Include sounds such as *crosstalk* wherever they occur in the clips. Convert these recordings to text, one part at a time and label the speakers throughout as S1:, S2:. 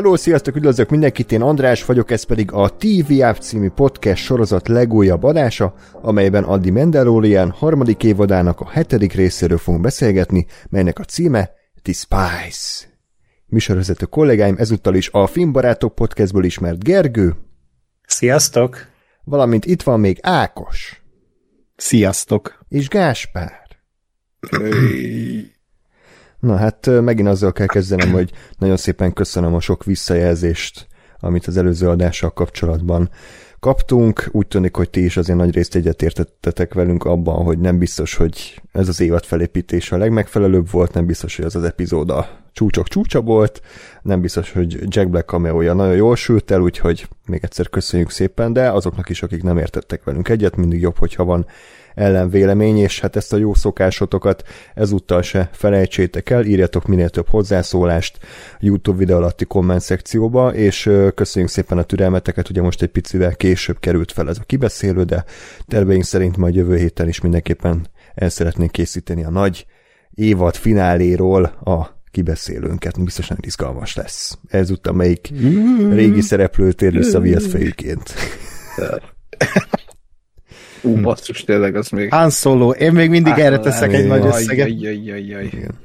S1: Hello, sziasztok, üdvözlök mindenkit, én András vagyok, ez pedig a TV App című podcast sorozat legújabb adása, amelyben Addi Mandalorian harmadik évadának a hetedik részéről fogunk beszélgetni, melynek a címe The Spice. Műsorvezető kollégáim ezúttal is a Filmbarátok podcastből ismert Gergő.
S2: Sziasztok!
S1: Valamint itt van még Ákos.
S3: Sziasztok!
S1: És Gáspár. Na hát megint azzal kell kezdenem, hogy nagyon szépen köszönöm a sok visszajelzést, amit az előző adással kapcsolatban kaptunk. Úgy tűnik, hogy ti is azért nagy részt egyetértettetek velünk abban, hogy nem biztos, hogy ez az évad felépítése a legmegfelelőbb volt, nem biztos, hogy az az epizód a csúcsok csúcsa volt, nem biztos, hogy Jack Black cameója nagyon jól sült el, úgyhogy még egyszer köszönjük szépen, de azoknak is, akik nem értettek velünk egyet, mindig jobb, hogyha van ellenvélemény, és hát ezt a jó szokásotokat ezúttal se felejtsétek el, írjatok minél több hozzászólást YouTube videó alatti komment szekcióba, és köszönjük szépen a türelmeteket, ugye most egy picivel később került fel ez a kibeszélő, de terveink szerint majd jövő héten is mindenképpen el szeretnénk készíteni a nagy évad fináléról a kibeszélőnket, biztosan izgalmas lesz. Ezúttal melyik régi szereplő tér vissza fejüként. *laughs*
S3: Ú, basszus, tényleg az még...
S2: Han Solo, én még mindig erre teszek egy nagy összeget.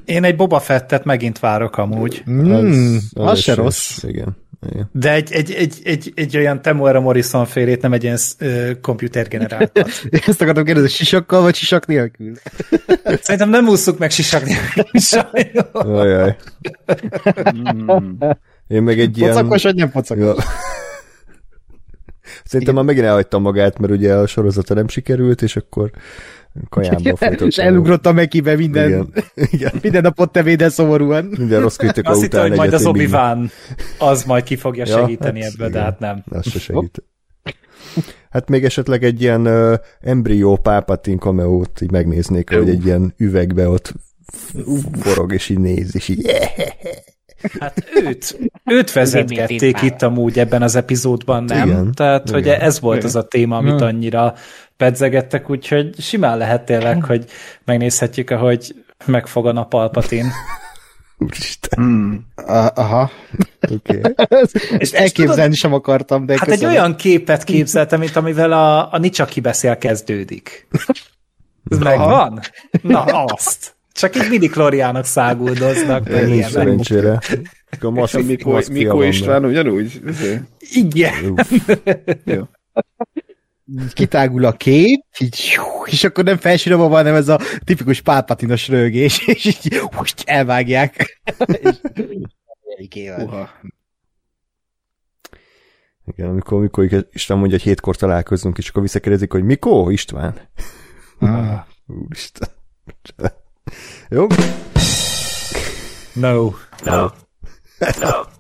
S3: Én
S2: egy Boba Fettet megint várok amúgy.
S1: Mm, az, az, az se rossz. Igen.
S2: Igen. De egy, egy, egy, egy, egy olyan Temuera Morrison félét, nem egy ilyen uh, komputergeneráltat. *laughs*
S3: Ezt akartam kérdezni, sisakkal vagy sisak nélkül?
S2: Szerintem nem ússzuk meg sisak nélkül. *laughs*
S1: Ajaj. Mm. Én meg egy
S3: ilyen... Pocakos vagy nem pocakos? Ja.
S1: Szerintem már megint elhagytam magát, mert ugye a sorozata nem sikerült, és akkor kajámba folytottam.
S3: És elugrott a mekibe minden, Igen. Igen. minden napot tevéde szomorúan.
S1: Minden rossz kritika
S2: Azt után hogy majd az obi az majd ki fogja segíteni ja, hát, ebből, igen, de hát nem.
S1: Az se segít. Hát még esetleg egy ilyen uh, embrió pápatin kameót így megnéznék, hogy egy ilyen üvegbe ott forog, és így néz, és így
S2: Hát őt, őt vezetgették itt amúgy ebben az epizódban, nem? Igen, Tehát, igen. hogy ez volt igen. az a téma, amit annyira pedzegettek, úgyhogy simán lehet tényleg, hogy megnézhetjük, ahogy megfogan a palpatin. *laughs*
S1: Úristen. Hmm.
S3: Aha. Oké. *laughs* Okay. és elképzelni tudod, sem akartam, de
S2: Hát köszönöm. egy olyan képet képzeltem, mint amivel a, a Nicsaki beszél kezdődik. Ez megvan? Na, azt. Csak így midi klóriának száguldoznak.
S1: Nincs szerencsére.
S3: Mikó, Mikó István ugyanúgy?
S2: Igen. Jó.
S3: Kitágul a kép, így, és akkor nem felsírom, hanem ez a tipikus pálpatinos rögés, és így most elvágják.
S1: Igen, amikor, amikor István mondja, hogy hétkor találkozunk, és akkor visszakérdezik, hogy Mikó István? Ah. Úristen. Jó?
S2: No. No.
S1: No. *laughs*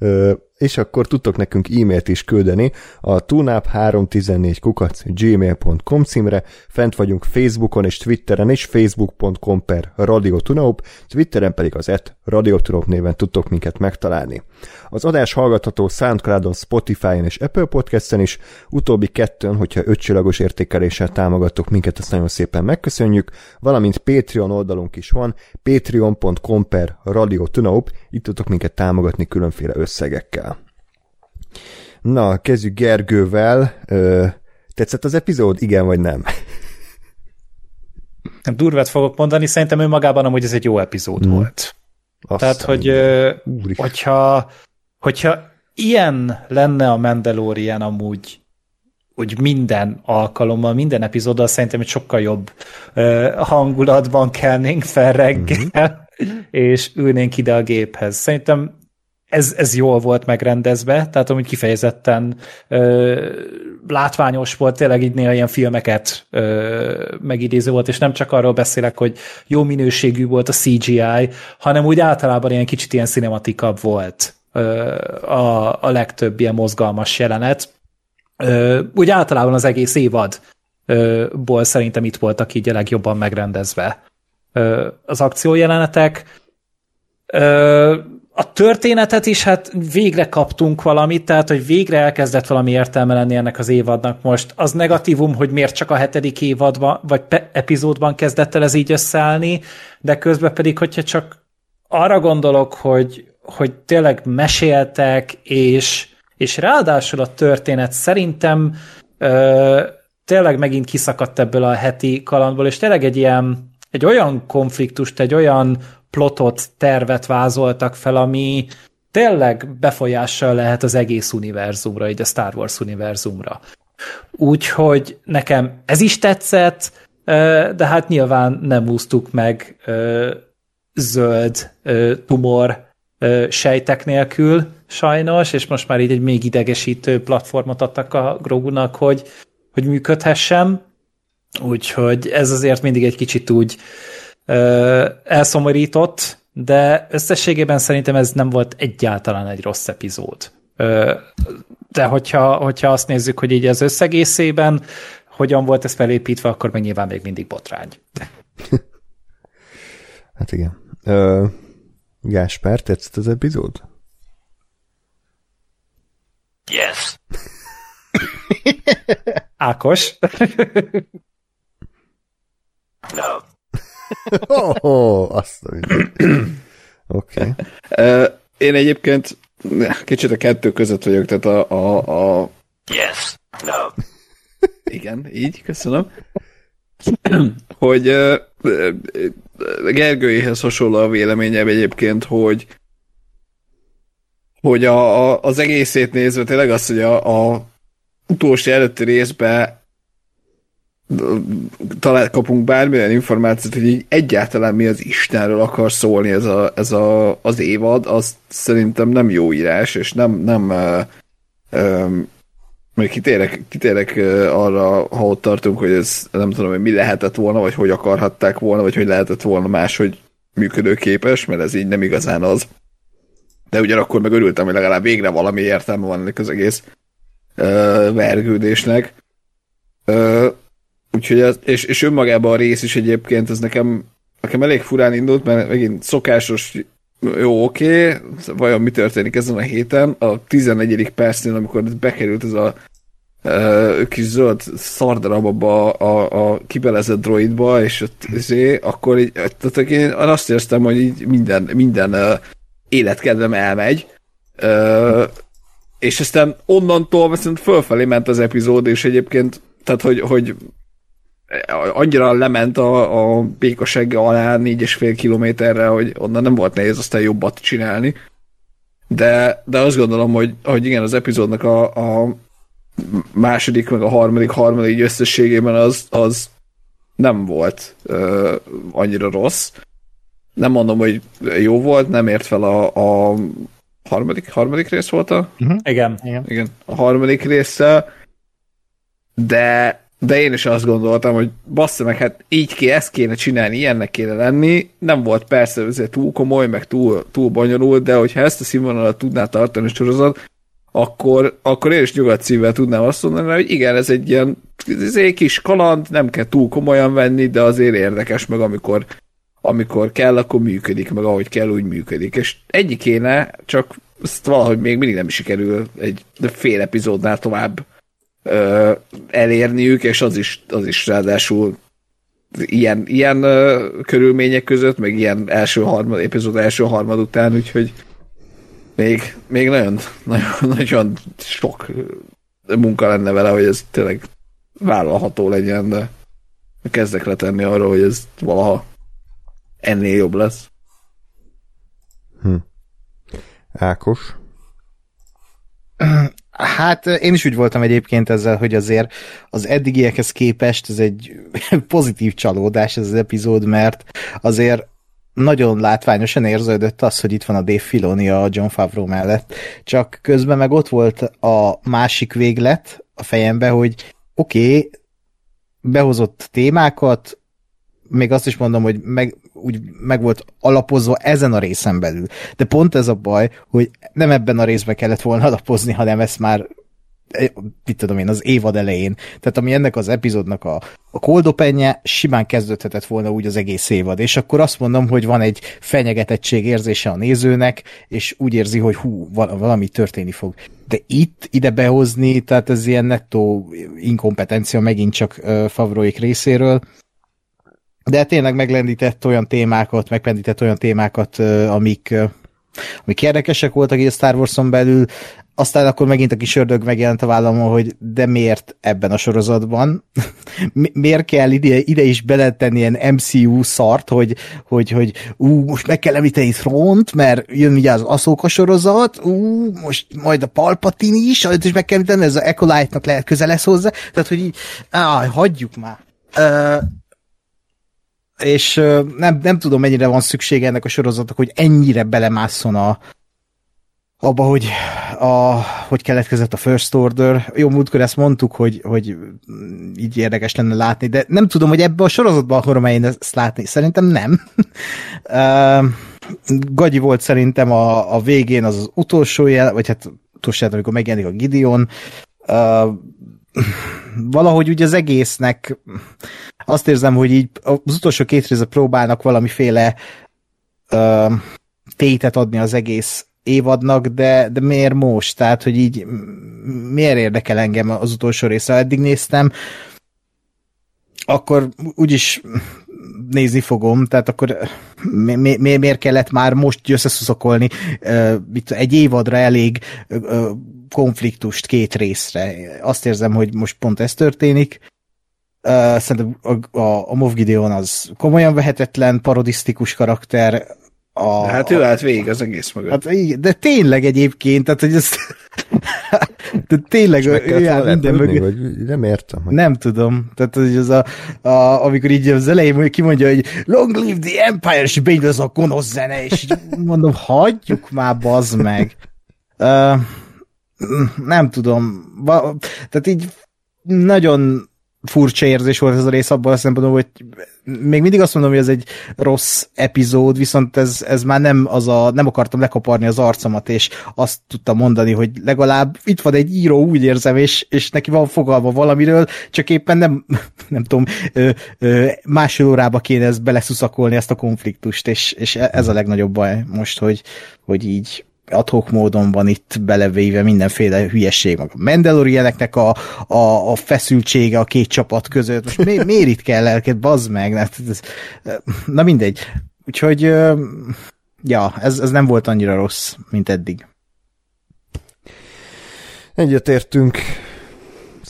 S1: Uh, és akkor tudtok nekünk e-mailt is küldeni a tunap314 kukac gmail.com címre, fent vagyunk Facebookon és Twitteren is, facebook.com per Radio Tunaup, Twitteren pedig az et Radio Tunaup néven tudtok minket megtalálni. Az adás hallgatható Soundcloudon, Spotify-on és Apple Podcast-en is, utóbbi kettőn, hogyha ötcsillagos értékeléssel támogattok minket, azt nagyon szépen megköszönjük, valamint Patreon oldalunk is van, patreon.com per Radio Tunaup, itt tudtok minket támogatni különféle összegekkel. Na, kezdjük Gergővel. Ö, tetszett az epizód? Igen vagy nem?
S2: Nem durvát fogok mondani, szerintem ő magában amúgy ez egy jó epizód hmm. volt. Azt Tehát, hogy hogyha, hogyha ilyen lenne a Mandalorian amúgy úgy minden alkalommal, minden epizóddal szerintem egy sokkal jobb uh, hangulatban kelnénk fel reggel, mm-hmm. *laughs* és ülnénk ide a géphez. Szerintem ez, ez jól volt megrendezve, tehát amúgy kifejezetten ö, látványos volt, tényleg így néha ilyen filmeket ö, megidéző volt, és nem csak arról beszélek, hogy jó minőségű volt a CGI, hanem úgy általában ilyen kicsit ilyen cinematikabb volt ö, a, a legtöbb ilyen mozgalmas jelenet. Ö, úgy általában az egész évad ö, szerintem itt voltak így a legjobban megrendezve ö, az akciójelenetek. Ö, a történetet is hát végre kaptunk valamit, tehát hogy végre elkezdett valami értelme lenni ennek az évadnak most. Az negatívum, hogy miért csak a hetedik évadban, vagy epizódban kezdett el ez így összeállni, de közben pedig, hogyha csak arra gondolok, hogy, hogy tényleg meséltek, és, és ráadásul a történet szerintem ö, tényleg megint kiszakadt ebből a heti kalandból, és tényleg egy ilyen, egy olyan konfliktust, egy olyan plotot, tervet vázoltak fel, ami tényleg befolyással lehet az egész univerzumra, így a Star Wars univerzumra. Úgyhogy nekem ez is tetszett, de hát nyilván nem úsztuk meg zöld tumor sejtek nélkül, sajnos, és most már így egy még idegesítő platformot adtak a Grogunak, hogy, hogy működhessen. Úgyhogy ez azért mindig egy kicsit úgy elszomorított, de összességében szerintem ez nem volt egyáltalán egy rossz epizód. De hogyha, hogyha azt nézzük, hogy így az összegészében hogyan volt ez felépítve, akkor meg nyilván még mindig botrány. *laughs*
S1: hát igen. Ö, Gáspár, tetszett az epizód?
S2: Yes. Ákos. *laughs*
S1: no. Oh, oh, azt Oké.
S4: Okay. én egyébként kicsit a kettő között vagyok, tehát a... a, a...
S2: Yes. No.
S4: Igen, így, köszönöm. hogy uh, Gergőjéhez hasonló a véleményem egyébként, hogy hogy a, a, az egészét nézve tényleg az, hogy a, a utolsó előtti részbe talán kapunk bármilyen információt, hogy így egyáltalán mi az Istenről akar szólni ez, a, ez a, az évad, az szerintem nem jó írás, és nem, nem uh, um, még kitérek, kitérek arra, ha ott tartunk, hogy ez nem tudom, hogy mi lehetett volna, vagy hogy akarhatták volna, vagy hogy lehetett volna máshogy működőképes, mert ez így nem igazán az. De ugyanakkor meg örültem, hogy legalább végre valami értelme van ennek az egész uh, vergődésnek. Uh, úgyhogy ez, és, és önmagában a rész is egyébként, ez nekem, nekem elég furán indult, mert megint szokásos jó, oké, okay. vajon mi történik ezen a héten? A 14. percnél, amikor bekerült ez a uh, kis zöld szardarab abba a, a, a kibelezett droidba, és ott, azért, akkor így, tehát én azt éreztem, hogy így minden, minden uh, életkedvem elmegy, uh, és aztán onnantól viszont fölfelé ment az epizód, és egyébként, tehát hogy, hogy annyira lement a, a békasegge alá négy és fél kilométerre, hogy onnan nem volt nehéz aztán jobbat csinálni. De, de azt gondolom, hogy, hogy igen, az epizódnak a, a második, meg a harmadik, harmadik összességében az, az nem volt uh, annyira rossz. Nem mondom, hogy jó volt, nem ért fel a, a harmadik, harmadik rész volt a?
S2: Uh-huh. Igen, igen.
S4: Igen, a harmadik része, de de én is azt gondoltam, hogy bassza meg, hát így ki, ezt kéne csinálni, ilyennek kéne lenni. Nem volt persze azért túl komoly, meg túl, túl bonyolult, de hogyha ezt a színvonalat tudná tartani a sorozat, akkor, akkor én is nyugodt szívvel tudnám azt mondani, hogy igen, ez egy ilyen ez egy kis kaland, nem kell túl komolyan venni, de azért érdekes, meg amikor, amikor kell, akkor működik, meg ahogy kell, úgy működik. És egyik kéne, csak ezt valahogy még mindig nem sikerül egy fél epizódnál tovább ö, elérniük, és az is, az is ráadásul ilyen, ilyen ö, körülmények között, meg ilyen első harmad, epizód első harmad után, úgyhogy még, még nagyon, *laughs* nagyon, nagyon sok munka lenne vele, hogy ez tényleg vállalható legyen, de kezdek letenni arra, hogy ez valaha ennél jobb lesz.
S1: Hm. Ákos?
S3: Hát én is úgy voltam egyébként ezzel, hogy azért az eddigiekhez képest ez egy *laughs* pozitív csalódás ez az epizód, mert azért nagyon látványosan érződött az, hogy itt van a Dave Filoni a John Favreau mellett, csak közben meg ott volt a másik véglet a fejembe, hogy oké, okay, behozott témákat, még azt is mondom, hogy meg, úgy meg volt alapozva ezen a részen belül. De pont ez a baj, hogy nem ebben a részben kellett volna alapozni, hanem ezt már mit tudom én, az évad elején. Tehát ami ennek az epizódnak a, a koldopenje, simán kezdődhetett volna úgy az egész évad. És akkor azt mondom, hogy van egy fenyegetettség érzése a nézőnek, és úgy érzi, hogy hú, valami történni fog. De itt ide behozni, tehát ez ilyen nettó inkompetencia megint csak uh, Favroik részéről, de tényleg meglendített olyan témákat, meglendített olyan témákat, amik, amik érdekesek voltak így a Star Wars-on belül, aztán akkor megint a kis ördög megjelent a vállamon, hogy de miért ebben a sorozatban? *laughs* miért kell ide, ide is beletenni ilyen MCU szart, hogy, hogy, hogy ú, most meg kell említeni Front, mert jön ugye az Aszóka sorozat, ú, most majd a Palpatine is, és meg kell említeni, ez a Ecolite-nak lehet közel lesz hozzá, tehát hogy így, áh, hagyjuk már. Uh, és nem, nem tudom, mennyire van szüksége ennek a sorozatnak, hogy ennyire belemásszon a, abba, hogy, a, hogy keletkezett a First Order. Jó, múltkor ezt mondtuk, hogy, hogy így érdekes lenne látni, de nem tudom, hogy ebbe a sorozatban akarom én ezt látni. Szerintem nem. *laughs* Gagyi volt szerintem a, a végén az, az utolsó jel, vagy hát utolsó jel, amikor megjelenik a Gideon. Valahogy ugye az egésznek azt érzem, hogy így az utolsó két része próbálnak valamiféle uh, tétet adni az egész évadnak, de, de miért most? Tehát, hogy így miért érdekel engem az utolsó része? Eddig néztem, akkor úgyis nézni fogom, tehát akkor mi, mi, mi, miért kellett már most összeszuszakolni egy évadra elég konfliktust két részre. Azt érzem, hogy most pont ez történik. Szerintem a, a, a Moff Gideon az komolyan vehetetlen, parodisztikus karakter,
S4: a, de hát ő állt végig az egész mögött. Hát,
S3: de tényleg egyébként, tehát hogy ezt *laughs* de tényleg ő áll minden mögött. Vagy
S1: nem értem.
S3: Hogy... Nem tudom. Tehát hogy az a, a, amikor így az elején kimondja, hogy Long live the Empire, és beindul az a gonosz zene, és mondom, hagyjuk már, bazd meg. Uh, nem tudom. Tehát így nagyon furcsa érzés volt ez a rész abban a szempontból, hogy még mindig azt mondom, hogy ez egy rossz epizód, viszont ez, ez már nem az a, nem akartam lekaparni az arcomat, és azt tudtam mondani, hogy legalább itt van egy író, úgy érzem, és, és neki van fogalma valamiről, csak éppen nem, *laughs* nem tudom, ö, ö, másfél órába kéne ezt beleszuszakolni ezt a konfliktust, és, és ez a legnagyobb baj most, hogy, hogy így adhok módon van itt belevéve mindenféle hülyesség, meg a Mandalorianeknek a, a, a feszültsége a két csapat között. Most mi, *laughs* miért itt kell elked, bazd meg? Na mindegy. Úgyhogy ja, ez, ez nem volt annyira rossz, mint eddig.
S1: Egyetértünk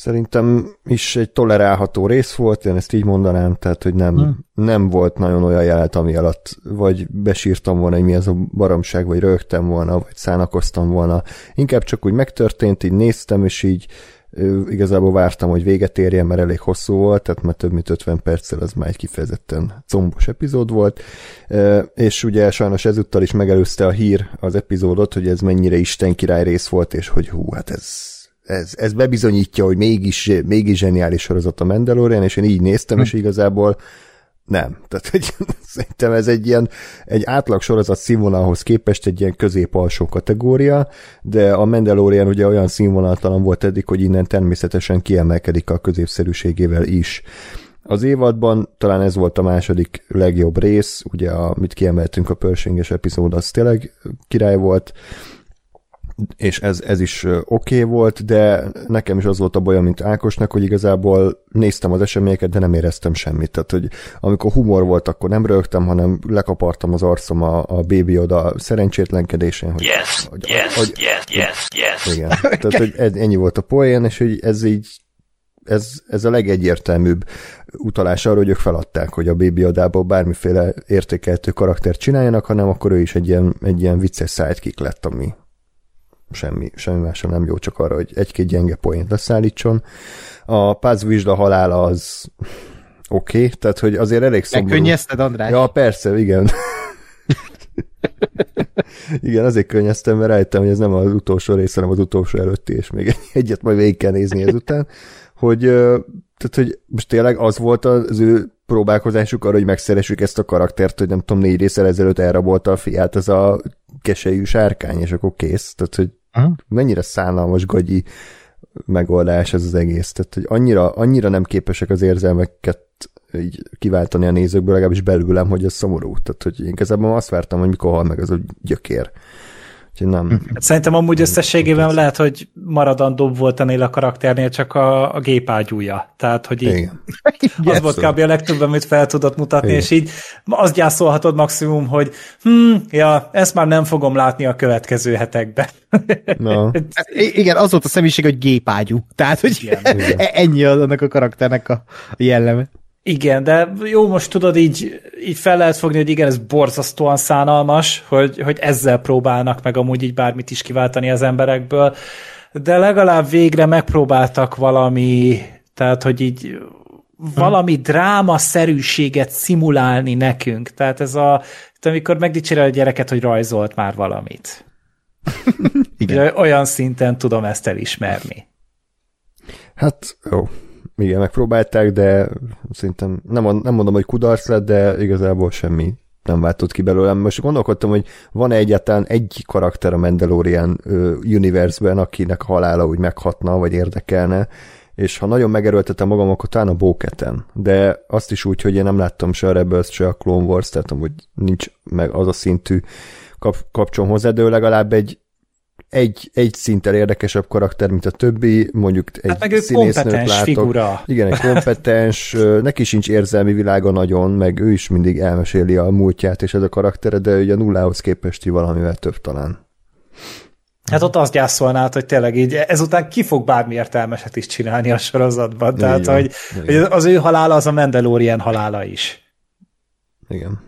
S1: szerintem is egy tolerálható rész volt, én ezt így mondanám, tehát, hogy nem, hmm. nem volt nagyon olyan jelet, ami alatt vagy besírtam volna, hogy mi az a baromság, vagy rögtem volna, vagy szánakoztam volna. Inkább csak úgy megtörtént, így néztem, és így igazából vártam, hogy véget érjen, mert elég hosszú volt, tehát már több mint 50 perccel az már egy kifejezetten combos epizód volt, és ugye sajnos ezúttal is megelőzte a hír az epizódot, hogy ez mennyire Isten király rész volt, és hogy hú, hát ez ez, ez bebizonyítja, hogy mégis, mégis zseniális sorozat a Mandalorian, és én így néztem, hm. és igazából nem. Tehát hogy, *laughs* szerintem ez egy ilyen egy átlag sorozat színvonalhoz képest egy ilyen közép-alsó kategória, de a Mandalorian ugye olyan színvonaltalan volt eddig, hogy innen természetesen kiemelkedik a középszerűségével is. Az évadban talán ez volt a második legjobb rész, ugye amit kiemeltünk a Pershing-es epizód, az tényleg király volt, és ez, ez is oké okay volt, de nekem is az volt a bajom, mint Ákosnak, hogy igazából néztem az eseményeket, de nem éreztem semmit. Tehát, hogy amikor humor volt, akkor nem rögtem, hanem lekapartam az arcom a, a bébi oda szerencsétlenkedésén. Hogy,
S2: yes, hogy, yes, hogy, yes, yes, yes.
S1: Igen. *laughs* Tehát, hogy ennyi volt a poén, és hogy ez így ez, ez a legegyértelműbb utalás arra, hogy ők feladták, hogy a Baby Adából bármiféle értékeltő karaktert csináljanak, hanem akkor ő is egy ilyen, egy ilyen vicces sidekick lett, ami, semmi, semmi másra nem jó, csak arra, hogy egy-két gyenge poént leszállítson. A Paz Vizsla halála az oké, okay, tehát hogy azért elég szomorú.
S3: Megkönnyezted, András?
S1: Ja, persze, igen. *laughs* igen, azért könnyeztem, mert rájöttem, hogy ez nem az utolsó rész, hanem az utolsó előtti, és még egyet majd végig kell nézni ezután, hogy, tehát, hogy most tényleg az volt az ő próbálkozásuk arra, hogy megszeressük ezt a karaktert, hogy nem tudom, négy részsel ezelőtt elrabolta a fiát ez a keselyű sárkány, és akkor kész. Tehát, hogy mennyire szánalmas gagyi megoldás ez az egész. Tehát, hogy annyira, annyira nem képesek az érzelmeket így kiváltani a nézőkből, legalábbis belőlem, hogy ez szomorú. Tehát, hogy én igazából azt vártam, hogy mikor hal meg az a gyökér. Úgyhogy nem.
S2: Hát szerintem amúgy összességében lehet, hogy maradandóbb volt ennél a karakternél csak a, a gépágyúja. Tehát, hogy így, Igen. *laughs* az volt kb. a legtöbb, amit fel tudott mutatni, Igen. és így azt gyászolhatod maximum, hogy hm, ja, ezt már nem fogom látni a következő hetekben. *laughs*
S3: No. Igen, az volt a személyiség, hogy gépágyú. Tehát, hogy Igen. *laughs* ennyi annak a karakternek a jelleme.
S2: Igen, de jó, most tudod, így, így fel lehet fogni, hogy igen, ez borzasztóan szánalmas, hogy, hogy ezzel próbálnak meg amúgy így bármit is kiváltani az emberekből, de legalább végre megpróbáltak valami, tehát, hogy így valami drámaszerűséget szimulálni nekünk. Tehát ez a, amikor megdicsérel a gyereket, hogy rajzolt már valamit. *laughs* Igen. Olyan szinten tudom ezt elismerni.
S1: Hát jó, igen, megpróbálták, de szerintem nem, nem mondom, hogy kudarc lett, de igazából semmi nem váltott ki belőlem. Most gondolkodtam, hogy van-e egyáltalán egy karakter a Mandalorian universe-ben, akinek a halála úgy meghatna, vagy érdekelne, és ha nagyon megerőltetem magam, akkor talán a Bóketen, de azt is úgy, hogy én nem láttam se a Rebels, se a Clone Wars, tehát amúgy nincs meg az a szintű kap, kapcsom hozzá, de legalább egy egy, egy szinttel érdekesebb karakter, mint a többi, mondjuk egy hát meg ő
S2: kompetens látok. figura.
S1: Igen, egy kompetens, neki sincs érzelmi világa nagyon, meg ő is mindig elmeséli a múltját és ez a karaktere, de ugye nullához képest valamivel több talán.
S2: Hát ott azt gyászolnád, hogy tényleg így ezután ki fog bármi értelmeset is csinálni a sorozatban. Tehát, igen, hogy, igen. hogy az ő halála az a Mandalorian halála is.
S1: Igen.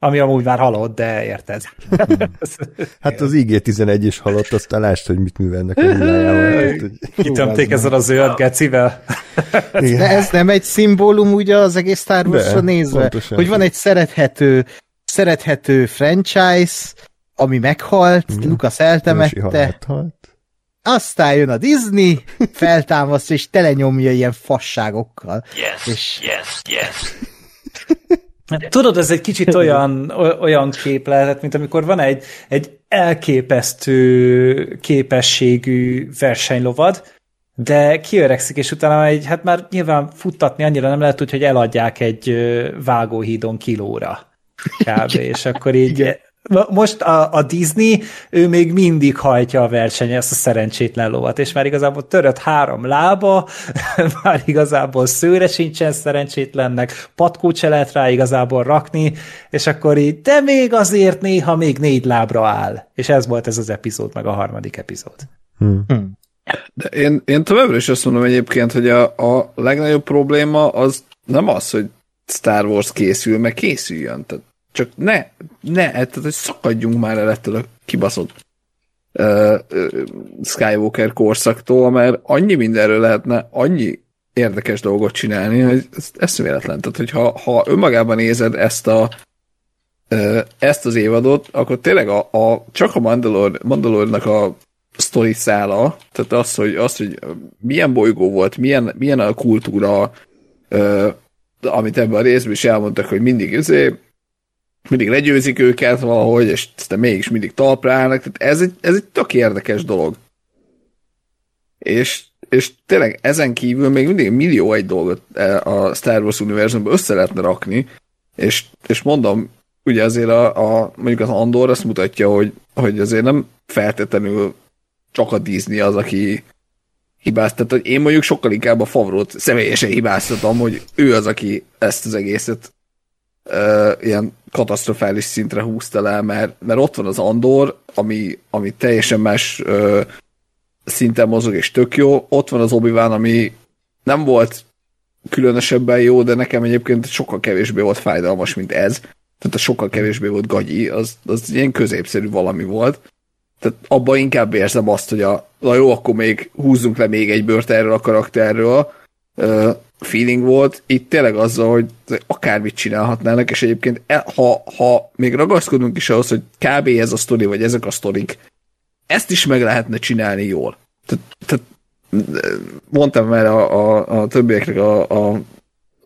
S2: Ami amúgy már halott, de érted. *laughs*
S1: hát az IG-11 is halott, aztán lásd, hogy mit művelnek a hullájával.
S2: Kitömték ezen a zöld gecivel. *laughs*
S3: De ez nem egy szimbólum ugye az egész Star Wars-ra nézve, pontosan. hogy van egy szerethető, szerethető franchise, ami meghalt, Igen. Lucas eltemette, aztán jön a Disney, feltámaszt és telenyomja ilyen fasságokkal.
S2: Yes, és... yes, yes. *laughs* Tudod, ez egy kicsit olyan, olyan kép lehetett, mint amikor van egy, egy elképesztő képességű versenylovad, de kiöregszik, és utána egy, hát már nyilván futtatni annyira nem lehet, hogy eladják egy vágóhídon kilóra. Kb. és akkor így most a, a Disney, ő még mindig hajtja a verseny ezt a szerencsétlen lovat, és már igazából törött három lába, *laughs* már igazából szőre sincsen szerencsétlennek, patkót se lehet rá igazából rakni, és akkor így, de még azért néha még négy lábra áll. És ez volt ez az epizód, meg a harmadik epizód. Hmm.
S4: Hmm. De én, én továbbra is azt mondom egyébként, hogy a, a legnagyobb probléma az nem az, hogy Star Wars készül, meg készüljön. Tehát csak ne, ne, tehát hogy szakadjunk már el ettől a kibaszott uh, uh, Skywalker korszaktól, mert annyi mindenről lehetne, annyi érdekes dolgot csinálni, hogy ez eszméletlen. Tehát, hogy ha, ha önmagában nézed ezt a uh, ezt az évadot, akkor tényleg a, a csak a Mandalor, Mandalornak a sztori szála, tehát az, hogy, az, hogy milyen bolygó volt, milyen, milyen a kultúra, uh, amit ebben a részben is elmondtak, hogy mindig azért mindig legyőzik őket valahogy, és aztán mégis mindig talpra állnak, tehát ez egy, ez egy tök érdekes dolog. És, és tényleg ezen kívül még mindig millió egy dolgot e, a Star Wars univerzumban össze lehetne rakni, és, és mondom, ugye azért a, a mondjuk az Andor azt mutatja, hogy, hogy azért nem feltétlenül csak a Disney az, aki hibáztat. Én mondjuk sokkal inkább a Favrót személyesen hibáztatom, hogy ő az, aki ezt az egészet ilyen katasztrofális szintre húzta le, mert, mert ott van az Andor, ami, ami teljesen más uh, szinten mozog, és tök jó. Ott van az obi ami nem volt különösebben jó, de nekem egyébként sokkal kevésbé volt fájdalmas, mint ez. Tehát a sokkal kevésbé volt gagyi, az, az ilyen középszerű valami volt. Tehát abban inkább érzem azt, hogy a, na jó, akkor még húzzunk le még egy bört erről a karakterről, feeling volt, itt tényleg azzal, hogy akármit csinálhatnának, és egyébként e, ha, ha még ragaszkodunk is ahhoz, hogy kb. ez a sztori, vagy ezek a sztorik, ezt is meg lehetne csinálni jól. Tehát, tehát mondtam már a, a, a többieknek a, a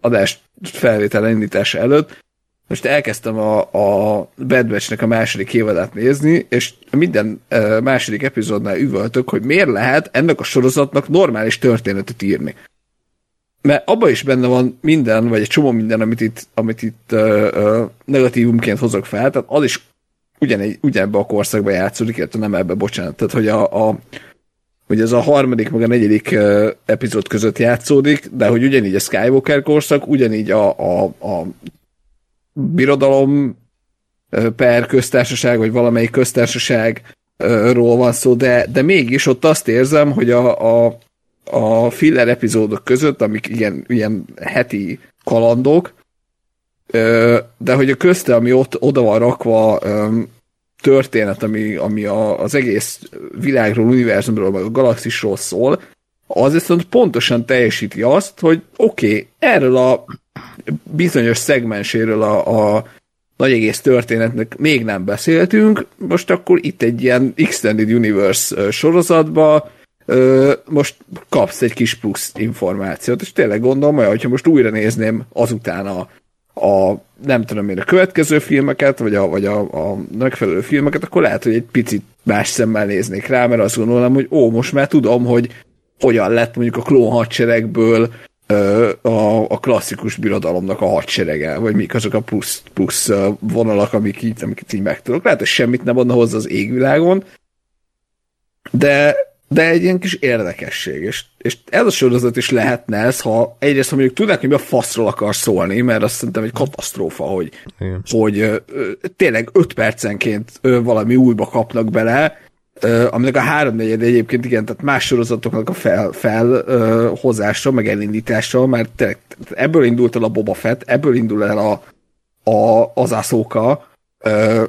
S4: adás felvétel indítása előtt, most elkezdtem a, a Bad Batch-nek a második évadát nézni, és minden uh, második epizódnál üvöltök, hogy miért lehet ennek a sorozatnak normális történetet írni mert abban is benne van minden, vagy egy csomó minden, amit itt, amit itt uh, uh, negatívumként hozok fel, tehát az is ugyanegy, ugyanebbe a korszakba játszódik, illetve nem ebbe, bocsánat. Tehát, hogy a, a hogy ez a harmadik meg a negyedik uh, epizód között játszódik, de hogy ugyanígy a Skywalker korszak, ugyanígy a, a, a birodalom per köztársaság, vagy valamelyik köztársaságról van szó, de, de mégis ott azt érzem, hogy a, a, a filler epizódok között, amik ilyen, ilyen heti kalandok, de hogy a közte, ami ott oda van rakva történet, ami, ami a, az egész világról, univerzumról, meg a galaxisról szól, az viszont pontosan teljesíti azt, hogy oké, okay, erről a bizonyos szegmenséről a, a nagy egész történetnek még nem beszéltünk, most akkor itt egy ilyen Extended Universe sorozatba most kapsz egy kis plusz információt, és tényleg gondolom olyan, hogyha most újra nézném azután a a nem tudom én, a következő filmeket, vagy a, vagy a, a megfelelő filmeket, akkor lehet, hogy egy picit más szemmel néznék rá, mert azt gondolom, hogy ó, most már tudom, hogy hogyan lett mondjuk a klón hadseregből a, a klasszikus birodalomnak a hadserege, vagy mik azok a plusz, plusz vonalak, amik így, amiket így megtudok. Lehet, hogy semmit nem adna hozzá az égvilágon, de de egy ilyen kis érdekesség, és, és ez a sorozat is lehetne ez, ha egyrészt, ha mondjuk tudnák, hogy mi a faszról akar szólni, mert azt szerintem egy katasztrófa, hogy, hogy ö, tényleg öt percenként ö, valami újba kapnak bele, ö, aminek a háromnegyed egyébként igen, tehát más sorozatoknak a fel, felhozása, meg elindítása, mert tényleg, ebből indult el a Boba Fett, ebből indul el a, a, az Ahsoka, ö,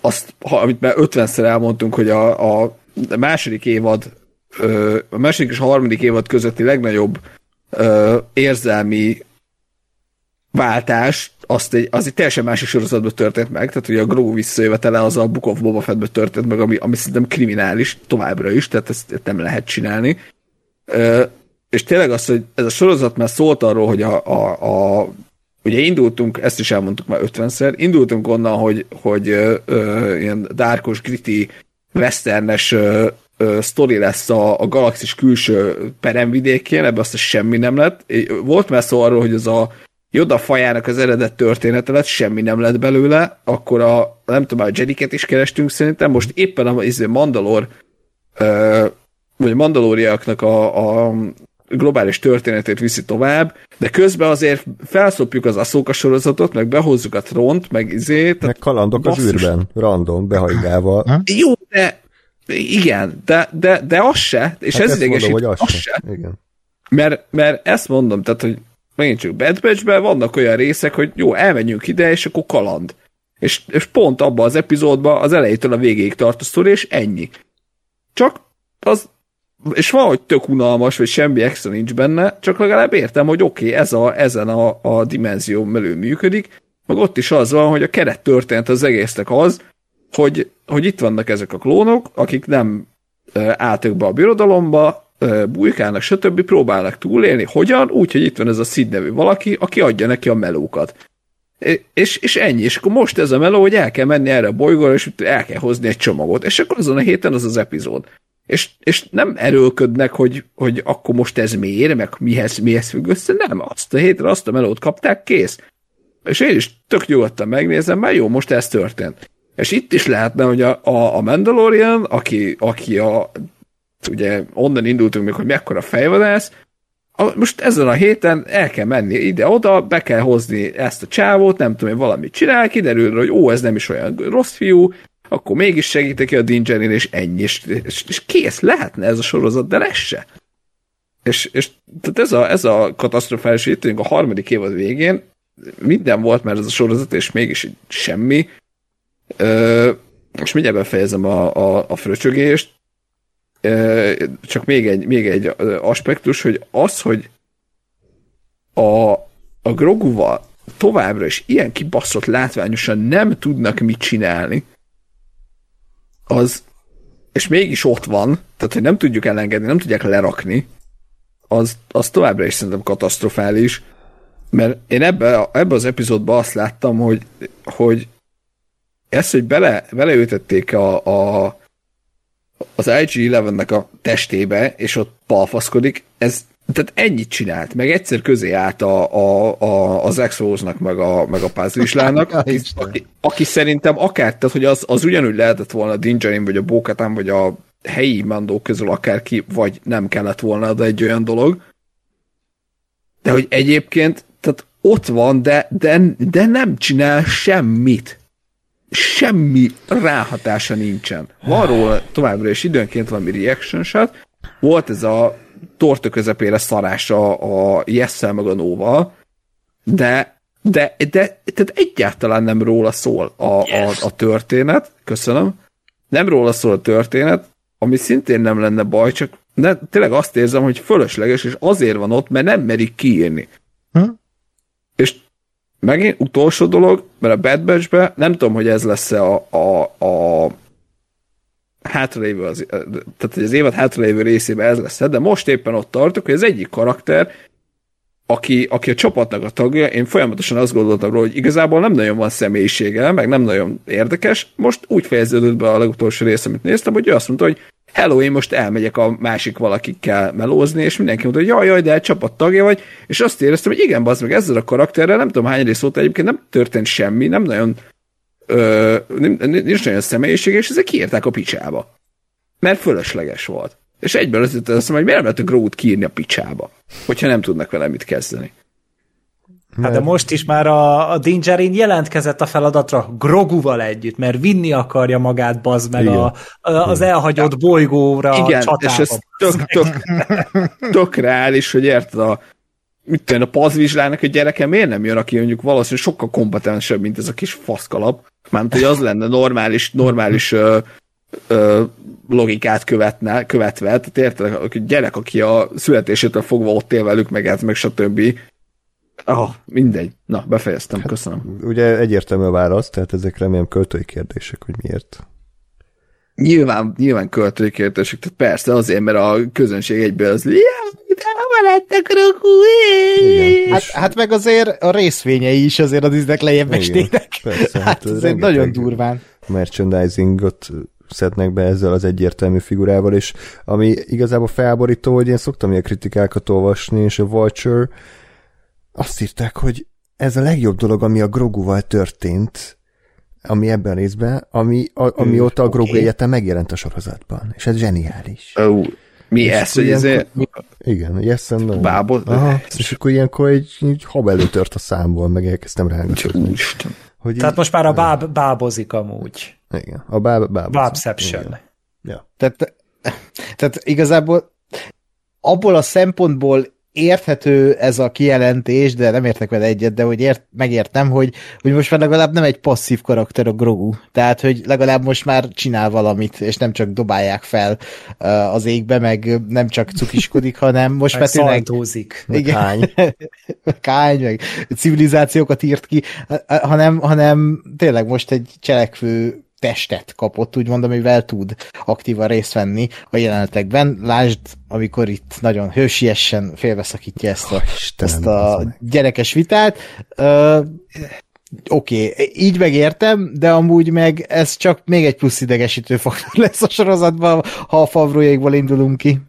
S4: azt, ha, amit már ötvenszer elmondtunk, hogy a, a a második évad, a második és a harmadik évad közötti legnagyobb érzelmi váltás, azt egy, az egy teljesen másik sorozatban történt meg, tehát hogy a Grogu visszajövetele az a Book of Boba Fettben történt meg, ami, ami szerintem kriminális továbbra is, tehát ezt, nem lehet csinálni. Ö, és tényleg az, hogy ez a sorozat már szólt arról, hogy a, a, a ugye indultunk, ezt is elmondtuk már ötvenszer, indultunk onnan, hogy, hogy ö, ö, ilyen dárkos, gritty westernes ö, ö, sztori lesz a, a galaxis külső peremvidékén, ebbe azt semmi nem lett. Volt már szó arról, hogy az a Joda fajának az eredet története lett, semmi nem lett belőle, akkor a, nem tudom, a Jediket is kerestünk szerintem, most éppen a izé Mandalor ö, vagy Mandalóriaknak a, a globális történetét viszi tovább, de közben azért felszopjuk az Aszóka sorozatot, meg behozzuk a Tront, meg izét.
S1: Meg kalandok basszus. az űrben, random, behajgával.
S4: Jó, de igen, de, de, de az se, és hát ez idegesít, mondom, hogy az, az se. se. Igen. Mert, mert ezt mondom, tehát, hogy megint csak Bad Batch-ben vannak olyan részek, hogy jó, elmenjünk ide, és akkor kaland. És, és pont abban az epizódban az elejétől a végéig tart a sztori, és ennyi. Csak az és valahogy tök unalmas, vagy semmi extra nincs benne, csak legalább értem, hogy oké, okay, ez a, ezen a, a dimenzió belül működik, meg ott is az van, hogy a keret történt az egésznek az, hogy, hogy itt vannak ezek a klónok, akik nem álltak be a birodalomba, bujkálnak, stb. próbálnak túlélni. Hogyan? Úgy, hogy itt van ez a Sid nevű valaki, aki adja neki a melókat. És, és ennyi, és akkor most ez a meló, hogy el kell menni erre a bolygóra, és el kell hozni egy csomagot, és akkor azon a héten az az epizód és, és nem erőlködnek, hogy, hogy akkor most ez miért, meg mihez, mihez függ össze, nem, azt a hétre azt a melót kapták, kész. És én is tök nyugodtan megnézem, mert jó, most ez történt. És itt is lehetne, hogy a, a, a Mandalorian, aki, aki a, ugye onnan indultunk még, hogy mekkora fejvadász, most ezen a héten el kell menni ide-oda, be kell hozni ezt a csávót, nem tudom, hogy valamit csinál, kiderül, hogy ó, ez nem is olyan rossz fiú, akkor mégis segítek ki a Dingerin, és ennyi, és, és, és kész, lehetne ez a sorozat, de lesz se. És, és tehát ez a, ez a katasztrofális itt, a harmadik évad végén minden volt már ez a sorozat, és mégis semmi. Ö, és mindjárt befejezem a, a, a fröcsögést. Ö, csak még egy, még egy aspektus, hogy az, hogy a, a Groguval továbbra is ilyen kibaszott látványosan nem tudnak mit csinálni, az, és mégis ott van, tehát hogy nem tudjuk elengedni, nem tudják lerakni, az, az továbbra is szerintem katasztrofális, mert én ebbe, ebbe az epizódban azt láttam, hogy, hogy ezt, hogy bele, beleütették a, a, az IG-11-nek a testébe, és ott palfaszkodik, ez tehát ennyit csinált, meg egyszer közé állt a, a, a, az Exposnak, meg a, meg a Pázlislának, *laughs* aki, aki, aki, szerintem akár, tehát hogy az, az ugyanúgy lehetett volna a Dingerin, vagy a Bókatán, vagy a helyi mandók közül akárki, vagy nem kellett volna, de egy olyan dolog. De hogy egyébként, tehát ott van, de, de, de nem csinál semmit. Semmi ráhatása nincsen. Van róla továbbra is időnként valami reaction shot. Volt ez a torta közepére szarása a yes meg a no de de, de tehát egyáltalán nem róla szól a, a, a történet, köszönöm, nem róla szól a történet, ami szintén nem lenne baj, csak de tényleg azt érzem, hogy fölösleges, és azért van ott, mert nem merik kiírni. Hm? És megint utolsó dolog, mert a Bad batch nem tudom, hogy ez lesz-e a, a, a hátralévő, az, tehát az évad hátralévő részében ez lesz, de most éppen ott tartok, hogy az egyik karakter, aki, aki a csapatnak a tagja, én folyamatosan azt gondoltam róla, hogy igazából nem nagyon van személyisége, meg nem nagyon érdekes. Most úgy fejeződött be a legutolsó rész, amit néztem, hogy ő azt mondta, hogy hello, én most elmegyek a másik valakikkel melózni, és mindenki mondta, hogy jaj, jaj, de csapat tagja vagy, és azt éreztem, hogy igen, bazd meg ezzel a karakterrel, nem tudom hány rész óta egyébként nem történt semmi, nem nagyon ö, nincs nagyon személyiség, és ezek kiírták a picsába. Mert fölösleges volt. És egyből azt mondom, hogy miért nem lehet a Groot kiírni a picsába, hogyha nem tudnak vele mit kezdeni.
S2: Hát de most is már a, a Dingerin jelentkezett a feladatra Groguval együtt, mert vinni akarja magát, bazd meg a, a, az elhagyott bolygóra
S4: Igen, a és ez tök, tök, tök reális, hogy érted a mit tudom, a pazvizslának a gyereke miért nem jön, aki mondjuk valószínűleg sokkal kompetensebb, mint ez a kis faszkalap. Mármint, hogy az lenne normális, normális ö, ö, logikát követne, követve, tehát érted, a gyerek, aki a születésétől fogva ott él velük, meg ez, meg stb. Ah, mindegy. Na, befejeztem, hát, köszönöm.
S1: Ugye egyértelmű a válasz, tehát ezek remélem költői kérdések, hogy miért.
S4: Nyilván, nyilván költői kérdések, tehát persze azért, mert a közönség egyből az lettek
S3: hát, hát meg azért a részvényei is azért a Disneynek lejjebb esnének. Persze, hát, hát ez nagyon durván.
S1: Merchandisingot szednek be ezzel az egyértelmű figurával, és ami igazából felborító, hogy én szoktam ilyen kritikákat olvasni, és a Vulture azt írták, hogy ez a legjobb dolog, ami a Groguval történt, ami ebben a részben, ami, a, amióta a Grogu okay. egyetem megjelent a sorozatban, és ez zseniális.
S4: Oh, mi ez, hogy ez
S1: Igen, yes and no.
S4: Bábot?
S1: Aha, és akkor ilyenkor egy, egy hab előtört a számból, meg elkezdtem rángatni.
S2: Hogy Tehát így, most már a báb bábozik amúgy.
S1: Igen, a báb, bábozik.
S2: Bábception.
S3: Ja. Tehát, *laughs* tehát igazából abból a szempontból érthető ez a kijelentés, de nem értek vele egyet, de hogy ért, megértem, hogy, hogy most már legalább nem egy passzív karakter a Grogu. Tehát, hogy legalább most már csinál valamit, és nem csak dobálják fel uh, az égbe, meg nem csak cukiskodik, *laughs* hanem most
S2: már tényleg... Igen,
S1: kány. *laughs*
S3: kány, meg civilizációkat írt ki, hanem, hanem tényleg most egy cselekvő testet kapott, úgy mondom, amivel tud aktívan részt venni a jelenetekben. Lásd, amikor itt nagyon hősiesen félbeszakítja ezt a, oh, Istenem, ezt a gyerekes vitát. Uh, Oké, okay, így megértem, de amúgy meg ez csak még egy plusz idegesítő faktor *laughs* lesz a sorozatban, ha a favrójaikból indulunk ki.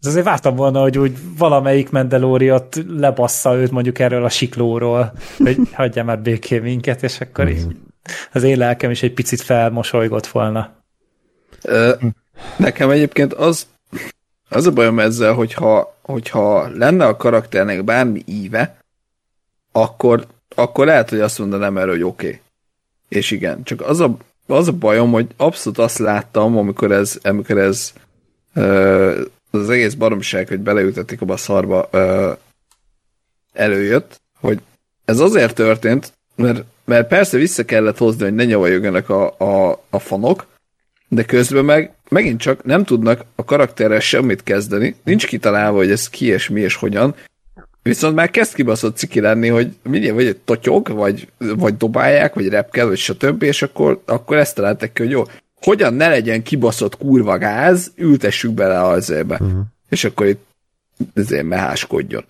S2: Ez azért vártam volna, hogy úgy valamelyik Mendelóriot lebassza őt mondjuk erről a siklóról, hogy hagyja már békén minket, és akkor így az én lelkem is egy picit felmosolygott volna.
S4: Nekem egyébként az, az a bajom ezzel, hogyha, hogyha lenne a karakternek bármi íve, akkor, akkor lehet, hogy azt mondanám erről, hogy oké. Okay. És igen, csak az a, az a bajom, hogy abszolút azt láttam, amikor ez, amikor ez az egész baromság, hogy beleültetik a szarba ö, előjött, hogy ez azért történt, mert mert persze vissza kellett hozni, hogy ne nyavajogjanak a, a, a fanok, de közben meg megint csak nem tudnak a karakterrel semmit kezdeni, nincs kitalálva, hogy ez ki és mi és hogyan, viszont már kezd kibaszott ciki lenni, hogy mindjárt vagy egy totyog, vagy, vagy dobálják, vagy repkel, vagy stb., és akkor, akkor ezt találtak ki, hogy jó, hogyan ne legyen kibaszott kurva gáz, ültessük bele az. Uh-huh. És akkor itt ezért meháskodjon.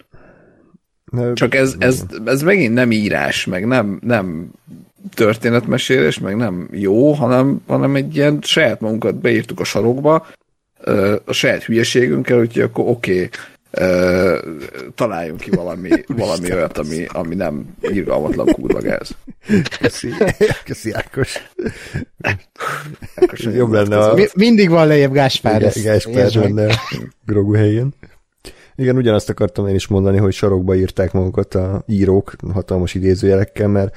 S4: Csak ez, ez, ez megint nem írás, meg nem, nem történetmesélés, meg nem jó, hanem, hanem egy ilyen saját magunkat beírtuk a sarokba, a saját hülyeségünkkel, úgyhogy akkor oké, okay, találjunk ki valami, *laughs* valami olyat, ami, ami nem irgalmatlan kurva gáz.
S1: Köszi, köszi Ákos. Ákos Jobb lenne a...
S3: Mi, mindig van lejjebb Gáspár.
S1: Igen, Gáspár lenne a Grogu helyén. Igen, ugyanazt akartam én is mondani, hogy sarokba írták magukat a írók hatalmas idézőjelekkel, mert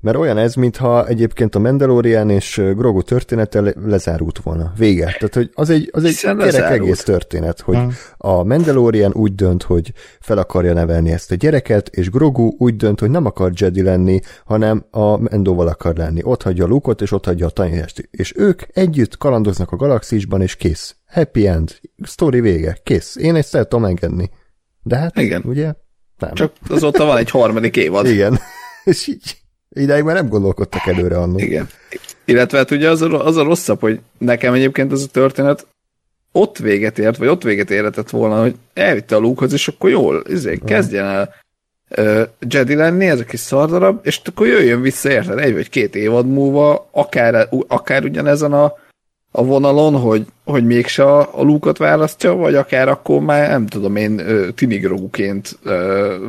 S1: mert olyan ez, mintha egyébként a Mandalorian és Grogu története le- lezárult volna. Vége. Tehát, hogy az egy, az egy gyerek egész történet, hogy hmm. a Mandalorian úgy dönt, hogy fel akarja nevelni ezt a gyereket, és Grogu úgy dönt, hogy nem akar Jedi lenni, hanem a Mendóval akar lenni. Ott hagyja a lukot, és ott hagyja a tanítást. És ők együtt kalandoznak a galaxisban, és kész. Happy end. Story vége. Kész. Én ezt el tudom engedni. De hát, Igen. ugye?
S4: Nem. Csak azóta van egy harmadik évad. *laughs*
S1: Igen. és így Ideig már nem gondolkodtak előre annak.
S4: Igen. Illetve hát ugye az a, az a rosszabb, hogy nekem egyébként ez a történet ott véget ért, vagy ott véget érhetett volna, hogy elvitte a lúkhoz, és akkor jól, izé, kezdjen el uh, Jedi lenni, ez a kis szardarab, és akkor jöjjön vissza, érted, egy vagy két évad múlva, akár, akár ugyanezen a a vonalon, hogy, hogy mégse a, a lúkot választja, vagy akár akkor már nem tudom én tinigróként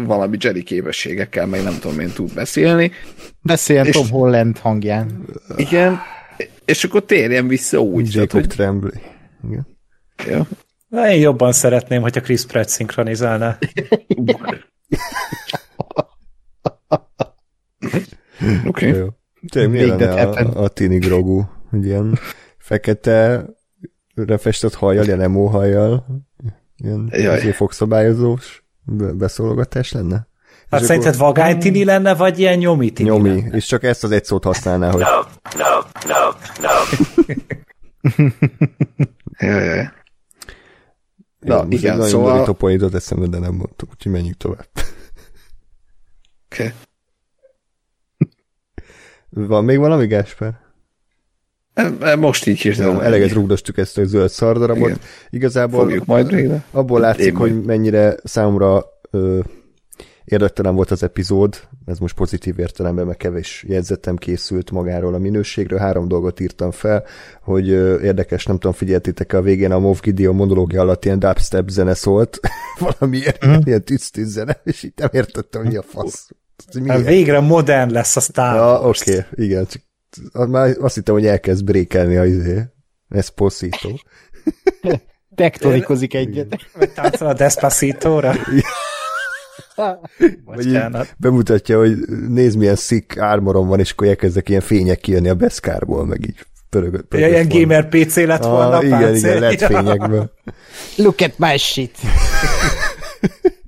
S4: valami Jedi képességekkel, meg nem tudom én tud beszélni.
S3: Beszéljen és, Tom Holland hangján.
S4: Igen, és akkor térjen vissza úgy.
S1: Jacob tehát, Tremblay. Igen.
S2: Ja. Na, én jobban szeretném, hogyha Chris Pratt szinkronizálna. *laughs*
S4: Oké. Okay.
S1: Tényleg a, a Tini Grogu? Ilyen fekete refestett hajjal, ilyen emo hajjal, ilyen fogszabályozós beszólogatás lenne?
S2: Hát szerinted vagánytini lenne, vagy ilyen nyomi tini
S1: Nyomi, lenne? és csak ezt az egy szót használná, hogy... No, no, no,
S4: no. *laughs* jaj, jaj.
S1: Na, Én igen, nagyon szóval... Nagyon topoidot eszembe, de nem mondtuk, úgyhogy menjünk tovább.
S4: Oké. Okay.
S1: Van még valami, Gásper?
S4: Most így hirtelen.
S1: Eleget rúgdostuk ezt a zöld szardarabot. Igen. Igazából
S4: Fogjuk majd végre.
S1: abból látszik, Én hogy mennyire számomra ö, érdektelen volt az epizód, ez most pozitív értelemben, mert kevés jegyzetem készült magáról a minőségről, három dolgot írtam fel, hogy ö, érdekes, nem tudom, figyeltétek a végén a Moff Gideon monológia alatt ilyen dubstep zene szólt, *laughs* valami mm. ilyen tűz zene, és itt nem értettem, hogy a fasz.
S2: Hát végre modern lesz a Star
S1: Ja, oké, okay, igen, csak már azt hittem, hogy elkezd brékelni a izé. Esposito. *laughs*
S3: Tektonikozik egyet.
S2: Vagy táncol a Despacito-ra. *laughs*
S1: Bemutatja, hogy nézd milyen szick ármorom van, és akkor elkezdek ilyen fények kijönni a beszkárból, meg így
S2: pörögött. ja, ilyen gamer PC lett volna.
S1: Ah, igen, igen, lett fényekből.
S3: Look at my shit. *laughs*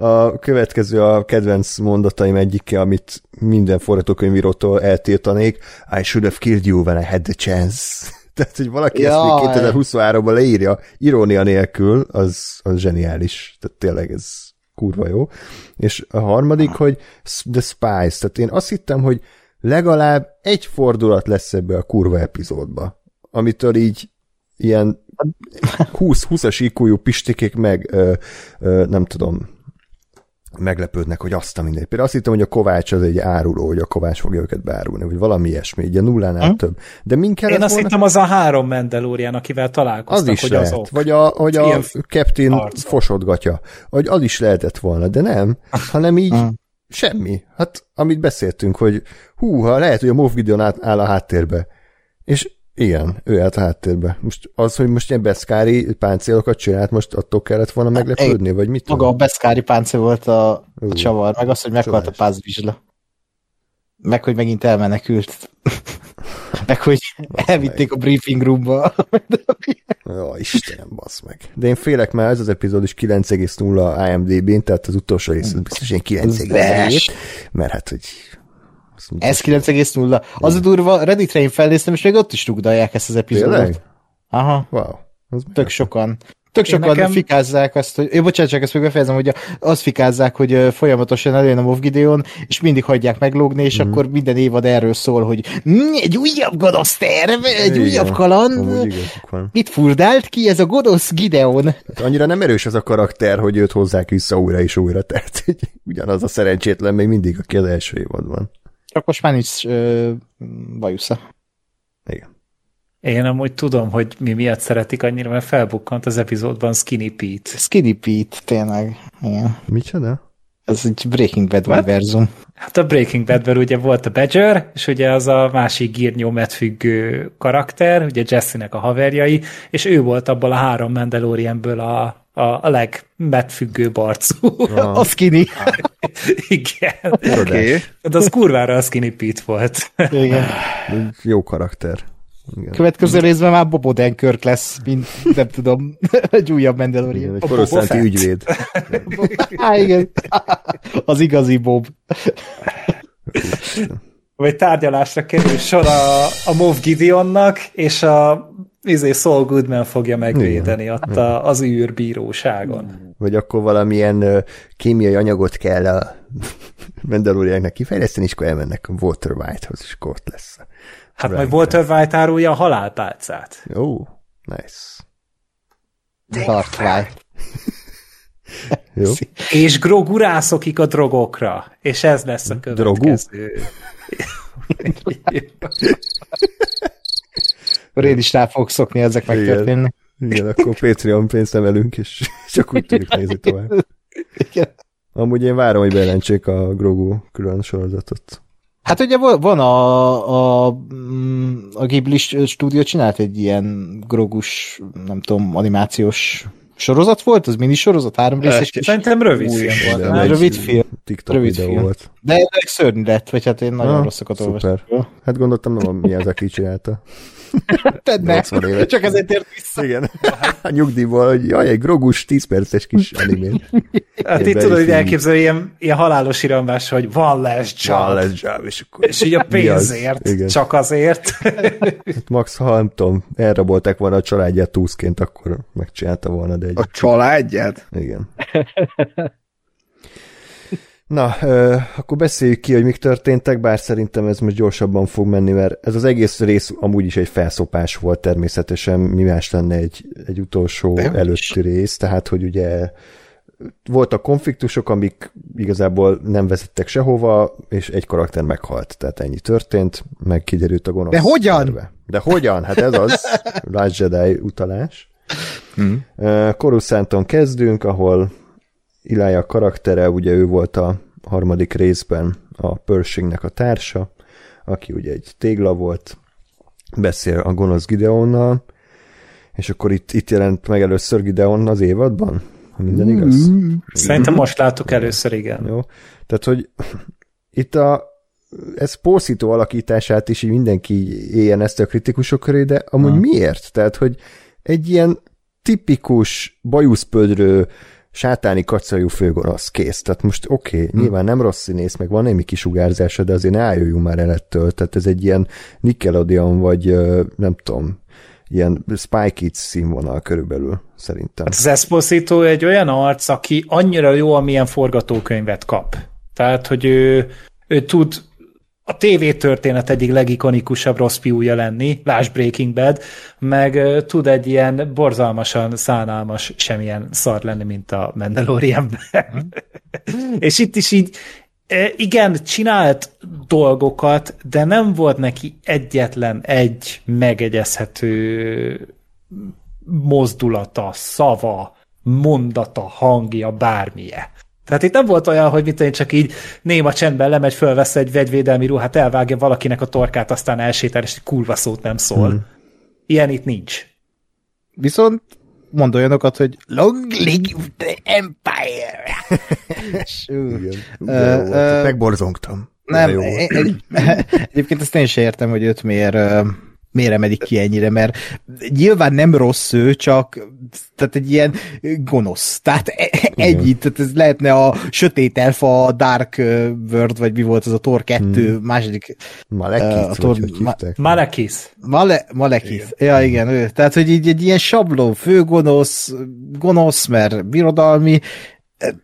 S1: A következő a kedvenc mondataim egyike, amit minden forgatókönyvírótól eltiltanék. I should have killed you when I had the chance. *laughs* Tehát, hogy valaki Jaj. ezt még 2023-ban leírja irónia nélkül, az, az zseniális. Tehát tényleg ez kurva jó. És a harmadik, hogy The Spice. Tehát én azt hittem, hogy legalább egy fordulat lesz ebbe a kurva epizódba, amitől így ilyen 20-20-as IQ-jú pistikék meg ö, ö, nem tudom, meglepődnek, hogy azt a mindegy. Például azt hittem, hogy a Kovács az egy áruló, hogy a Kovács fogja őket beárulni, vagy valami ilyesmi, így a nullánál hm? több. De minket
S2: Én azt volna... hittem az a három Mandalorian, akivel találkoztak,
S1: az is
S2: hogy
S1: lehet. azok. Vagy a, hogy a Captain arcok. fosodgatja. Hogy az is lehetett volna, de nem, *laughs* hanem így semmi. Hát, amit beszéltünk, hogy húha, lehet, hogy a Moff Gideon áll a háttérbe. És igen, ő állt a háttérbe. Most az, hogy most ilyen beszkári páncélokat csinált, most attól kellett volna meglepődni, vagy mit?
S3: Maga a beszkári páncél volt a, a csavar, meg az, hogy meghalt a pázvizsla. Meg, hogy megint elmenekült. *laughs* meg, hogy elvitték a briefing roomba. *laughs*
S1: Jó, Istenem, basz meg. De én félek, mert ez az epizód is 9,0 IMDb-n, tehát az utolsó rész biztos ilyen 9,7, mert hát, hogy
S3: ez 9,0. Az a durva, Redditre én felnéztem, és még ott is rugdalják ezt az epizódot. Tényleg? Aha.
S1: Wow.
S3: Az Tök sokan. Tök sokan nekem... fikázzák azt, hogy... Jó, bocsánat, csak ezt még befejezem, hogy azt fikázzák, hogy folyamatosan előjön a Moff Gideon, és mindig hagyják meglógni, és mm. akkor minden évad erről szól, hogy mm, egy újabb gonosz terv, egy Igen. újabb kaland. Mit furdált ki ez a gonosz Gideon?
S1: Hát annyira nem erős ez a karakter, hogy őt hozzák vissza újra és újra, tehát ugyanaz a szerencsétlen még mindig, aki az első évadban.
S3: Csak most már nincs ö, bajusza.
S1: Igen.
S2: Én amúgy tudom, hogy mi miatt szeretik annyira, mert felbukkant az epizódban Skinny Pete.
S3: Skinny Pete, tényleg. Igen.
S1: Micsoda?
S3: Ez egy Breaking Bad univerzum.
S2: Hát a Breaking Badben ugye volt a Badger, és ugye az a másik gírnyó medfüggő karakter, ugye Jesse-nek a haverjai, és ő volt abból a három Mandalorianből a, a, a legmedfüggő barcú.
S3: Ah. *laughs* A skinny. *laughs*
S2: Igen.
S4: Okay.
S2: De az kurvára a Skinny Pete volt.
S3: Igen. *laughs*
S1: Jó karakter. Igen.
S3: Következő részben már Bob Odenkirk lesz, mint nem tudom, egy újabb
S1: Igen,
S3: Mandalorian.
S1: egy korosztánti
S2: Fett.
S1: ügyvéd.
S3: Há, igen. Az igazi Bob.
S2: Vagy tárgyalásra kerül sor a, a Moff Gideonnak, és a izé Saul Goodman fogja megvédeni ott a, az űrbíróságon.
S1: Vagy akkor valamilyen kémiai anyagot kell a *laughs* Mandaloriannek kifejleszteni, és akkor elmennek a Walter Whitehoz, és akkor ott lesz.
S2: Hát
S1: Right.
S2: majd Walter White árulja a halálpálcát.
S1: Ó, nice.
S3: White. *laughs*
S1: Jó.
S2: És Grogu rászokik a drogokra, és ez lesz a
S1: Drogu?
S2: következő.
S3: Akkor *laughs* én is rá fogok szokni ezek
S1: Igen.
S3: megtörténni.
S1: Igen, akkor Patreon pénzt emelünk, és *laughs* csak úgy tudjuk nézni tovább.
S3: Igen.
S1: Amúgy én várom, hogy bejelentsék a Grogu külön sorozatot.
S3: Hát ugye van van a, a, mm, a Ghibli stúdió csinált egy ilyen grogus, nem tudom, animációs sorozat volt? Az mini sorozat, három részes kis
S2: Szerintem rövid film volt.
S1: De
S2: nem?
S3: rövid film.
S1: TikTok
S3: Rövid
S1: videó
S3: film.
S1: volt.
S3: De ez szörnyű lett, vagy hát én nagyon
S1: Ah,
S3: rosszakat
S1: szuper.
S3: olvastam.
S1: Hát gondoltam, nem a mi az, aki csinálta. *laughs*
S3: Tedd ne,
S1: 80 éves.
S3: csak ezért ért vissza.
S1: Igen. *laughs* A nyugdíjból, hogy jaj, egy grogus 10 perces kis *laughs* animé.
S2: Hát itt tudod, hogy elképzelni ilyen, ilyen halálos iramás, hogy van lesz
S1: Van
S2: job.
S1: lesz job, és akkor
S2: És így a
S1: Mi az?
S2: pénzért,
S1: Igen.
S2: csak azért.
S1: Hát max, ha nem tudom, elrabolták volna a családját túszként, akkor megcsinálta volna, de egy...
S4: A családját?
S1: Igen. Na, ö, akkor beszéljük ki, hogy mik történtek, bár szerintem ez most gyorsabban fog menni, mert ez az egész rész amúgy is egy felszopás volt természetesen, mi más lenne egy, egy utolsó
S3: De
S1: előtti rész, tehát hogy ugye voltak konfliktusok, amik igazából nem vezettek sehova, és egy karakter meghalt, tehát ennyi történt, meg kiderült a gonosz
S3: De hogyan?
S1: terve. De hogyan? Hát ez az, *laughs* Last Jedi utalás.
S3: Hmm.
S1: Coruscanton kezdünk, ahol Ilája karaktere, ugye ő volt a harmadik részben a Pershingnek a társa, aki ugye egy tégla volt, beszél a gonosz Gideonnal, és akkor itt, itt jelent meg először Gideon az évadban, ha minden igaz.
S2: Szerintem most láttuk először, igen.
S1: Jó. Tehát, hogy itt a ez porszító alakítását is így mindenki éljen ezt a kritikusok köré, de amúgy
S3: Ha.
S1: miért? Tehát, hogy egy ilyen tipikus bajuszpödrő sátáni kacajú főgonosz kész. Tehát most oké, okay,
S3: Hm.
S1: nyilván nem rossz színész, meg van némi kisugárzása, de azért ne álljunk már el ettől. Tehát ez egy ilyen Nickelodeon, vagy nem tudom, ilyen Spy Kids színvonal körülbelül, szerintem.
S2: Hát az Esposito egy olyan arc, aki annyira jó, amilyen forgatókönyvet kap. Tehát, hogy ő, ő tud a TV történet egyik legikonikusabb rossz fiúja lenni, lásd Breaking Bad, meg tud egy ilyen borzalmasan szánalmas semmilyen szar lenni, mint a Mandalorianben. *laughs* És itt is így, igen, csinált dolgokat, de nem volt neki egyetlen egy megegyezhető mozdulata, szava, mondata, hangja, bármilyen. Tehát itt nem volt olyan, hogy mit én csak így néma csendben lemegy, fölvesz egy vegyvédelmi ruhát, elvágja valakinek a torkát, aztán elsétál, és kurva szót nem szól. Hmm. Ilyen itt nincs.
S3: Viszont mond olyanokat, hogy Long live the Empire! *laughs*
S1: Igen. Megborzongtam. De
S3: Nem, egy, egyébként ezt én sem értem, hogy őt miért, miért emelik ki ennyire, mert nyilván nem rossz ő, csak tehát egy ilyen gonosz. Tehát e- ennyi, tehát ez lehetne a Sötét Elfa, a Dark World, vagy mi volt az a Thor 2, hmm. második,
S1: Malekith,
S3: a tor- ma-?
S2: Malekis.
S3: Male, Malekith. Ja, igen, ő. Tehát, hogy így egy ilyen sabló, főgonosz, gonosz, mert birodalmi,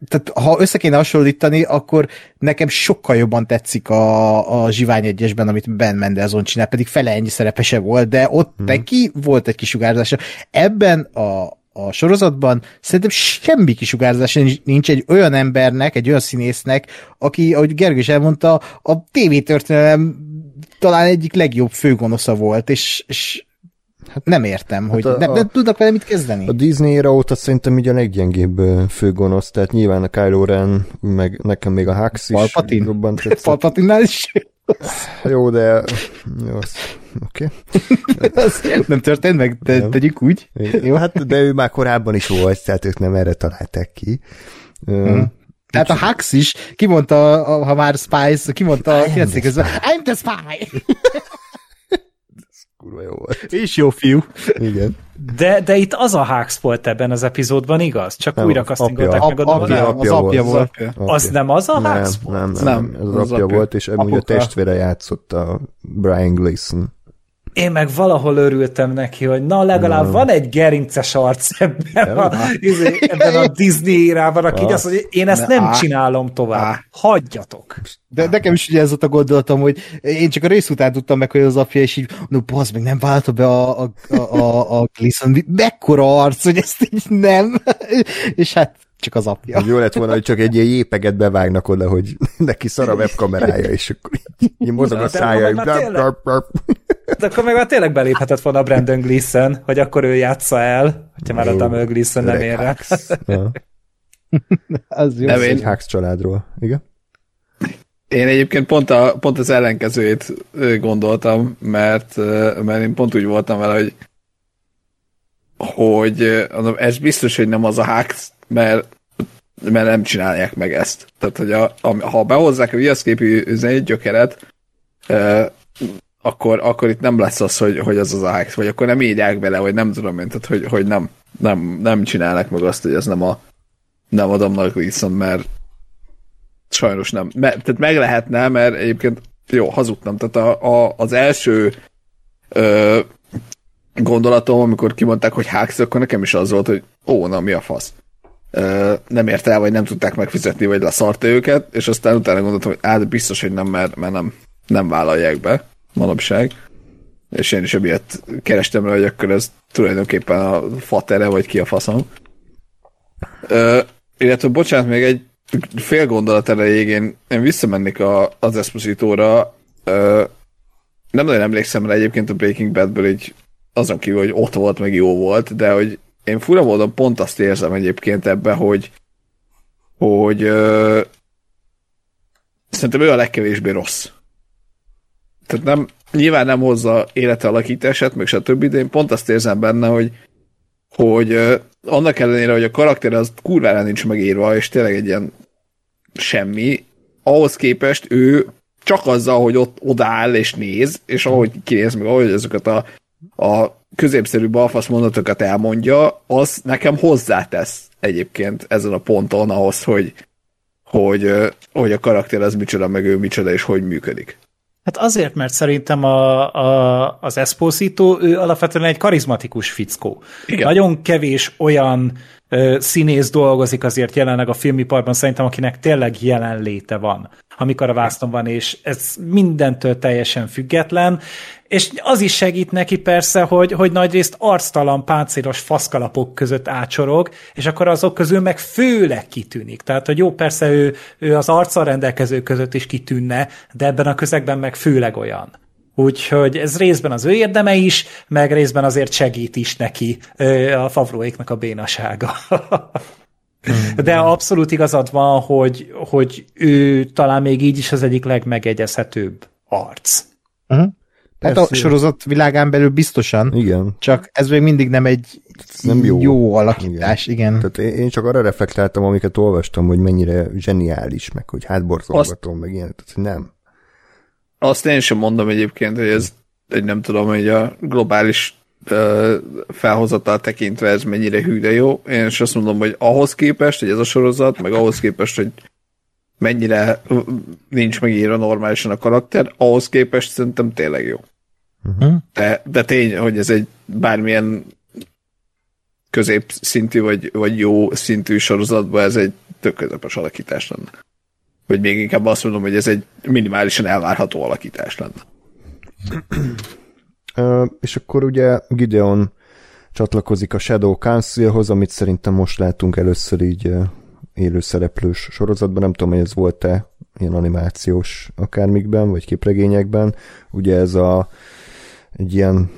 S3: tehát ha össze kéne hasonlítani, akkor nekem sokkal jobban tetszik a, a Zsivány egyesben, amit Ben Mendelsohn csinál, pedig fele ennyi szerepese volt, de ott hmm. neki volt egy kisugárzása. Ebben a, a sorozatban szerintem semmi kisugárzása nincs, nincs egy olyan embernek, egy olyan színésznek, aki, ahogy Gergő is elmondta, a tévétörténelem talán egyik legjobb főgonosza volt, és, és Hát nem értem, hogy hát a, nem, nem tudnak vele mit kezdeni.
S1: A Disney era óta szerintem így a leggyengébb főgonosz, tehát nyilván a Kylo Ren, meg nekem még a Hux is
S3: Palpatin. jobban *laughs* tetszett. Palpatinnál is
S1: jó, de... Jó, oké. *laughs*
S3: Okay. nem történt meg, te, nem. tegyük úgy.
S1: Jó, hát de ő már korábban is volt, tehát ők nem erre találták ki.
S3: Hmm. Tehát a Hux is kimondta, ha már Spice, kimondta a 90 I'm the spy! *laughs*
S1: kurva jó volt.
S3: És jó fiú.
S1: Igen.
S2: De, de itt az a Hux volt ebben az epizódban, igaz? Csak nem, újra kasztingolták meg a
S3: apja, apja, az apja volt.
S2: Apja. Az nem az a Hux
S1: volt? Nem, nem, nem, nem, az, az apja, apja volt, és amúgy a testvére játszott a Brian Gleason
S2: én meg valahol örültem neki, hogy na legalább no. van egy gerinces arc ebben, a, *laughs* izé, ebben a Disney írában, aki azt mondja, hogy én ezt nem á, csinálom tovább. Á. Hagyjatok.
S3: De nekem is ugye ez ott a gondolatom, hogy én csak a rész után tudtam meg, hogy az apja, és így, no, bazd meg, nem válta be a, a, a, a, a Gleason, mekkora arc, hogy ezt így nem. *laughs* és hát csak az apja.
S1: Jó lett volna, hogy csak egy ilyen jépeget bevágnak oda, hogy neki szar a *laughs* webkamerája, és akkor így mozog a szája.
S2: De akkor meg már tényleg beléphetett volna a Brandon Gleeson, hogy akkor ő játsza el, hogyha már a Damel Gleeson nem ér rá. *laughs*
S3: az jó.
S1: Nem egy Hux családról, igen?
S4: Én egyébként pont, a, pont az ellenkezőjét gondoltam, mert, mert én pont úgy voltam vele, hogy hogy ez biztos, hogy nem az a Hux, mert, mert nem csinálják meg ezt. Tehát, hogy a, a, ha behozzák a viaszképű gyökeret, akkor, akkor itt nem lesz az, hogy, hogy az az AX, vagy akkor nem írják bele, vagy nem tudom én, tehát hogy, hogy nem, nem, nem csinálnak meg azt, hogy ez nem a nem adom nagy Gleason, mert sajnos nem. Me, tehát meg lehetne, mert egyébként jó, hazudtam. Tehát a, a, az első ö, gondolatom, amikor kimondták, hogy Hux, akkor nekem is az volt, hogy ó, na mi a fasz. Ö, nem ért el, vagy nem tudták megfizetni, vagy leszarta őket, és aztán utána gondoltam, hogy hát biztos, hogy nem, mert, mert nem, nem vállalják be manapság. És én is emiatt kerestem rá, hogy akkor ez tulajdonképpen a fatere, vagy ki a faszom. Ö, illetve, bocsánat, még egy fél gondolat erejéig én, én visszamennék a, az Esposito-ra. Ö, nem nagyon emlékszem rá egyébként a Breaking Badből így azon kívül, hogy ott volt, meg jó volt, de hogy én fura módon pont azt érzem egyébként ebbe, hogy hogy ö, szerintem ő a legkevésbé rossz tehát nem, nyilván nem hozza élete alakítását, meg stb., de én pont azt érzem benne, hogy, hogy uh, annak ellenére, hogy a karakter az kurvára nincs megírva, és tényleg egy ilyen semmi, ahhoz képest ő csak azzal, hogy ott odáll és néz, és ahogy kinéz meg, ahogy ezeket a, a középszerű balfasz mondatokat elmondja, az nekem hozzátesz egyébként ezen a ponton ahhoz, hogy, hogy, hogy a karakter az micsoda, meg ő micsoda, és hogy működik.
S2: Hát azért, mert szerintem a, a, az Esposito, ő alapvetően egy karizmatikus fickó. Igen. Nagyon kevés olyan ö, színész dolgozik azért jelenleg a filmiparban, szerintem, akinek tényleg jelenléte van, amikor a vászton van, és ez mindentől teljesen független, és az is segít neki persze, hogy, hogy nagyrészt arctalan, páncélos faszkalapok között ácsorog, és akkor azok közül meg főleg kitűnik. Tehát, hogy jó, persze ő, ő az arccal rendelkező között is kitűnne, de ebben a közegben meg főleg olyan. Úgyhogy ez részben az ő érdeme is, meg részben azért segít is neki a favróéknak a bénasága. *laughs* De abszolút igazad van, hogy, hogy ő talán még így is az egyik legmegegyezhetőbb arc.
S3: Uh-huh. Hát a sorozat világán belül biztosan.
S1: Igen.
S3: Csak ez még mindig nem egy nem jó, jó alakítás, igen. igen.
S1: Tehát én csak arra reflektáltam, amiket olvastam, hogy mennyire zseniális, meg hogy hátborzolgatom, Azt... meg ilyen, tehát nem.
S4: Azt én sem mondom egyébként, hogy ez egy nem tudom, hogy a globális felhozatal tekintve ez mennyire hű, de jó. Én is azt mondom, hogy ahhoz képest, hogy ez a sorozat, meg ahhoz képest, hogy mennyire nincs megírva normálisan a karakter, ahhoz képest szerintem tényleg jó. Uh-huh. De, de tény, hogy ez egy bármilyen középszintű vagy, vagy jó szintű sorozatban ez egy tök közepes alakítás lenne. Vagy még inkább azt mondom, hogy ez egy minimálisan elvárható alakítás lenne.
S1: És akkor ugye Gideon csatlakozik a Shadow Councilhoz, amit szerintem most látunk először így élő szereplős sorozatban, nem tudom, hogy ez volt-e ilyen animációs akármikben, vagy képregényekben. Ugye ez a egy ilyen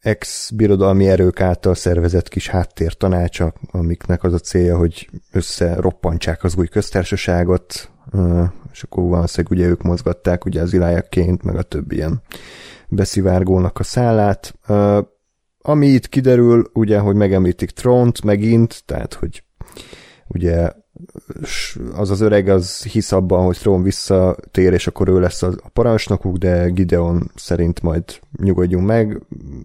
S1: ex-birodalmi erők által szervezett kis háttértanácsa, amiknek az a célja, hogy összeroppantsák az új köztársaságot, és akkor valószínűleg ugye ők mozgatták ugye az ilájakként, meg a többi ilyen beszivárgónak a szállát. Ami itt kiderül, ugye, hogy megemlítik Tront megint, tehát, hogy ugye az az öreg az hisz abban, hogy Throne visszatér, és akkor ő lesz a parancsnokuk, de Gideon szerint majd nyugodjunk meg.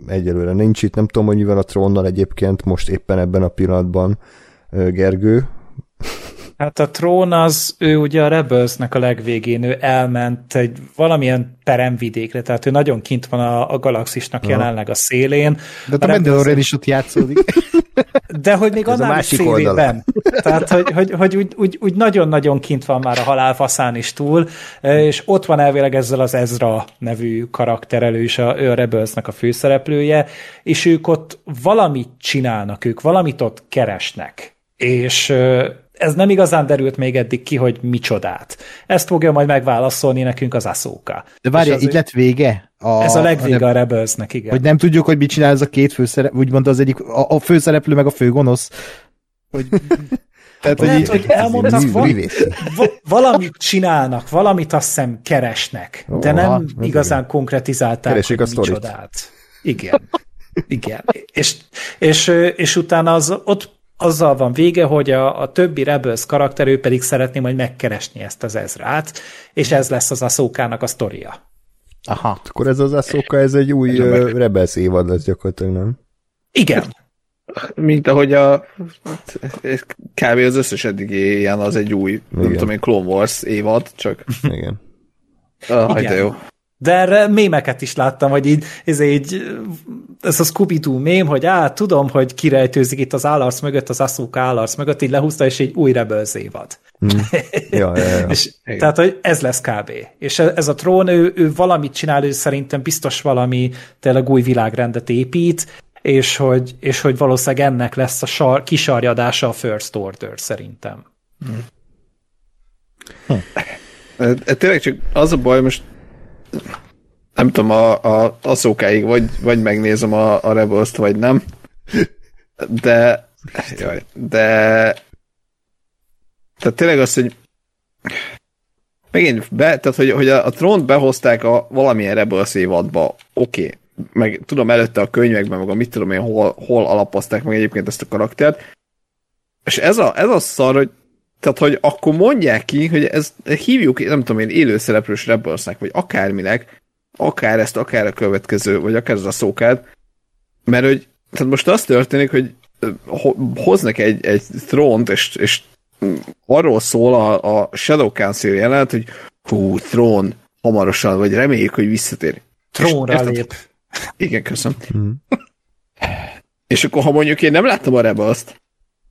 S1: Egyelőre nincs itt, nem tudom, hogy mivel a trónnal egyébként most éppen ebben a pillanatban Gergő.
S2: Hát a trón az, ő ugye a Rebelsnek a legvégén, ő elment egy valamilyen peremvidékre, tehát ő nagyon kint van a, a galaxisnak ja. jelenleg a szélén.
S3: De a, a Mandalorian is ott játszódik. *laughs*
S2: De hogy még Ez annál is szélében. Tehát, hogy, hogy, hogy úgy, úgy, úgy nagyon-nagyon kint van már a halálfaszán is túl, és ott van elvileg ezzel az Ezra nevű karakterelő is, a, ő a Rebelsnek a főszereplője, és ők ott valamit csinálnak, ők valamit ott keresnek. És ez nem igazán derült még eddig ki, hogy micsodát. Ezt fogja majd megválaszolni nekünk az Aszóka.
S3: De várja, így lett vége?
S2: A, ez a legvége a, a Rebelsnek, igen.
S3: Hogy nem tudjuk, hogy mit csinál ez a két főszereplő, úgy mondta az egyik, a, a főszereplő meg a főgonosz. Hogy, *laughs*
S2: tehát, Lehet, hogy, hogy elmondtak, va, va, valamit csinálnak, valamit azt hiszem keresnek, de nem igazán konkretizálták, Keresik hogy a micsodát. Igen. Igen. És, és, és utána az ott azzal van vége, hogy a, a többi Rebels karakter, ő pedig szeretné majd megkeresni ezt az Ezrát, és ez lesz az Aszókának a sztoria.
S1: Aha. Akkor ez az Aszóka, ez egy új uh, Rebels évad lesz gyakorlatilag, nem?
S2: Igen.
S4: Mint ahogy a kb. az összes eddigi ilyen az egy új, Igen. nem tudom én, Clone Wars évad, csak...
S1: Igen.
S4: Ah, Igen. de jó.
S2: De erre mémeket is láttam, hogy így, ez így, ez a scooby mém, hogy á, tudom, hogy kirejtőzik itt az állarc mögött, az Asuka állarc mögött, így lehúzta, és egy új Rebels évad. Mm. *laughs*
S1: ja, ja, ja.
S2: és, tehát, hogy ez lesz kb. És ez a trón, ő, ő valamit csinál, ő szerintem biztos valami tényleg új világrendet épít, és hogy, és hogy valószínűleg ennek lesz a sar, kisarjadása a First Order szerintem. Mm.
S4: Hm. Tényleg csak az a baj, most nem tudom, a, a, a szókáig vagy, vagy megnézem a, a rebels vagy nem. De, jaj, de tehát tényleg az, hogy megint be, tehát hogy, hogy a, a trónt behozták a valamilyen Rebels évadba, oké, okay. meg tudom előtte a könyvekben, meg a mit tudom én, hol, hol alapozták meg egyébként ezt a karaktert, és ez a, ez a szar, hogy tehát, hogy akkor mondják ki, hogy ez hívjuk, nem tudom én, élőszereplős Rebelsnek, vagy akárminek, akár ezt, akár a következő, vagy akár ez a szókád, mert hogy, tehát most az történik, hogy hoznak egy, egy trónt, és, és arról szól a, a Shadow Council jelenet, hogy hú, trón, hamarosan, vagy reméljük, hogy visszatér.
S2: Trónra lép.
S4: Igen, köszönöm. Mm. és akkor, ha mondjuk én nem láttam a Rebels-t,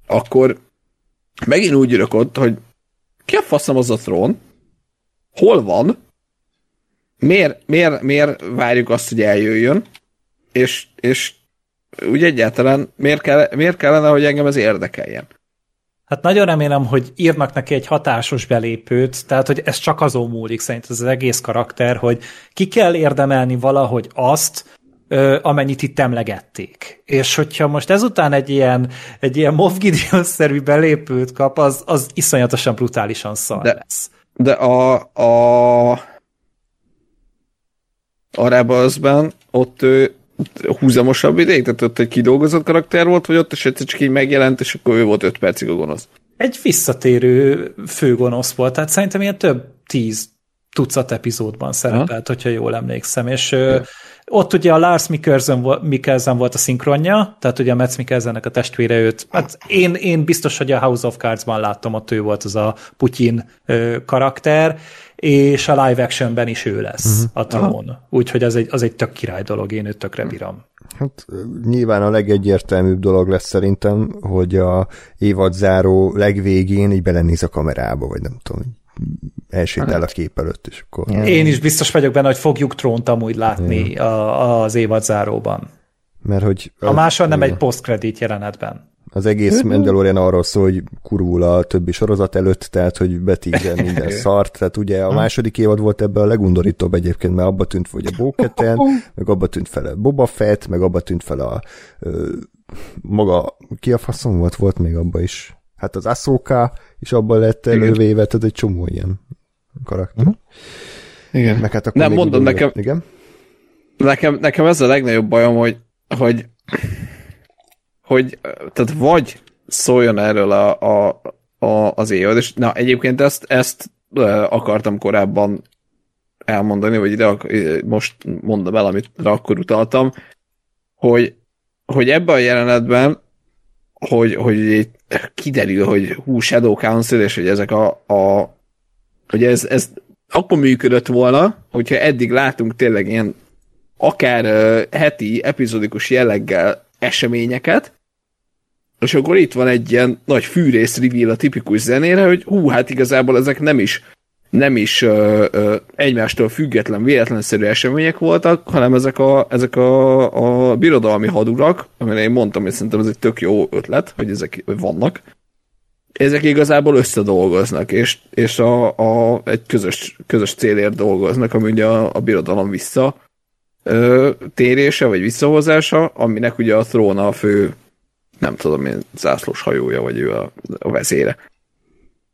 S4: akkor megint úgy ülök ott, hogy ki a faszom az a trón? Hol van? Miért, miért, miért várjuk azt, hogy eljöjjön? És, és úgy egyáltalán miért, kell, miért kellene, hogy engem ez érdekeljen?
S2: Hát nagyon remélem, hogy írnak neki egy hatásos belépőt, tehát hogy ez csak azon múlik szerint ez az egész karakter, hogy ki kell érdemelni valahogy azt, amennyit itt emlegették. És hogyha most ezután egy ilyen, egy ilyen Moff Gideon-szerű belépőt kap, az, az iszonyatosan brutálisan szar de, lesz.
S4: De a, a a Rebelsben ott ő húzamosabb ideig? Tehát ott egy kidolgozott karakter volt, vagy ott esetleg csak így megjelent, és akkor ő volt 5 percig a gonosz?
S2: Egy visszatérő főgonosz volt, tehát szerintem ilyen több tíz tucat epizódban szerepelt, ha? hogyha jól emlékszem, és ja. Ott ugye a Lars Mikkelsen, Mikkelsen volt a szinkronja, tehát ugye a Metz Mikkelsennek a testvére őt, hát én, én biztos, hogy a House of Cards-ban láttam, ott ő volt az a Putyin karakter, és a live actionben is ő lesz uh-huh. a trón. Úgyhogy az egy, az egy tök király dolog, én őt tökre bírom.
S1: Hát nyilván a legegyértelműbb dolog lesz szerintem, hogy a évadzáró legvégén így belenéz a kamerába, vagy nem tudom, elsétál a kép előtt, és akkor...
S2: Én is biztos vagyok benne, hogy fogjuk trónt amúgy látni a, az évad záróban.
S1: Mert hogy...
S2: A máson nem egy post-credit jelenetben.
S1: Az egész Mandalorian arról szól, hogy kurul a többi sorozat előtt, tehát hogy betízel *laughs* minden szart, tehát ugye a második évad volt ebben a legundorítóbb egyébként, mert abba tűnt hogy a Bóketen, *laughs* meg abba tűnt fel a Boba Fett, meg abba tűnt fel a ö, maga, ki a faszom volt, volt még abba is. Hát az Ahsoka is abban lett elővéve, tehát egy csomó ilyen karakter. Uh-huh.
S4: Igen. Meg hát akkor Nem, mondom nekem, igen? Nekem, nekem ez a legnagyobb bajom, hogy, hogy, hogy tehát vagy szóljon erről a, a, a, az évad, és na egyébként ezt, ezt akartam korábban elmondani, vagy ide most mondom el, amit akkor utaltam, hogy, hogy ebben a jelenetben, hogy, hogy kiderül, hogy hú, Shadow Council, és hogy ezek a, a hogy ez, ez akkor működött volna, hogyha eddig látunk tényleg ilyen akár heti, epizódikus jelleggel eseményeket, és akkor itt van egy ilyen nagy fűrész reveal a tipikus zenére, hogy hú, hát igazából ezek nem is nem is ö, ö, egymástól független, véletlenszerű események voltak, hanem ezek a, ezek a, a birodalmi hadurak, amire én mondtam, hogy szerintem ez egy tök jó ötlet, hogy ezek vannak, ezek igazából összedolgoznak, és, és a, a, egy közös, közös célért dolgoznak, ami ugye a, a birodalom vissza ö, térése, vagy visszahozása, aminek ugye a tróna a fő, nem tudom én, zászlós hajója, vagy ő a, a vezére.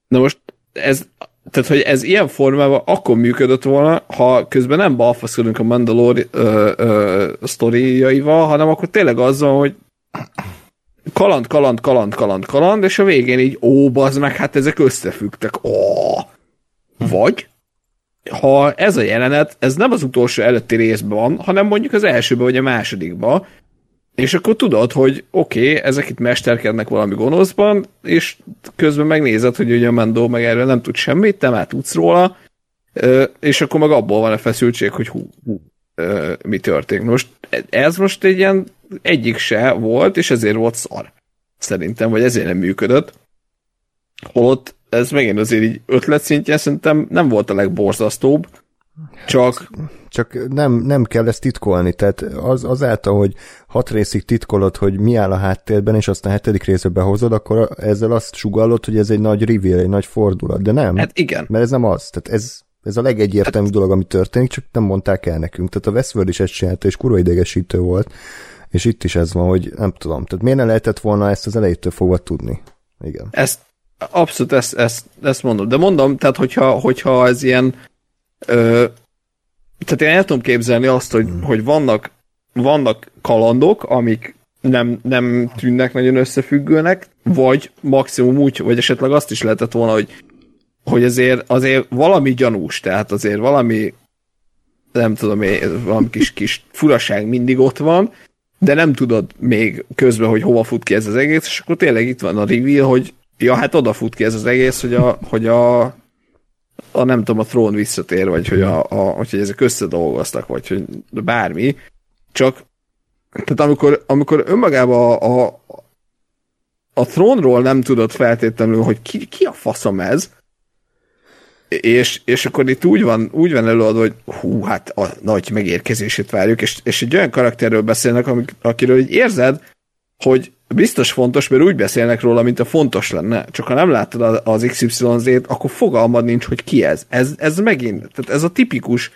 S4: Na most ez, tehát, hogy ez ilyen formában akkor működött volna, ha közben nem balfaszkodunk a Mandalore ö, sztoriaival, hanem akkor tényleg azzal, hogy kaland, kaland, kaland, kaland, kaland, és a végén így, ó, bazd meg, hát ezek összefüggtek. Ó. Vagy, ha ez a jelenet, ez nem az utolsó előtti részben van, hanem mondjuk az elsőben vagy a másodikban, és akkor tudod, hogy oké, okay, ezek itt mesterkednek valami gonoszban, és közben megnézed, hogy ugye a Mendo meg erről nem tud semmit, te már tudsz róla, és akkor meg abból van a feszültség, hogy hú, hú mi történik. Most ez most egy ilyen egyik se volt, és ezért volt szar. Szerintem, vagy ezért nem működött. Holott ez megint azért így ötlet szintjén szerintem nem volt a legborzasztóbb, csak...
S1: Csak nem, nem kell ezt titkolni, tehát az, azáltal, hogy hat részig titkolod, hogy mi áll a háttérben, és aztán a hetedik részbe behozod, akkor ezzel azt sugallod, hogy ez egy nagy reveal, egy nagy fordulat, de nem.
S4: Hát igen.
S1: Mert ez nem az, tehát ez, ez a legegyértelműbb hát... dolog, ami történik, csak nem mondták el nekünk. Tehát a Westworld is ezt csinálta, és kurva idegesítő volt. És itt is ez van, hogy nem tudom, tehát miért ne lehetett volna ezt az elejétől fogva tudni? Igen.
S4: Ezt, abszolút ezt, ezt, ezt mondom. De mondom, tehát hogyha, hogyha ez ilyen ö, tehát én el tudom képzelni azt, hogy, hmm. hogy vannak, vannak kalandok, amik nem, nem tűnnek nagyon összefüggőnek, vagy maximum úgy, vagy esetleg azt is lehetett volna, hogy, hogy azért, azért valami gyanús, tehát azért valami nem tudom valami kis, kis furaság mindig ott van, de nem tudod még közben, hogy hova fut ki ez az egész, és akkor tényleg itt van a reveal, hogy ja, hát oda fut ki ez az egész, hogy a, hogy a, a nem tudom, a trón visszatér, vagy hogy, a, a, hogy ezek összedolgoztak, vagy hogy bármi, csak tehát amikor, amikor önmagában a, a, a trónról nem tudod feltétlenül, hogy ki, ki a faszom ez, és, és akkor itt úgy van, úgy van előadva, hogy hú, hát a nagy megérkezését várjuk, és, és egy olyan karakterről beszélnek, amik, akiről így érzed, hogy biztos fontos, mert úgy beszélnek róla, mint a fontos lenne. Csak ha nem láttad az XYZ-t, akkor fogalmad nincs, hogy ki ez. Ez, ez megint, tehát ez a tipikus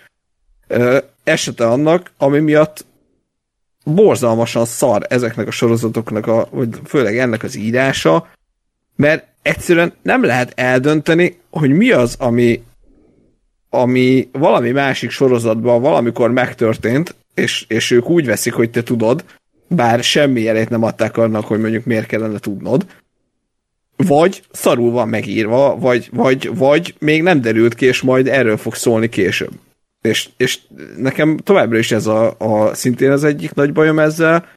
S4: ö, esete annak, ami miatt borzalmasan szar ezeknek a sorozatoknak, a, vagy főleg ennek az írása, mert egyszerűen nem lehet eldönteni, hogy mi az, ami, ami valami másik sorozatban valamikor megtörtént, és, és ők úgy veszik, hogy te tudod, bár semmi jelét nem adták annak, hogy mondjuk miért kellene tudnod, vagy szarul van megírva, vagy, vagy, vagy még nem derült ki, és majd erről fog szólni később. És, és nekem továbbra is ez a, a szintén az egyik nagy bajom ezzel,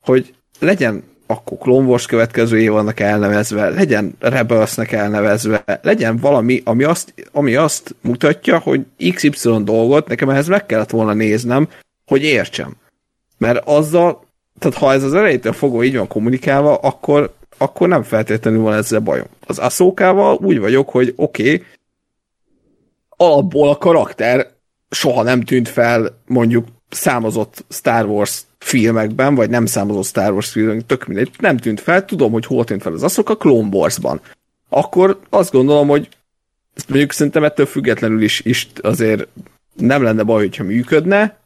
S4: hogy legyen akkor Clone Wars következő évadnak elnevezve, legyen Rebelsnek elnevezve, legyen valami, ami azt, ami azt mutatja, hogy XY dolgot nekem ehhez meg kellett volna néznem, hogy értsem. Mert azzal, tehát ha ez az elejétől fogva így van kommunikálva, akkor, akkor nem feltétlenül van ezzel bajom. Az aszókával úgy vagyok, hogy oké, okay, alapból a karakter soha nem tűnt fel mondjuk számozott Star Wars filmekben, vagy nem számozott Star Wars filmekben, tök mindegy, nem tűnt fel, tudom, hogy hol tűnt fel az a Clone Wars-ban. Akkor azt gondolom, hogy mondjuk szerintem ettől függetlenül is, is azért nem lenne baj, hogyha működne,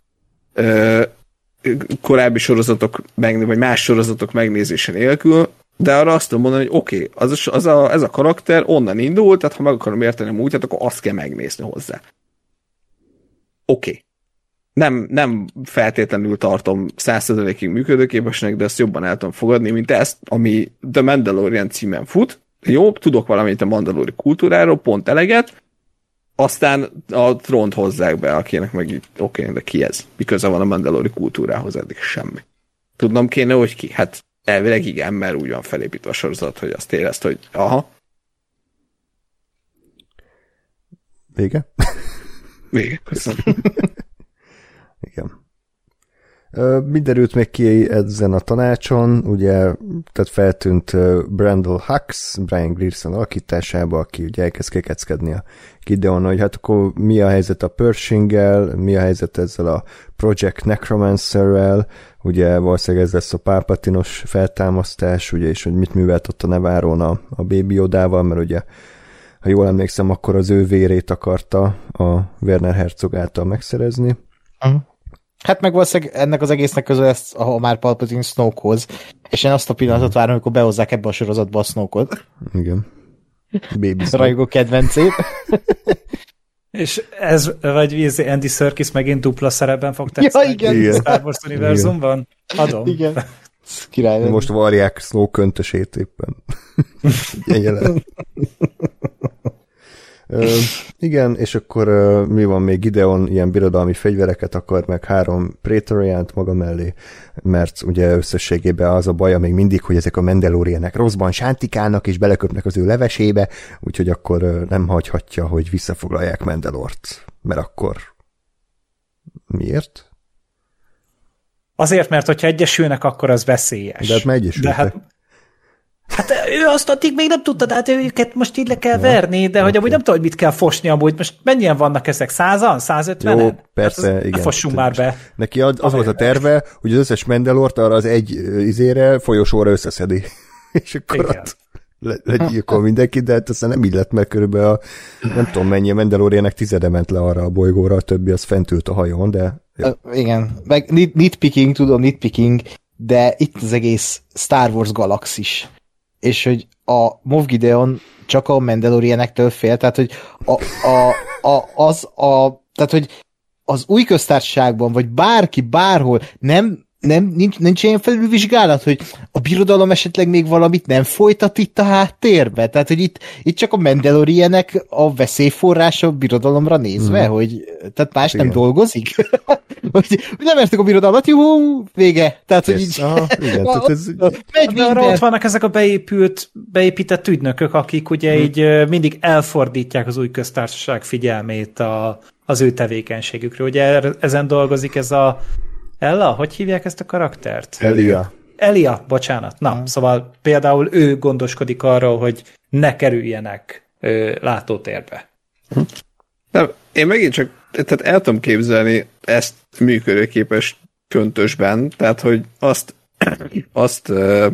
S4: korábbi sorozatok, meg, vagy más sorozatok megnézése nélkül, de arra azt tudom mondani, hogy oké, okay, az, az a, ez a karakter onnan indult, tehát ha meg akarom érteni a múltját, akkor azt kell megnézni hozzá. Oké. Okay. Nem, nem feltétlenül tartom százszerzelékig működőképesnek, de ezt jobban el tudom fogadni, mint ezt, ami The Mandalorian címen fut. Jó, tudok valamit a mandalori kultúráról, pont eleget, aztán a trónt hozzák be, akinek meg így, oké, okay, de ki ez? Miköze van a mandalori kultúrához eddig semmi. Tudnom kéne, hogy ki? Hát elvileg igen, mert úgy van felépítve a sorozat, hogy azt érezt, hogy aha.
S1: Vége?
S4: Vége, köszönöm. *laughs*
S1: igen. Mindenült még ki ezen a tanácson, ugye, tehát feltűnt Brandel Hux, Brian Grierson alakításába, aki ugye elkezd kekeckedni a Gideon, hogy hát akkor mi a helyzet a Pershing-el, mi a helyzet ezzel a Project Necromancer-rel, ugye valószínűleg ez lesz a pálpatinos feltámasztás, ugye, és hogy mit művelt ott a Neváron a, a Baby Odával, mert ugye ha jól emlékszem, akkor az ő vérét akarta a Werner Herzog által megszerezni. Uh-huh.
S3: Hát meg valószínűleg ennek az egésznek közül ezt, ahol már Palpatine Snokehoz, és én azt a pillanatot várom, amikor behozzák ebbe a sorozatba a Snoke-ot.
S1: Igen. Baby
S3: Rajgó kedvencét. *laughs*
S2: És ez, vagy vízi Andy Serkis megint dupla szerepben fog tetszeni?
S3: Ja, igen. igen.
S2: Star Wars univerzumban? Adom.
S3: Igen. *laughs* Király.
S1: Most varják Snow köntösét éppen. *laughs* Ilyen Ö, igen, és akkor ö, mi van még? Gideon ilyen birodalmi fegyvereket akar, meg három Praetoriant maga mellé, mert ugye összességében az a baja még mindig, hogy ezek a Mandalorianek rosszban sántikálnak, és beleköpnek az ő levesébe, úgyhogy akkor ö, nem hagyhatja, hogy visszafoglalják Mandalort, mert akkor miért?
S2: Azért, mert hogyha egyesülnek, akkor az veszélyes.
S1: De hát már egyesültek. De hát
S2: Hát ő azt addig még nem tudta, hát őket most így le kell ja, verni, de hogy amúgy nem tudom, hogy mit kell fosni amúgy. Most mennyien vannak ezek? Százan? 150
S1: Jó, persze, hát igen.
S2: Fossunk már be.
S1: Neki az, az volt a terve, hogy az összes Mendelort arra az egy izére, folyosóra összeszedi. *laughs* És akkor igen. ott le, legyilkol mindenki, de hát aztán nem így lett, mert körülbelül a, nem tudom mennyi a Mandalorianek tizede ment le arra a bolygóra, a többi az fent ült a hajón, de...
S3: Uh, igen, meg nitpicking, tudom, nitpicking, de itt az egész Star Wars galaxis és hogy a Moff Gideon csak a Mandalorianektől fél, tehát hogy a, a, a, az a, tehát hogy az új köztársaságban, vagy bárki, bárhol nem nem, nincs, nincs ilyen felülvizsgálat, hogy a birodalom esetleg még valamit nem folytat itt a háttérbe? Tehát, hogy itt, itt csak a Mandalorienek a veszélyforrása a birodalomra nézve, mm. hogy tehát más igen. nem dolgozik? *laughs* hogy nem értek a birodalmat, jó, vége. Tehát, hogy így... Aha, igen, tehát ez...
S2: Megy De arra ott vannak ezek a beépült, beépített ügynökök, akik ugye hmm. így mindig elfordítják az új köztársaság figyelmét a, az ő tevékenységükről. Ugye ezen dolgozik ez a Ella, hogy hívják ezt a karaktert?
S1: Elia.
S2: Elia, bocsánat. Na, hmm. szóval például ő gondoskodik arról, hogy ne kerüljenek ö, látótérbe.
S4: Nem, én megint csak tehát el tudom képzelni ezt működőképes köntösben, tehát hogy azt, azt ö,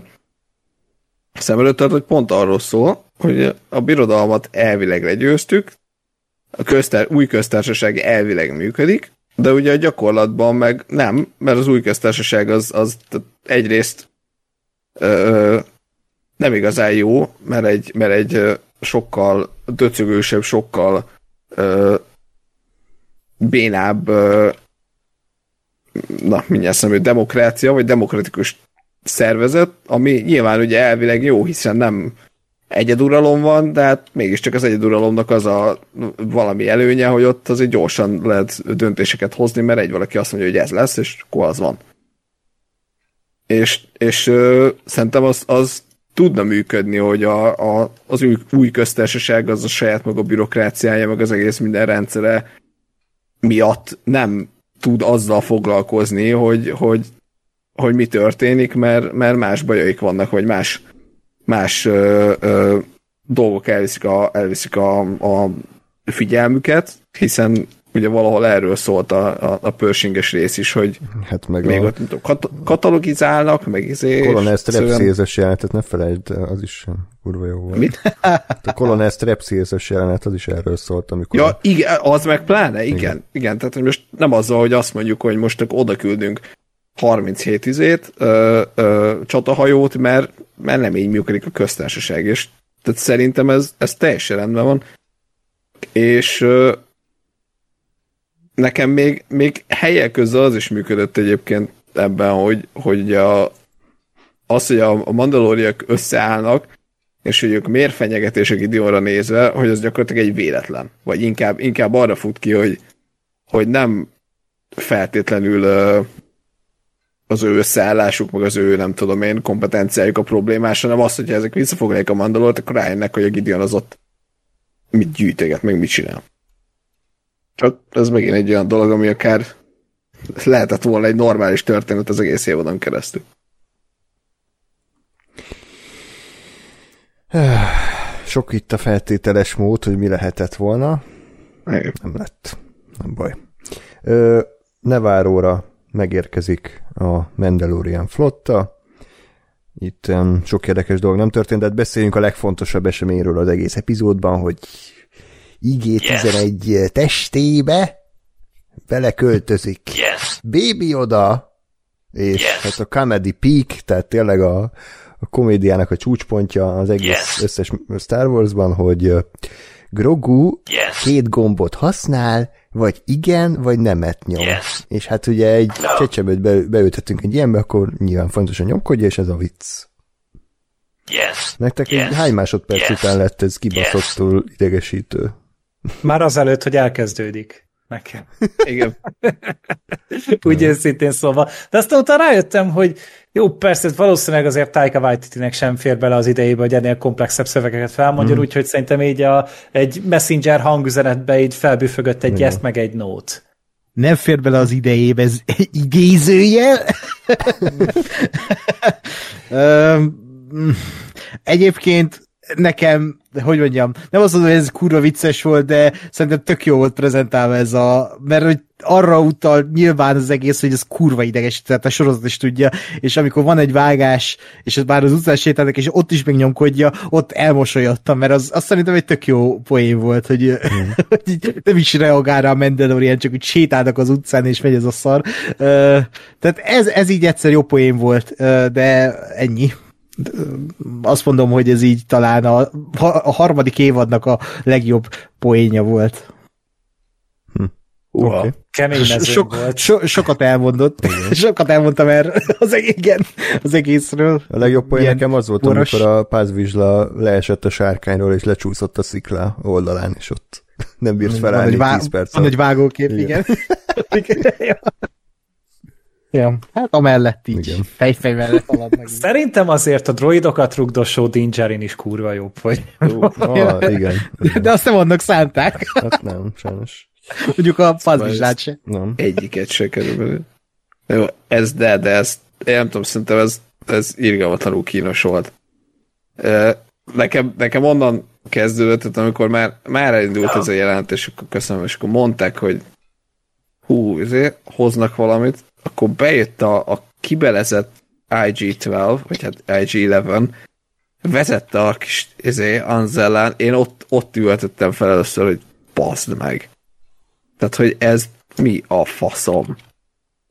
S4: szem előtt tart, hogy pont arról szól, hogy a birodalmat elvileg legyőztük, a köztár, új köztársaság elvileg működik, de ugye a gyakorlatban meg nem, mert az új köztársaság az, az egyrészt ö, nem igazán jó, mert egy, mert egy sokkal döcögősebb, sokkal ö, bénább na, mindjárt szemű demokrácia, vagy demokratikus szervezet, ami nyilván ugye elvileg jó, hiszen nem egyeduralom van, de hát mégiscsak az egyeduralomnak az a valami előnye, hogy ott azért gyorsan lehet döntéseket hozni, mert egy valaki azt mondja, hogy ez lesz, és akkor az van. És, és ö, szerintem az, az tudna működni, hogy a, a, az új, új köztársaság az a saját maga bürokráciája, meg az egész minden rendszere miatt nem tud azzal foglalkozni, hogy, hogy, hogy mi történik, mert, mert más bajaik vannak, vagy más más ö, ö, dolgok elviszik, a, elviszik a, a figyelmüket, hiszen ugye valahol erről szólt a, a, a pörsinges rész is, hogy
S1: hát meg
S4: még
S1: a...
S4: ott kat- katalogizálnak, meg izé...
S1: Colonel Strepsils jelenetet ne felejtsd, az is kurva jó volt.
S4: Mit?
S1: A Colonel Strepsils jelenet, az is erről szólt, amikor...
S4: Ja, igen, az meg pláne, igen, igen, igen tehát hogy most nem azzal, hogy azt mondjuk, hogy most oda küldünk 37 izét, ö, ö, csatahajót, mert, mert nem így működik a köztársaság, és tehát szerintem ez, ez teljesen rendben van, és ö, nekem még, még helyek közül az is működött egyébként ebben, hogy, hogy a, az, hogy a, mandalóriak összeállnak, és hogy ők miért fenyegetések Gideonra nézve, hogy az gyakorlatilag egy véletlen. Vagy inkább, inkább arra fut ki, hogy, hogy nem feltétlenül az ő összeállásuk, meg az ő, nem tudom én, kompetenciájuk a problémás, hanem az, hogyha ezek visszafoglalják a mandalort, akkor rájönnek, hogy a Gideon az ott mit gyűjteget, meg mit csinál. Csak ez megint egy olyan dolog, ami akár lehetett volna egy normális történet az egész évadon keresztül. *sighs*
S1: Sok itt a feltételes mód, hogy mi lehetett volna. Nem lett. Nem baj. Ö, Neváróra megérkezik a Mandalorian flotta. Itt um, sok érdekes dolog nem történt, de hát beszéljünk a legfontosabb eseményről az egész epizódban, hogy IG-11 yes. testébe beleköltözik.
S5: Yes.
S1: Baby oda, és
S5: Yes.
S1: hát a comedy peak, tehát tényleg a, a komédiának a csúcspontja az egész
S5: Yes.
S1: összes Star Warsban, hogy Grogu
S5: Yes.
S1: két gombot használ, vagy igen, vagy nemet nyom.
S5: Yes.
S1: És hát ugye egy
S5: No.
S1: csecsemőt be, beültettünk egy ilyenbe, akkor nyilván fontosan nyomkodja, és ez a vicc.
S5: Yes.
S1: Nektek
S5: Yes.
S1: yes. hány másodperc
S5: Yes.
S1: után lett ez kibaszottul idegesítő?
S2: Már azelőtt, hogy elkezdődik nekem.
S4: Igen. *laughs*
S2: Úgy őszintén szóval. De aztán utána rájöttem, hogy jó, persze, valószínűleg azért Taika Waititi-nek sem fér bele az idejébe, hogy ennél komplexebb szövegeket felmondjon, mm. úgyhogy szerintem így a, egy messenger hangüzenetbe így felbüfögött egy yes, meg egy nót.
S3: Nem fér bele az idejébe, ez igézőjel. *laughs* Öm, mm, Egyébként nekem, hogy mondjam, nem azt mondom, hogy ez kurva vicces volt, de szerintem tök jó volt prezentálva ez a, mert hogy arra utal nyilván az egész, hogy ez kurva ideges, tehát a sorozat is tudja, és amikor van egy vágás, és ez már az utcán sétálnak, és ott is megnyomkodja, ott elmosolyodtam, mert az, azt szerintem egy tök jó poén volt, hogy, mm. *laughs* hogy nem is reagál rá a Mandalorian, csak úgy sétálnak az utcán, és megy ez a szar. Tehát ez, ez így egyszer jó poén volt, de ennyi azt mondom, hogy ez így talán a, a harmadik évadnak a legjobb poénja volt.
S1: Oké. Okay.
S2: Kemény mezőn
S3: So,
S2: volt.
S3: so, sokat elmondott. *laughs* sokat elmondtam erről az, eg- igen, az egészről.
S1: A legjobb poén nekem az volt,
S3: poros.
S1: amikor a pázvizsla leesett a sárkányról, és lecsúszott a szikla oldalán, és ott *laughs* nem bírt felállni
S3: egy, vá-
S1: 10 perc
S3: van egy vágókép, igen. igen. *laughs* ja. ja. Hát amellett így.
S1: Igen.
S3: Fejfej mellett haladnak.
S2: Szerintem azért a droidokat rugdosó Din Djarin is kurva jobb, hogy
S1: Ah, igen. igen.
S3: De azt nem annak szánták.
S1: Hát nem, sajnos.
S3: Mondjuk a fazvizslát se.
S1: Nem.
S4: Egyiket se körülbelül. Jó, ez de, de ez, én nem tudom, szerintem ez, ez irgalmatlanul kínos volt. Nekem, nekem onnan kezdődött, tehát amikor már, már elindult ez a jelentés, akkor köszönöm, és akkor mondták, hogy hú, ezért hoznak valamit, akkor bejött a, a kibelezett IG-12, vagy hát IG-11, vezette a kis izé, Anzellán, én ott, ott ültettem fel először, hogy baszd meg. Tehát, hogy ez mi a faszom?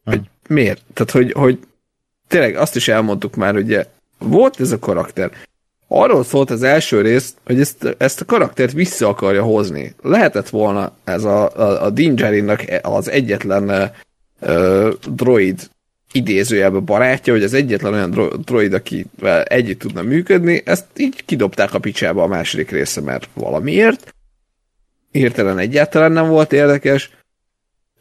S4: Hogy miért? Tehát, hogy, hogy tényleg azt is elmondtuk már, hogy ugye, volt ez a karakter. Arról szólt az első rész, hogy ezt, ezt a karaktert vissza akarja hozni. Lehetett volna ez a, a, a az egyetlen droid idézőjelben barátja, hogy az egyetlen olyan dro- droid, akivel együtt tudna működni, ezt így kidobták a picsába a második része, mert valamiért. Hirtelen egyáltalán nem volt érdekes,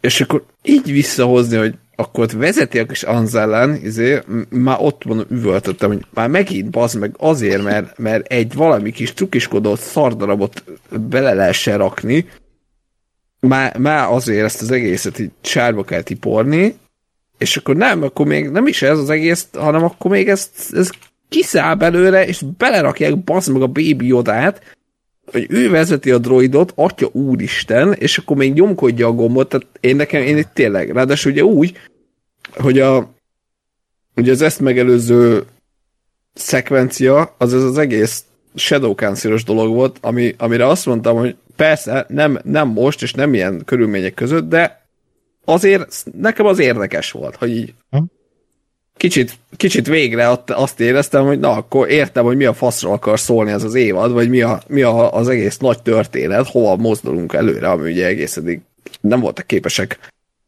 S4: és akkor így visszahozni, hogy akkor ott vezeti a kis Anzellen, izé, már ott mondom, üvöltöttem, hogy már megint bazd meg azért, mert, mert egy valami kis trukiskodott szardarabot bele lehessen rakni, már, már azért ezt az egészet így sárba kell tiporni, és akkor nem, akkor még nem is ez az egész, hanem akkor még ezt, ez kiszáll belőle, és belerakják bazd meg a Baby Yodát, hogy ő vezeti a droidot, atya úristen, és akkor még nyomkodja a gombot, tehát én nekem, én itt tényleg, ráadásul ugye úgy, hogy a ugye az ezt megelőző szekvencia, az ez az egész Shadow cancel dolog volt, ami, amire azt mondtam, hogy persze nem, nem most, és nem ilyen körülmények között, de azért nekem az érdekes volt, hogy így hm? kicsit, kicsit végre azt éreztem, hogy na, akkor értem, hogy mi a faszról akar szólni ez az évad, vagy mi, a, mi a, az egész nagy történet, hova mozdulunk előre, ami ugye egész eddig nem voltak képesek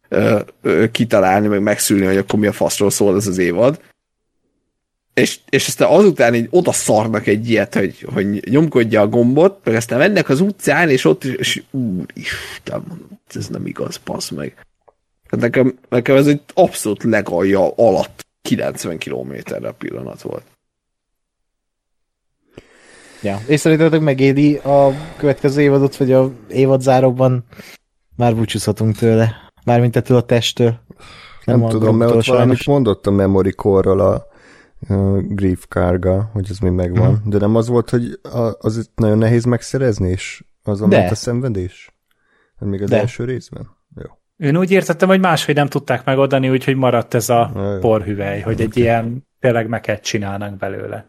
S4: ö, ö, kitalálni, meg megszülni, hogy akkor mi a faszról szól ez az évad. És, és aztán azután így oda szarnak egy ilyet, hogy, hogy nyomkodja a gombot, meg aztán mennek az utcán, és ott is, és úristen, ez nem igaz, passz meg. Hát nekem, nekem ez egy abszolút legalja alatt 90 kilométerre pillanat volt.
S3: Ja, és szerintetek megéri a következő évadot, vagy a évadzáróban már búcsúzhatunk tőle? Mármint ettől a testtől.
S1: Nem, nem tudom, mert ott valamit mondott a memory core a uh, Grief Karga, hogy ez még megvan. Hmm. De nem az volt, hogy a, az nagyon nehéz megszerezni, és az a a szenvedés? Hát még az De. első részben? Jó.
S2: Én úgy értettem, hogy máshogy nem tudták megoldani, úgyhogy maradt ez a Jaj. porhüvely, hogy egy ilyen tényleg meket csinálnak belőle.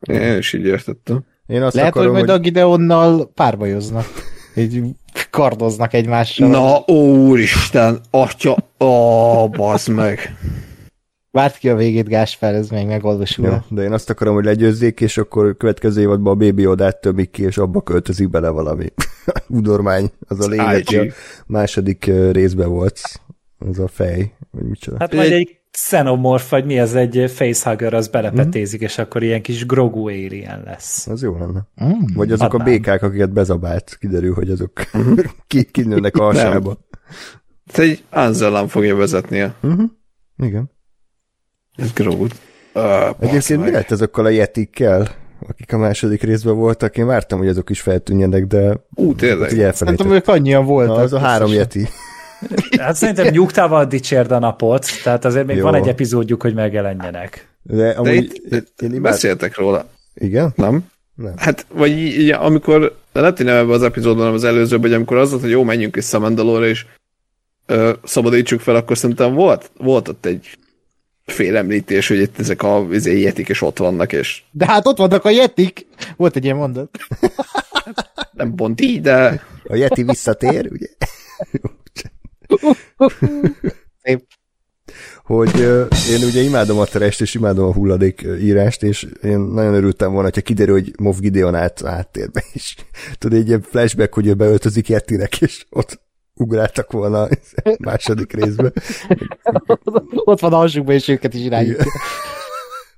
S4: Én is így értettem.
S3: Én azt Lehet, akarom, hogy majd hogy... a Gideonnal párbajoznak. Így kardoznak egymással.
S4: Na, úristen, atya, ó, bazd meg.
S3: Várt ki a végét, Gásper, ez még megoldosul. Ja,
S1: de én azt akarom, hogy legyőzzék, és akkor következő évadban a Baby Odát tömik ki, és abba költözik bele valami *laughs* udormány. Az a lényeg, a második részben volt. Az a fej, vagy micsoda.
S2: Hát majd egy xenomorf, vagy mi az egy facehugger, az belepetézik, mm. és akkor ilyen kis grogu alien lesz.
S1: Az jó lenne. Mm. Vagy azok Adnám. a békák, akiket bezabált, kiderül, hogy azok *laughs* ki, kinőnek a hasába.
S4: Ez egy Anzellan fogja vezetnie.
S1: Uh-huh. Igen.
S4: Ez Groot.
S1: Uh, Egyébként mi lett azokkal a jetikkel, akik a második részben voltak? Én vártam, hogy azok is feltűnjenek, de...
S4: Ú, tényleg.
S3: Szerintem ők annyian voltak. Na,
S1: az a három jeti. *laughs*
S2: Hát szerintem nyugtával dicsérd a napot, tehát azért még Jó. van egy epizódjuk, hogy megjelenjenek.
S4: De, amúgy, de itt, én, én imád... beszéltek róla.
S1: Igen?
S4: Nem? Nem. Hát, vagy így, amikor, lehet, hogy nem ebben az epizódban, az előzőben, hogy amikor az volt, hogy jó, menjünk vissza Mandalore, és ö, szabadítsuk fel, akkor szerintem volt, volt ott egy félemlítés, hogy itt ezek a izé, jetik is ott vannak, és...
S3: De hát ott vannak a jetik! Volt egy ilyen mondat.
S4: Nem pont így, de...
S1: A yeti visszatér, ugye?
S3: Szép.
S1: Hogy uh, én ugye imádom a terest, és imádom a hulladék írást, és én nagyon örültem volna, hogyha kiderül, hogy Moff Gideon át, áttérbe is. Tudod, egy ilyen flashback, hogy ő beöltözik Jettinek, és ott ugráltak volna második részbe.
S3: Ott van a hasukban, és őket is irányítja.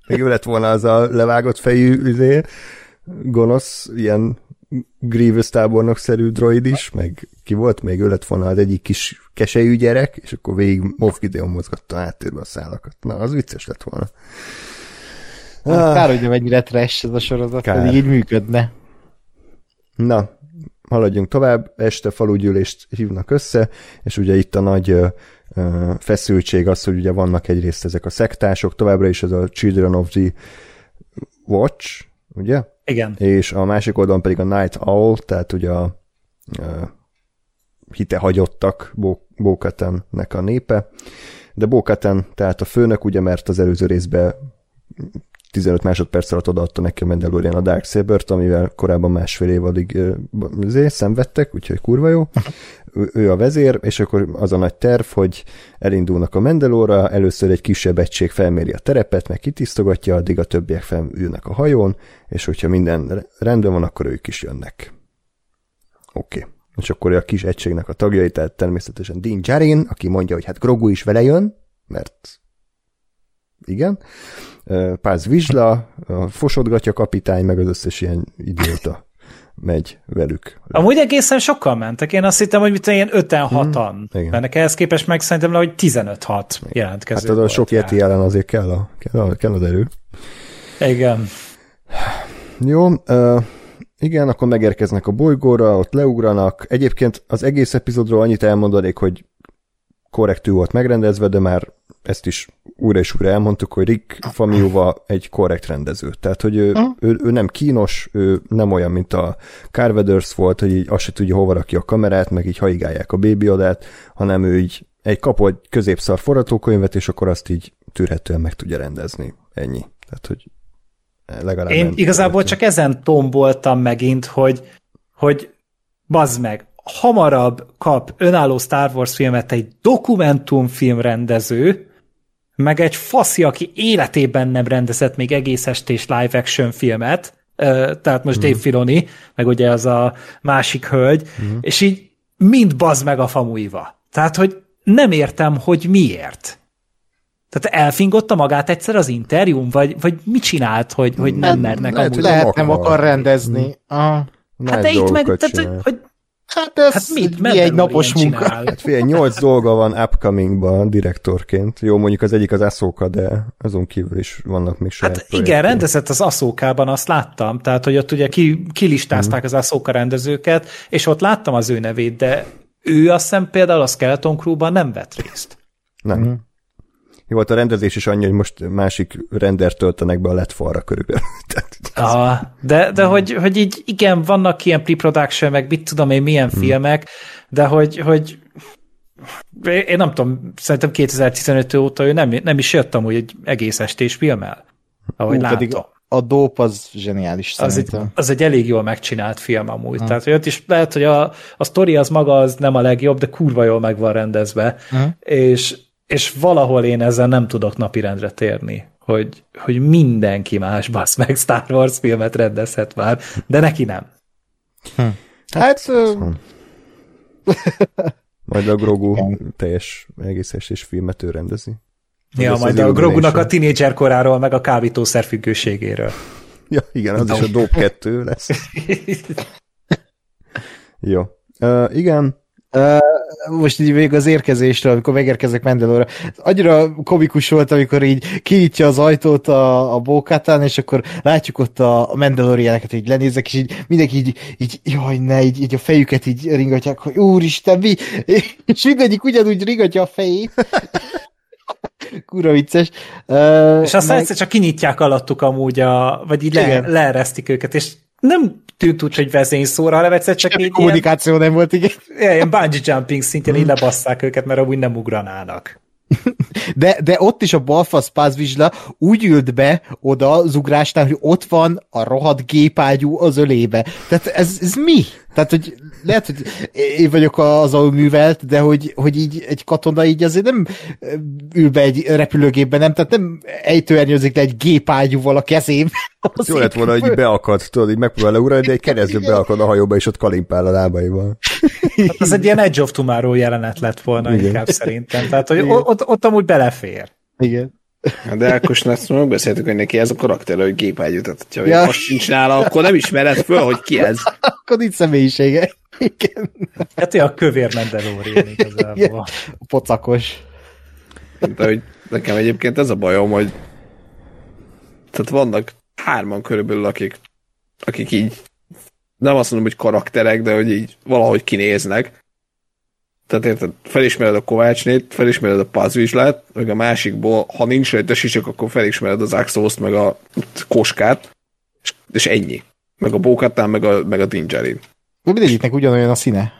S1: Még ő lett volna az a levágott fejű üzé, gonosz, ilyen Grievous tábornok-szerű droid is, meg ki volt, még ő lett volna az egyik kis kesejű gyerek, és akkor végig Moff Gideon mozgatta áttérbe a szálakat. Na, az vicces lett volna.
S3: Ah, kár, hogy nem ennyire trash ez a sorozat, pedig így működne.
S1: Na, haladjunk tovább, este falugyűlést hívnak össze, és ugye itt a nagy feszültség az, hogy ugye vannak egyrészt ezek a szektások, továbbra is ez a Children of the Watch, ugye?
S2: Igen.
S1: És a másik oldalon pedig a Night Owl, tehát ugye a, a hite hagyottak Bókatennek a népe, de Bókaten, tehát a főnök, ugye, mert az előző részben 15 másodperc alatt odaadta neki a Mandalorian a Dark Saber-t, amivel korábban másfél évadig uh, szenvedtek, úgyhogy kurva jó. *laughs* Ő, ő a vezér, és akkor az a nagy terv, hogy elindulnak a Mandalóra, először egy kisebb egység felméri a terepet, meg kitisztogatja, addig a többiek felülnek a hajón, és hogyha minden rendben van, akkor ők is jönnek. Oké. Okay. És akkor a kis egységnek a tagjai, tehát természetesen Dean Jarin, aki mondja, hogy hát Grogu is vele jön, mert igen. Páz Vizsla, a Fosodgatja kapitány, meg az összes ilyen idióta *laughs* megy velük.
S2: Amúgy egészen sokkal mentek. Én azt hittem, hogy mit ilyen 5-6-an. Hmm, Mert ehhez képest meg szerintem le, hogy 15-6 jelentkező
S1: Hát a sok jeti ellen azért kell, a, kell, a, kell az erő.
S2: Igen.
S1: Jó, uh, igen, akkor megérkeznek a bolygóra, ott leugranak. Egyébként az egész epizódról annyit elmondanék, hogy korrektül volt megrendezve, de már ezt is újra és újra elmondtuk, hogy Rick Famiuva egy korrekt rendező. Tehát, hogy ő, ő, ő nem kínos, ő nem olyan, mint a Carveders volt, hogy így azt se tudja hova rakja a kamerát, meg így haigálják a bébiodát, hanem ő így egy kap egy középszar forgatókönyvet, és akkor azt így tűrhetően meg tudja rendezni. Ennyi. Tehát, hogy legalább
S2: Én igazából csak ezen tomboltam megint, hogy, hogy bazd meg, hamarabb kap önálló Star Wars filmet egy dokumentumfilm rendező, meg egy faszi, aki életében nem rendezett még egész estés live action filmet, tehát most mm. Dave Filoni, meg ugye az a másik hölgy, mm. és így mind bazd meg a famuiva. Tehát, hogy nem értem, hogy miért. Tehát elfingotta magát egyszer az interjún, vagy, vagy mit csinált, hogy, hogy nem, nem mernek
S3: lehet, amúgy? Lehet, nem akar rendezni. Mm.
S2: Ah. Hát de itt meg, tehát, hogy
S3: Hát ez hát mit, mi egy napos munka.
S1: Hát figyelj, nyolc dolga van upcomingban direktorként. Jó, mondjuk az egyik az Aszóka, de azon kívül is vannak még saját
S2: Hát projektek. igen, rendezett az Aszókában, azt láttam. Tehát, hogy ott ugye ki, kilistázták mm. az Aszóka rendezőket, és ott láttam az ő nevét, de ő azt hiszem például a Skeleton Crew-ban nem vett részt.
S1: Nem. Mm. Jó, volt a rendezés is annyi, hogy most másik render töltenek be a lett falra körülbelül. *laughs*
S2: ah, de, de hogy, hogy így igen, vannak ilyen pre-production, meg mit tudom én, milyen hmm. filmek, de hogy, hogy én nem tudom, szerintem 2015 óta ő nem, nem is jött amúgy egy egész estés filmmel, ahogy látom. Pedig
S3: a dóp az zseniális
S2: az egy, az egy elég jól megcsinált film amúgy. Ha. Tehát hogy ott is lehet, hogy a, a sztori az maga az nem a legjobb, de kurva jól meg van rendezve. Ha. És és valahol én ezzel nem tudok napirendre térni, hogy, hogy mindenki más basz meg Star Wars filmet rendezhet már, de neki nem.
S3: Hm. Hát...
S1: Majd a Grogu teljes egész és filmet ő rendezi.
S2: Ja, majd a Grogunak a tinédzser koráról, meg a kábítószer függőségéről.
S1: Ja, igen, az no. is a Dope 2 lesz. *laughs* Jó. Uh, igen,
S3: Uh, most így még az érkezésről, amikor megérkezek Mendelóra, annyira komikus volt, amikor így kinyitja az ajtót a, a bókátán, és akkor látjuk ott a Mandalorianeket, hogy lenézek, és így mindenki így, így jaj, ne, így, így a fejüket így ringatják, hogy úristen, mi? *laughs* És mindegyik ugyanúgy ringatja a fejét. *laughs* Kura vicces.
S2: Uh, és aztán meg... egyszer csak kinyitják alattuk amúgy, a, vagy így le, leeresztik őket, és nem tűnt úgy, hogy vezényszóra, hanem egyszer csak
S3: így kommunikáció ilyen, nem volt, igen.
S2: Ilyen bungee jumping szintén így lebasszák őket, mert amúgy nem ugranának.
S3: De, de ott is a balfasz pázvizsla úgy ült be oda az ugrásnál, hogy ott van a rohadt gépágyú az ölébe. Tehát ez, ez mi? Tehát, hogy lehet, hogy én vagyok az, művelt, de hogy, hogy így egy katona így azért nem ül be egy repülőgépbe, nem? Tehát nem ejtőernyőzik le egy gépágyúval a kezém.
S1: Az Jó lett volna, hogy beakad, tudod, így megpróbál leugrani, de egy keresztül beakad a hajóba, és ott kalimpál a lábaival.
S2: Hát az egy ilyen Edge of Tomorrow jelenet lett volna Igen. inkább szerintem. Tehát, hogy ott, ott amúgy belefér.
S3: Igen.
S4: De Ákos ezt megbeszéltük, hogy neki ez a karakter, hogy gépágyú, tehát ha ja. azt sincs nála, akkor nem ismered föl, hogy ki ez.
S3: akkor nincs személyisége. Igen.
S2: Hát a kövér Mandalorian igazából.
S3: Pocakos.
S4: De hogy nekem egyébként ez a bajom, hogy tehát vannak hárman körülbelül, akik, akik így nem azt mondom, hogy karakterek, de hogy így valahogy kinéznek, tehát érted, felismered a Kovácsnét, felismered a Pazvizslát, meg a másikból, ha nincs rajta sisak, akkor felismered az Axoszt, meg a Koskát, és, és ennyi. Meg a Bókatán, meg a, meg a Dingerin.
S3: De mindegyiknek ugyanolyan a színe.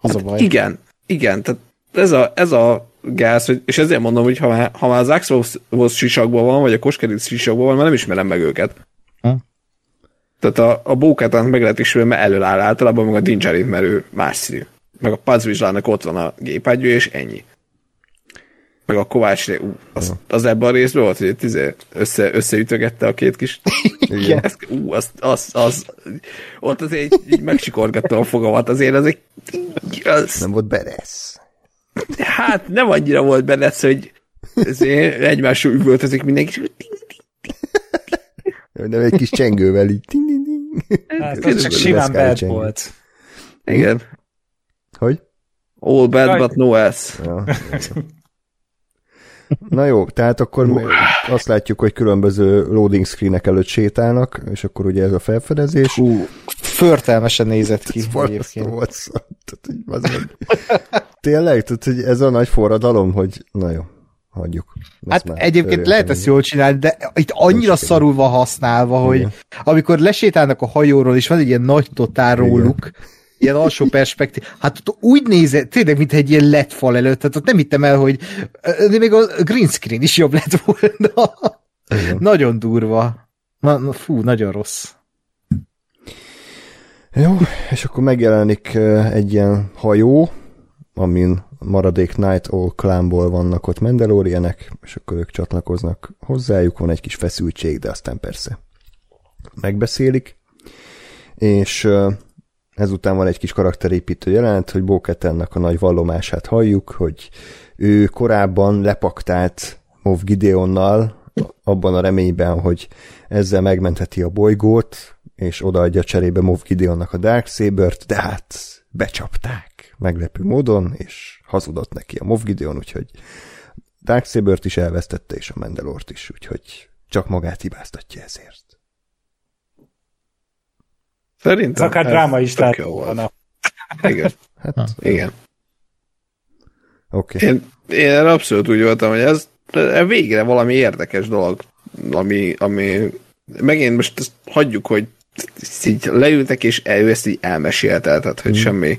S3: Az hát a baj.
S4: Igen, igen, tehát ez a, ez a gáz, és ezért mondom, hogy ha már, ha már az Axos sisakban van, vagy a Koskeric sisakban van, már nem ismerem meg őket. Hm? Tehát a, a Bókatán meg lehet ismerni, mert elől áll általában, meg a Dingerin, mert ő más színű meg a Pazvizslának ott van a gépágyú, és ennyi. Meg a Kovács, ú, az, az ebben a részben volt, hogy izé össze, összeütögette a két kis... *laughs* Igen. Ez, ú, az, az, az, ott azért így, így megsikorgatta a fogamat, azért az egy...
S1: Az, nem volt beresz.
S4: Hát nem annyira volt beresz, hogy ezért egymásról üvöltözik mindenki,
S1: nem egy kis csengővel így.
S2: Hát, ez csak simán bad volt.
S4: Igen.
S1: Hogy?
S4: All bad, but no ass. Ja.
S1: Na jó, tehát akkor azt látjuk, hogy különböző loading screenek előtt sétálnak, és akkor ugye ez a felfedezés.
S3: Fú, Förtelmesen nézett ki
S1: ez egyébként. volt szó. Tényleg? Tehát, hogy ez a nagy forradalom, hogy na jó, hagyjuk.
S3: Ezt hát egyébként lehet ezt jól csinálni, de itt annyira szarul van használva, hogy Igen. amikor lesétálnak a hajóról, és van egy ilyen nagy totál róluk, ilyen alsó perspektív. Hát ott úgy nézett, tényleg, mint egy ilyen lett fal előtt, tehát ott nem hittem el, hogy de még a green screen is jobb lett volna. Igen. Nagyon durva. Na, na, fú, nagyon rossz.
S1: Jó, és akkor megjelenik egy ilyen hajó, amin maradék Night All Clanból vannak ott Mandalorianek, és akkor ők csatlakoznak hozzájuk, van egy kis feszültség, de aztán persze megbeszélik, és ezután van egy kis karakterépítő jelent, hogy Bóketennek a nagy vallomását halljuk, hogy ő korábban lepaktált Mov Gideonnal, abban a reményben, hogy ezzel megmentheti a bolygót, és odaadja cserébe Mov Gideonnak a Darksaber-t, de hát becsapták meglepő módon, és hazudott neki a Mov Gideon, úgyhogy Darksaber-t is elvesztette, és a Mandalort is, úgyhogy csak magát hibáztatja ezért.
S2: Szerintem ez akár ez dráma is lehet volna.
S4: Igen. *laughs* Hát, igen. Oké. Okay. Én, én abszolút úgy voltam, hogy ez végre valami érdekes dolog, ami, ami megint most ezt hagyjuk, hogy így leültek, és ő ezt így elmesélte, tehát hogy mm. semmi.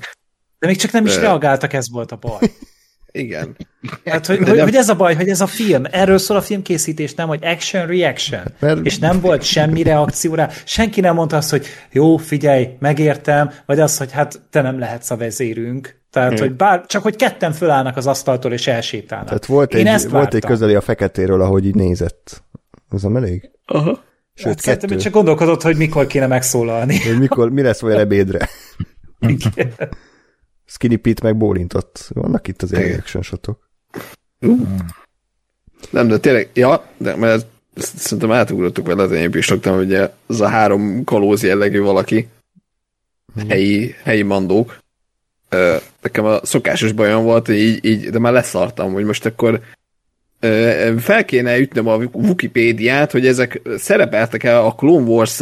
S2: De még csak nem is reagáltak, ez volt a baj.
S4: Igen.
S2: Hát, hogy, hogy, hogy ez a baj, hogy ez a film, erről szól a filmkészítés, nem, hogy action, reaction. Mert... És nem volt semmi reakció rá. Senki nem mondta azt, hogy jó, figyelj, megértem, vagy azt, hogy hát te nem lehetsz a vezérünk. Tehát, hmm. hogy bár, csak hogy ketten fölállnak az asztaltól és elsétálnak.
S1: Tehát volt, Én egy, volt egy közeli a feketéről, ahogy így nézett. Ez nem elég?
S2: Aha. Sőt, hát szerintem csak gondolkodott, hogy mikor kéne megszólalni.
S1: Hogy mikor, mi lesz vagy ebédre. *laughs* Igen. Skinny Pete meg bólintott. Vannak itt az action shotok.
S4: Uh. Nem, de tényleg, ja, de mert szerintem átugrottuk vele, az én is raktam, hogy ez a három kalóz jellegű valaki, helyi, helyi mandók. Nekem a szokásos bajom volt, hogy így, így, de már leszartam, hogy most akkor fel kéne ütnöm a Wikipédiát, hogy ezek szerepeltek el a Clone Wars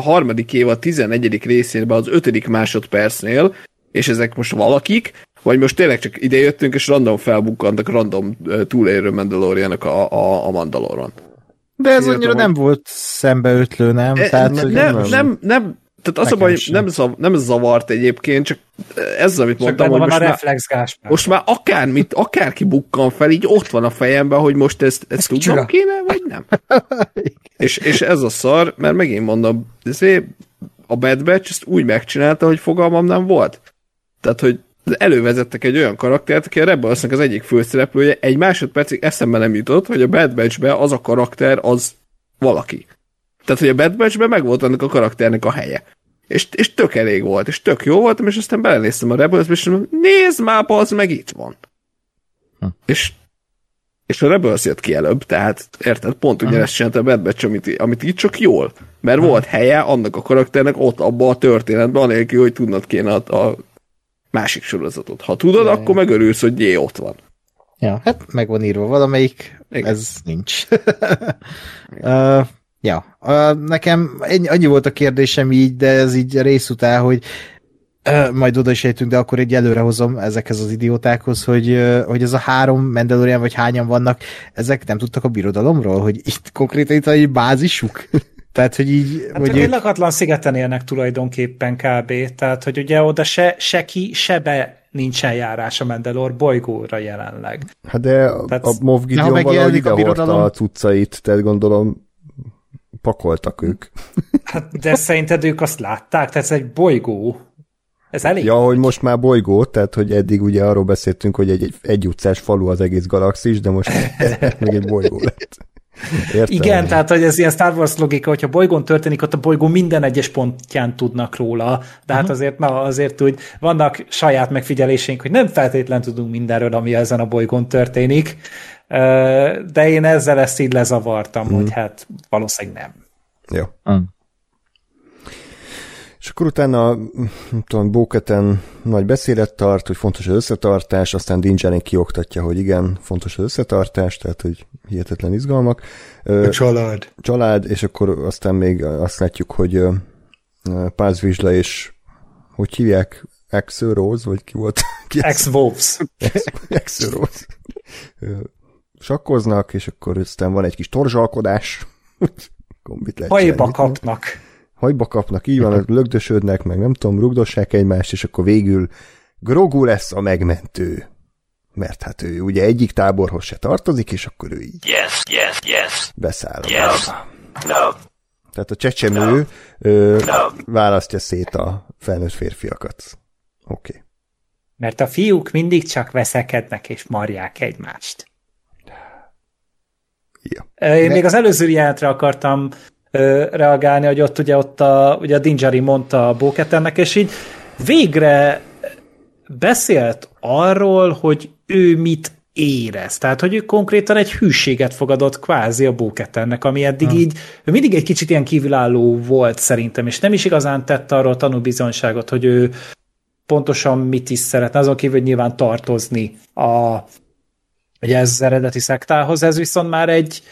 S4: harmadik év a 11. részében az 5. másodpercnél, és ezek most valakik, vagy most tényleg csak idejöttünk, és random felbukkantak random túlélő Mandalorianak a, a, a Mandaloron.
S3: De ez Én annyira nem volt szembeötlő, nem?
S4: E, Tehát, nem, nem, nem, nem, tehát az a baj, nem, zav, nem zavart egyébként, csak ez az, amit csak mondtam, hogy
S2: most,
S4: már,
S2: reflex
S4: most már akármit, akárki bukkan fel, így ott van a fejemben, hogy most ezt, ezt ez tudnom kéne, vagy nem. *laughs* és, és ez a szar, mert megint mondom, ezért a Bad Batch ezt úgy megcsinálta, hogy fogalmam nem volt. Tehát, hogy elővezettek egy olyan karaktert, aki a rebels az egyik főszereplője, egy másodpercig eszembe nem jutott, hogy a Bad batch az a karakter az valaki. Tehát, hogy a Bad batch meg volt annak a karakternek a helye. És, és tök elég volt, és tök jó voltam, és aztán belenéztem a rebels és mondom, nézd már, az meg itt van. Hm. És és a Rebels jött ki előbb, tehát érted, pont ugyanezt csinálta a Bad Batch, amit, amit itt csak jól, mert Aha. volt helye annak a karakternek ott abban a történetben, anélkül, hogy tudnod kéne a, a másik sorozatot. Ha tudod, ja, akkor ja. megörülsz, hogy jé, ott van.
S3: Ja, hát meg van írva valamelyik, Igen. ez nincs. *laughs* uh, ja, nekem annyi volt a kérdésem így, de ez így rész után, hogy majd oda is ejtünk, de akkor egy előre hozom ezekhez az idiótákhoz, hogy, hogy ez a három Mandalorian, vagy hányan vannak, ezek nem tudtak a birodalomról, hogy itt konkrétan itt egy bázisuk. *laughs* Tehát, hogy így...
S2: Hát hogy ők... lakatlan szigeten élnek tulajdonképpen kb. Tehát, hogy ugye oda se, se ki, se be nincsen járás a Mandalor bolygóra jelenleg.
S1: Hát de tehát, a Moff Gideon valahogy ide a, a cuccait, tehát gondolom pakoltak ők.
S2: Hát de szerinted ők azt látták? Tehát ez egy bolygó. Ez elég.
S1: Ja, hogy most már bolygó, tehát hogy eddig ugye arról beszéltünk, hogy egy, egy, egy utcás falu az egész galaxis, de most még egy bolygó lett.
S2: Értem. Igen, tehát hogy ez ilyen Star Wars logika, hogyha bolygón történik, ott a bolygó minden egyes pontján tudnak róla, de hát uh-huh. azért, na, azért úgy vannak saját megfigyeléseink, hogy nem feltétlen tudunk mindenről, ami ezen a bolygón történik, de én ezzel ezt így lezavartam, uh-huh. hogy hát valószínűleg nem.
S1: Jó. Uh-huh. És akkor utána, nem tudom, Bóketen nagy beszélet tart, hogy fontos az összetartás, aztán Dingerin kioktatja, hogy igen, fontos az összetartás, tehát, hogy hihetetlen izgalmak.
S3: A család.
S1: Család, és akkor aztán még azt látjuk, hogy Paz Vizsla és hogy hívják? Axel Rose, vagy ki volt? *laughs*
S2: Ex-Wolves.
S1: Ex-Rose. Sakkoznak, és akkor aztán van egy kis torzsalkodás. *laughs*
S2: Kombit lehet Hajba kapnak.
S1: Hajba kapnak, így van, *laughs* lögdösödnek, meg nem tudom, rugdossák egymást, és akkor végül Grogu lesz a megmentő. Mert hát ő ugye egyik táborhoz se tartozik, és akkor ő így
S5: yes, yes, yes.
S1: beszáll.
S5: Yes. No.
S1: Tehát a csecsemő no. Ö, no. választja szét a felnőtt férfiakat. Oké. Okay.
S2: Mert a fiúk mindig csak veszekednek és marják egymást. Ja. Én De... még az előző jelentre akartam ö, reagálni, hogy ott ugye ott a, ugye a Dinjari mondta a Bóketennek, és így végre beszélt arról, hogy ő mit érez. Tehát, hogy ő konkrétan egy hűséget fogadott kvázi a Bóketennek, ami eddig hmm. így, ő mindig egy kicsit ilyen kívülálló volt szerintem, és nem is igazán tett arról tanúbizonyságot, hogy ő pontosan mit is szeretne, azon kívül, hogy nyilván tartozni a, ugye ez az eredeti szektához, ez viszont már egy,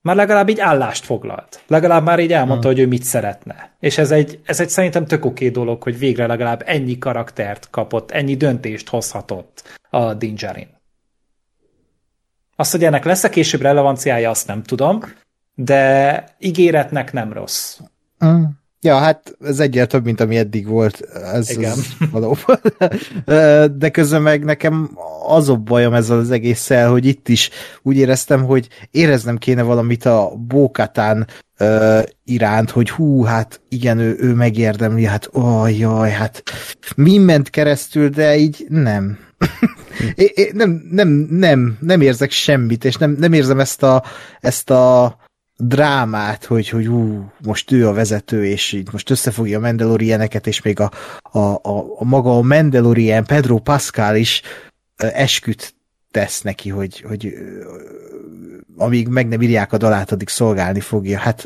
S2: már legalább így állást foglalt. Legalább már így elmondta, hmm. hogy ő mit szeretne. És ez egy, ez egy szerintem tök oké dolog, hogy végre legalább ennyi karaktert kapott, ennyi döntést hozhatott a Dingerin. Azt, hogy ennek lesz-e később relevanciája, azt nem tudom, de ígéretnek nem rossz.
S3: Mm. Ja, hát ez egyel mint ami eddig volt. Ez, Igen. Ez *laughs* valóban. De közben meg nekem az a bajom ezzel az egésszel, hogy itt is úgy éreztem, hogy éreznem kéne valamit a Bókatán uh, iránt, hogy hú, hát igen, ő, ő megérdemli, hát oh, jaj, hát mi ment keresztül, de így nem. *laughs* é, é, nem, nem, nem, nem érzek semmit, és nem, nem érzem ezt a, ezt a drámát, hogy, hogy ú, most ő a vezető, és így most összefogja a Mandalorianeket, és még a, a, a, a maga a Mandalorian Pedro Pascal is esküt tesz neki, hogy, hogy amíg meg nem írják a dalát, addig szolgálni fogja. Hát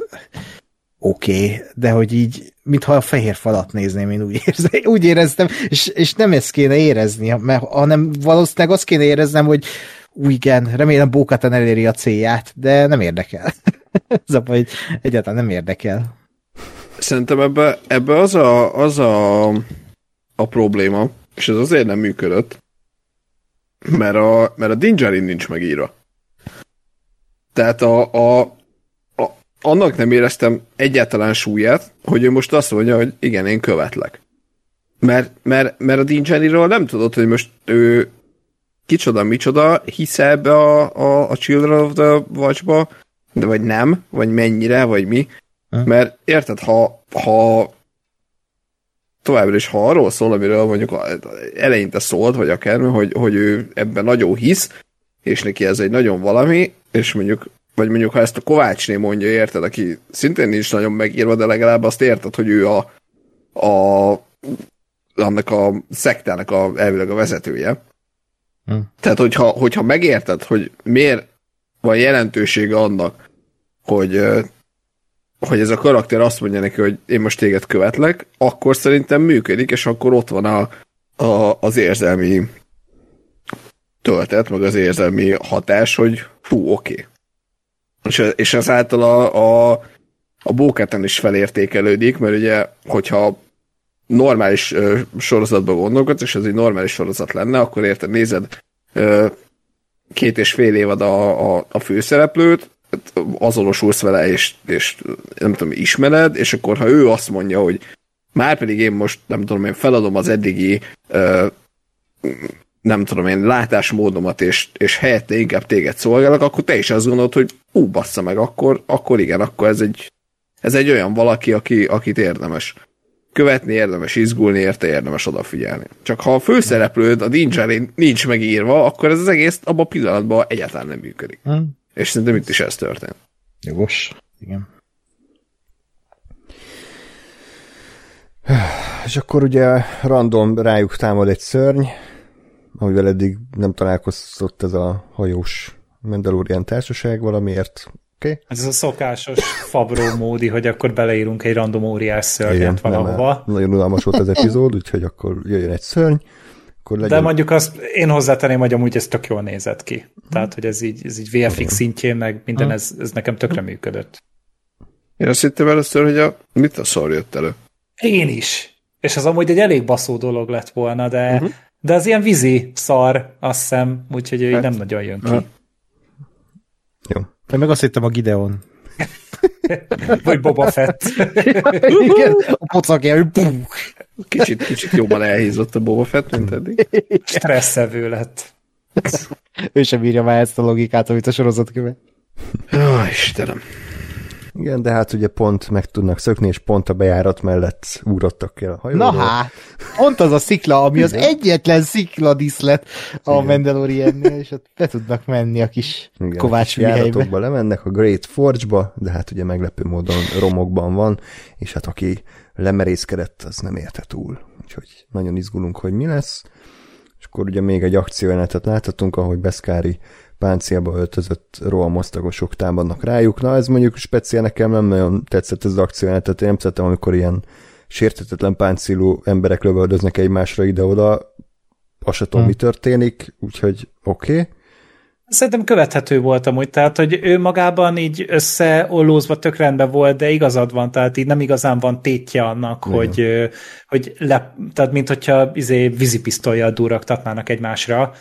S3: oké, okay, de hogy így, mintha a fehér falat nézném, én úgy, érze, *laughs* úgy éreztem, és, és nem ezt kéne érezni, mert, hanem valószínűleg azt kéne éreznem, hogy úgy igen, remélem Bókatan eléri a célját, de nem érdekel. *laughs* *laughs* ez a baj, egyáltalán nem érdekel.
S4: Szerintem ebbe, ebbe az, a, az a, a probléma, és ez azért nem működött, mert a, mert a Dingerin nincs megírva. Tehát a, a, a, annak nem éreztem egyáltalán súlyát, hogy ő most azt mondja, hogy igen, én követlek. Mert, mert, mert a Dingeriről nem tudod, hogy most ő kicsoda, micsoda, hisz ebbe a, a, a Children of the Watch-ba, de vagy nem, vagy mennyire, vagy mi. Ha. Mert érted, ha, ha továbbra is, ha arról szól, amiről mondjuk eleinte szólt, vagy akármi, hogy, hogy ő ebben nagyon hisz, és neki ez egy nagyon valami, és mondjuk, vagy mondjuk ha ezt a Kovácsné mondja, érted, aki szintén nincs nagyon megírva, de legalább azt érted, hogy ő a, a annak a szektának a, elvileg a vezetője. Hm. Tehát, hogyha, hogyha megérted, hogy miért van jelentősége annak, hogy, hogy ez a karakter azt mondja neki, hogy én most téged követlek, akkor szerintem működik, és akkor ott van a, a, az érzelmi töltet, meg az érzelmi hatás, hogy fú, oké. Okay. És, és ezáltal a, a, a bóketen is felértékelődik, mert ugye, hogyha normális ö, sorozatban gondolkodsz, és ez egy normális sorozat lenne, akkor érted, nézed ö, két és fél évad a, a, a főszereplőt, azonosulsz vele, és, és nem tudom, ismered, és akkor ha ő azt mondja, hogy már pedig én most, nem tudom, én feladom az eddigi ö, nem tudom én, látásmódomat, és, és helyette inkább téged szolgálok, akkor te is azt gondolod, hogy ú, bassza meg, akkor, akkor igen, akkor ez egy, ez egy olyan valaki, aki, akit érdemes követni, érdemes izgulni, érte érdemes odafigyelni. Csak ha a főszereplőd a Dingerin nincs megírva, akkor ez az egész abban a pillanatban egyáltalán nem működik. Hmm. És szerintem itt is ez történt.
S3: Jogos, igen.
S1: És akkor ugye random rájuk támad egy szörny, amivel eddig nem találkozott ez a hajós Mandalorian társaság valamiért Okay.
S2: Ez a szokásos Fabró módi, hogy akkor beleírunk egy random óriás szörnyet valahova.
S1: Nem, nagyon unalmas volt az epizód, úgyhogy akkor jöjjön egy szörny. Akkor
S2: legyen... De mondjuk azt én hozzátenném, hogy amúgy ez tök jól nézett ki. Tehát, hogy ez így, ez így VFX szintjén, meg minden, ez, ez nekem tökre működött.
S4: Én azt hittem először, hogy a, mit a szar jött elő.
S2: Én is. És az amúgy egy elég baszó dolog lett volna, de, uh-huh. de az ilyen vízi szar, azt hiszem, úgyhogy ő hát, nem nagyon jön ki.
S3: Jó. Én meg azt hittem a Gideon. *laughs*
S2: Vagy Boba Fett. *laughs*
S3: Igen, a pocakja,
S4: kicsit, kicsit jobban elhízott a Boba Fett, mint eddig.
S2: Stresszevő lett.
S3: ő sem bírja már ezt a logikát, amit a sorozat követ.
S4: Ó, Istenem.
S1: Igen, de hát ugye pont meg tudnak szökni, és pont a bejárat mellett úrottak el a hajóról.
S3: Na hát, pont az a szikla, ami az egyetlen szikla diszlet a Mandaloriannél, és ott be tudnak menni a kis Igen, Kovács
S1: járatokba lemennek a Great Forge-ba, de hát ugye meglepő módon romokban van, és hát aki lemerészkedett, az nem érte túl. Úgyhogy nagyon izgulunk, hogy mi lesz. És akkor ugye még egy akciójelenetet láthatunk, ahogy Beszkári páncélba öltözött rohamosztagosok támadnak rájuk. Na ez mondjuk speciál nekem nem nagyon tetszett ez az akció, tehát én nem szeretem, amikor ilyen sértetetlen páncélú emberek lövöldöznek egymásra ide-oda, azt sem tudom, hmm. mi történik, úgyhogy oké. Okay.
S2: Szerintem követhető volt amúgy, tehát hogy ő magában így összeollózva tök rendben volt, de igazad van, tehát így nem igazán van tétje annak, Igen. hogy, hogy le, tehát mint hogyha izé vízipisztolyjal durraktatnának egymásra,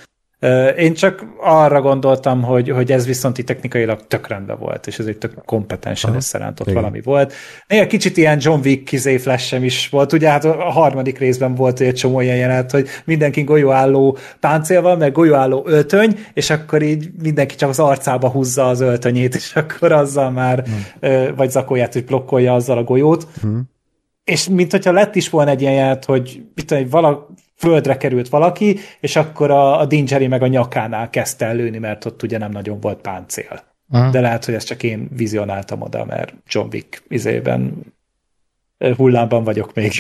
S2: én csak arra gondoltam, hogy, hogy ez viszont itt technikailag tök rendben volt, és ez egy tök kompetensen összerántott Igen. valami volt. Néha kicsit ilyen John Wick kizé flash is volt, ugye hát a harmadik részben volt egy csomó ilyen jelenet, hogy mindenki golyóálló páncél van, meg golyóálló öltöny, és akkor így mindenki csak az arcába húzza az öltönyét, és akkor azzal már, hmm. vagy zakóját, hogy blokkolja azzal a golyót. Hmm. És mint hogyha lett is volna egy ilyen jelenet, hogy mit tudom, vala, földre került valaki, és akkor a, a Dingeri meg a nyakánál kezdte el lőni, mert ott ugye nem nagyon volt páncél. Aha. De lehet, hogy ezt csak én vizionáltam oda, mert John Wick izében hullámban vagyok még.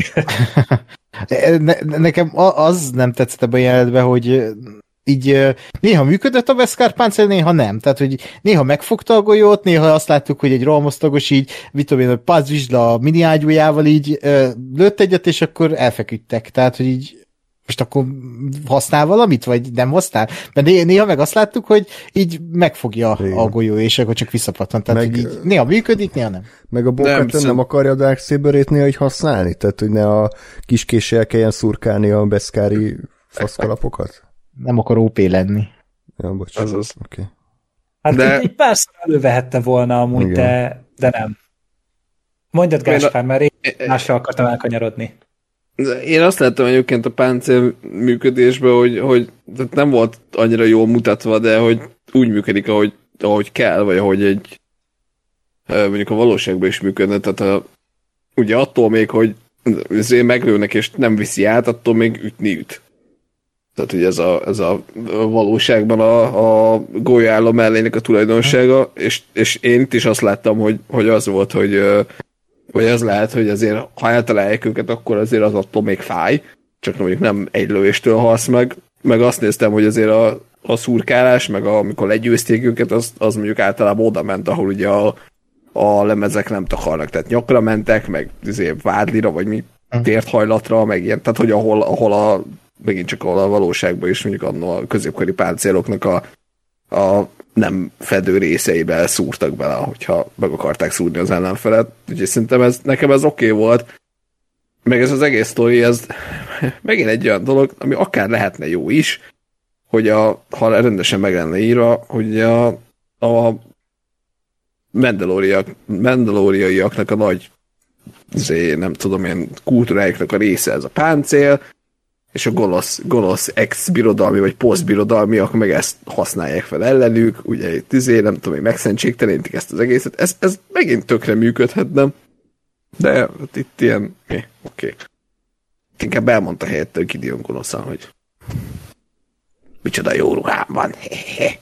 S2: *laughs*
S3: ne, nekem az nem tetszett ebben a jelenetben, hogy így néha működött a Veszkár páncél, néha nem. Tehát, hogy néha megfogta a golyót, néha azt láttuk, hogy egy rohamosztagos így, mit tudom én, a mini ágyújával így lőtt egyet, és akkor elfeküdtek. Tehát, hogy így most akkor használ valamit, vagy nem használ? Mert néha meg azt láttuk, hogy így megfogja Igen. a golyó, és akkor csak visszapattan. Tehát meg, így néha működik, néha nem.
S1: Meg a Bokatan nem, nem akarja a Dark saber néha így használni? Tehát, hogy ne a kis késsel kelljen szurkálni a beszkári faszkalapokat?
S3: Nem akar OP lenni.
S1: Ja, bocsánat. Az az. Okay.
S2: Hát de... egy párszor elővehette volna amúgy, de, de nem. Mondjad Gáspár, mert én másra akartam elkanyarodni.
S4: Én azt láttam egyébként a páncél működésben, hogy, hogy tehát nem volt annyira jól mutatva, de hogy úgy működik, ahogy, ahogy kell, vagy ahogy egy mondjuk a valóságban is működne. Tehát a, ugye attól még, hogy meglőnek és nem viszi át, attól még ütni üt. Tehát, hogy ez a, ez a valóságban a, a golyálló mellének a tulajdonsága, és, és én itt is azt láttam, hogy, hogy az volt, hogy vagy az lehet, hogy azért, ha eltalálják őket, akkor azért az attól még fáj, csak mondjuk nem egy lövéstől halsz meg, meg azt néztem, hogy azért a, a szurkálás, meg a, amikor legyőzték őket, az, az mondjuk általában oda ment, ahol ugye a, a lemezek nem takarnak, tehát nyakra mentek, meg azért vádlira, vagy mi térthajlatra, meg ilyen, tehát hogy ahol, ahol a megint csak ahol a valóságban is mondjuk annó a középkori páncéloknak a, a nem fedő részeibe szúrtak bele, hogyha meg akarták szúrni az ellenfelet. Úgyhogy szerintem ez, nekem ez oké okay volt. Meg ez az egész sztori, ez megint egy olyan dolog, ami akár lehetne jó is, hogy a, ha rendesen meg lenne írva, hogy a, a Mandaloriaiaknak a nagy zé, nem tudom én, kultúráiknak a része ez a páncél, és a gonosz, gonosz ex-birodalmi vagy post-birodalmiak meg ezt használják fel ellenük, ugye itt izé, nem tudom, hogy megszentségtelenítik ezt az egészet, ez, ez megint tökre működhetne, de hát itt ilyen, oké. Okay. Inkább elmondta helyette Gideon gonoszan, hogy micsoda jó ruhám van, hehehe.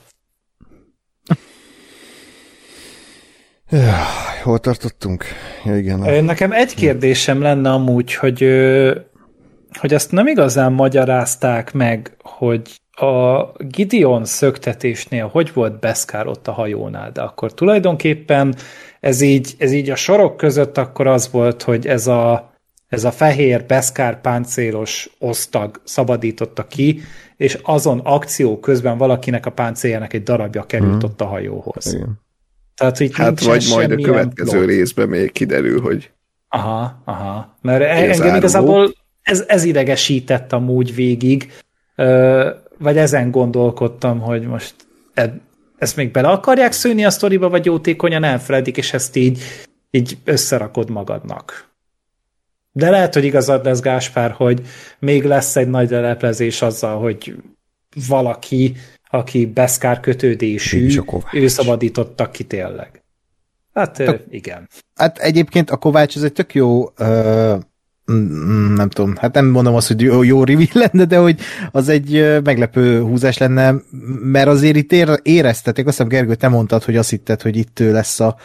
S1: Hol tartottunk? Ja, igen.
S2: Nekem egy kérdésem lenne amúgy, hogy hogy azt nem igazán magyarázták meg, hogy a Gideon szöktetésnél hogy volt Beszkár ott a hajónál, de akkor tulajdonképpen ez így, ez így a sorok között akkor az volt, hogy ez a, ez a fehér Beszkár páncélos osztag szabadította ki, és azon akció közben valakinek a páncéljának egy darabja került mm. ott a hajóhoz. Igen.
S4: Tehát, hogy hát vagy majd a következő részben még kiderül, hogy
S2: Aha, aha. Mert engem igazából ez, ez idegesített amúgy végig, vagy ezen gondolkodtam, hogy most ezt még bele akarják szűni a sztoriba, vagy jótékonyan elfelejtik, és ezt így, így összerakod magadnak. De lehet, hogy igazad lesz, Gáspár, hogy még lesz egy nagy leleplezés azzal, hogy valaki, aki beszkár kötődésű, ő szabadítottak ki tényleg. Hát a, igen.
S3: Hát egyébként a Kovács ez egy tök jó uh, nem tudom, hát nem mondom azt, hogy jó, jó reveal *laughs* lenne, de hogy az egy meglepő húzás lenne, mert azért itt éreztetek, azt hiszem Gergő, te mondtad, hogy azt hitted, hogy itt ő lesz a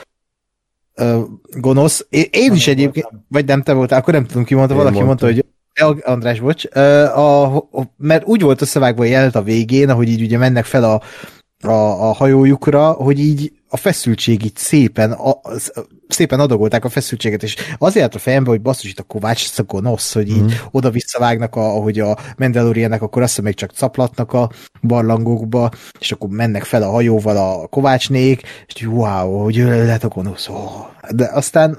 S3: gonosz. Én, én is egyébként, voltam. vagy nem te voltál, akkor nem tudom ki mondta, valaki mondtam. mondta, hogy András, bocs, uh, a, a, mert úgy volt összevágva a jelent a végén, ahogy így ugye mennek fel a, a, a hajójukra, hogy így a feszültség így szépen, a, szépen adagolták a feszültséget, és azért a fejembe, hogy basszus itt a Kovács, ez a gonosz, hogy így mm. oda-visszavágnak, a, ahogy a Mandalorianek, akkor azt még csak caplatnak a barlangokba, és akkor mennek fel a hajóval a Kovácsnék, és wow, hogy ő lehet a gonosz. Oh. De aztán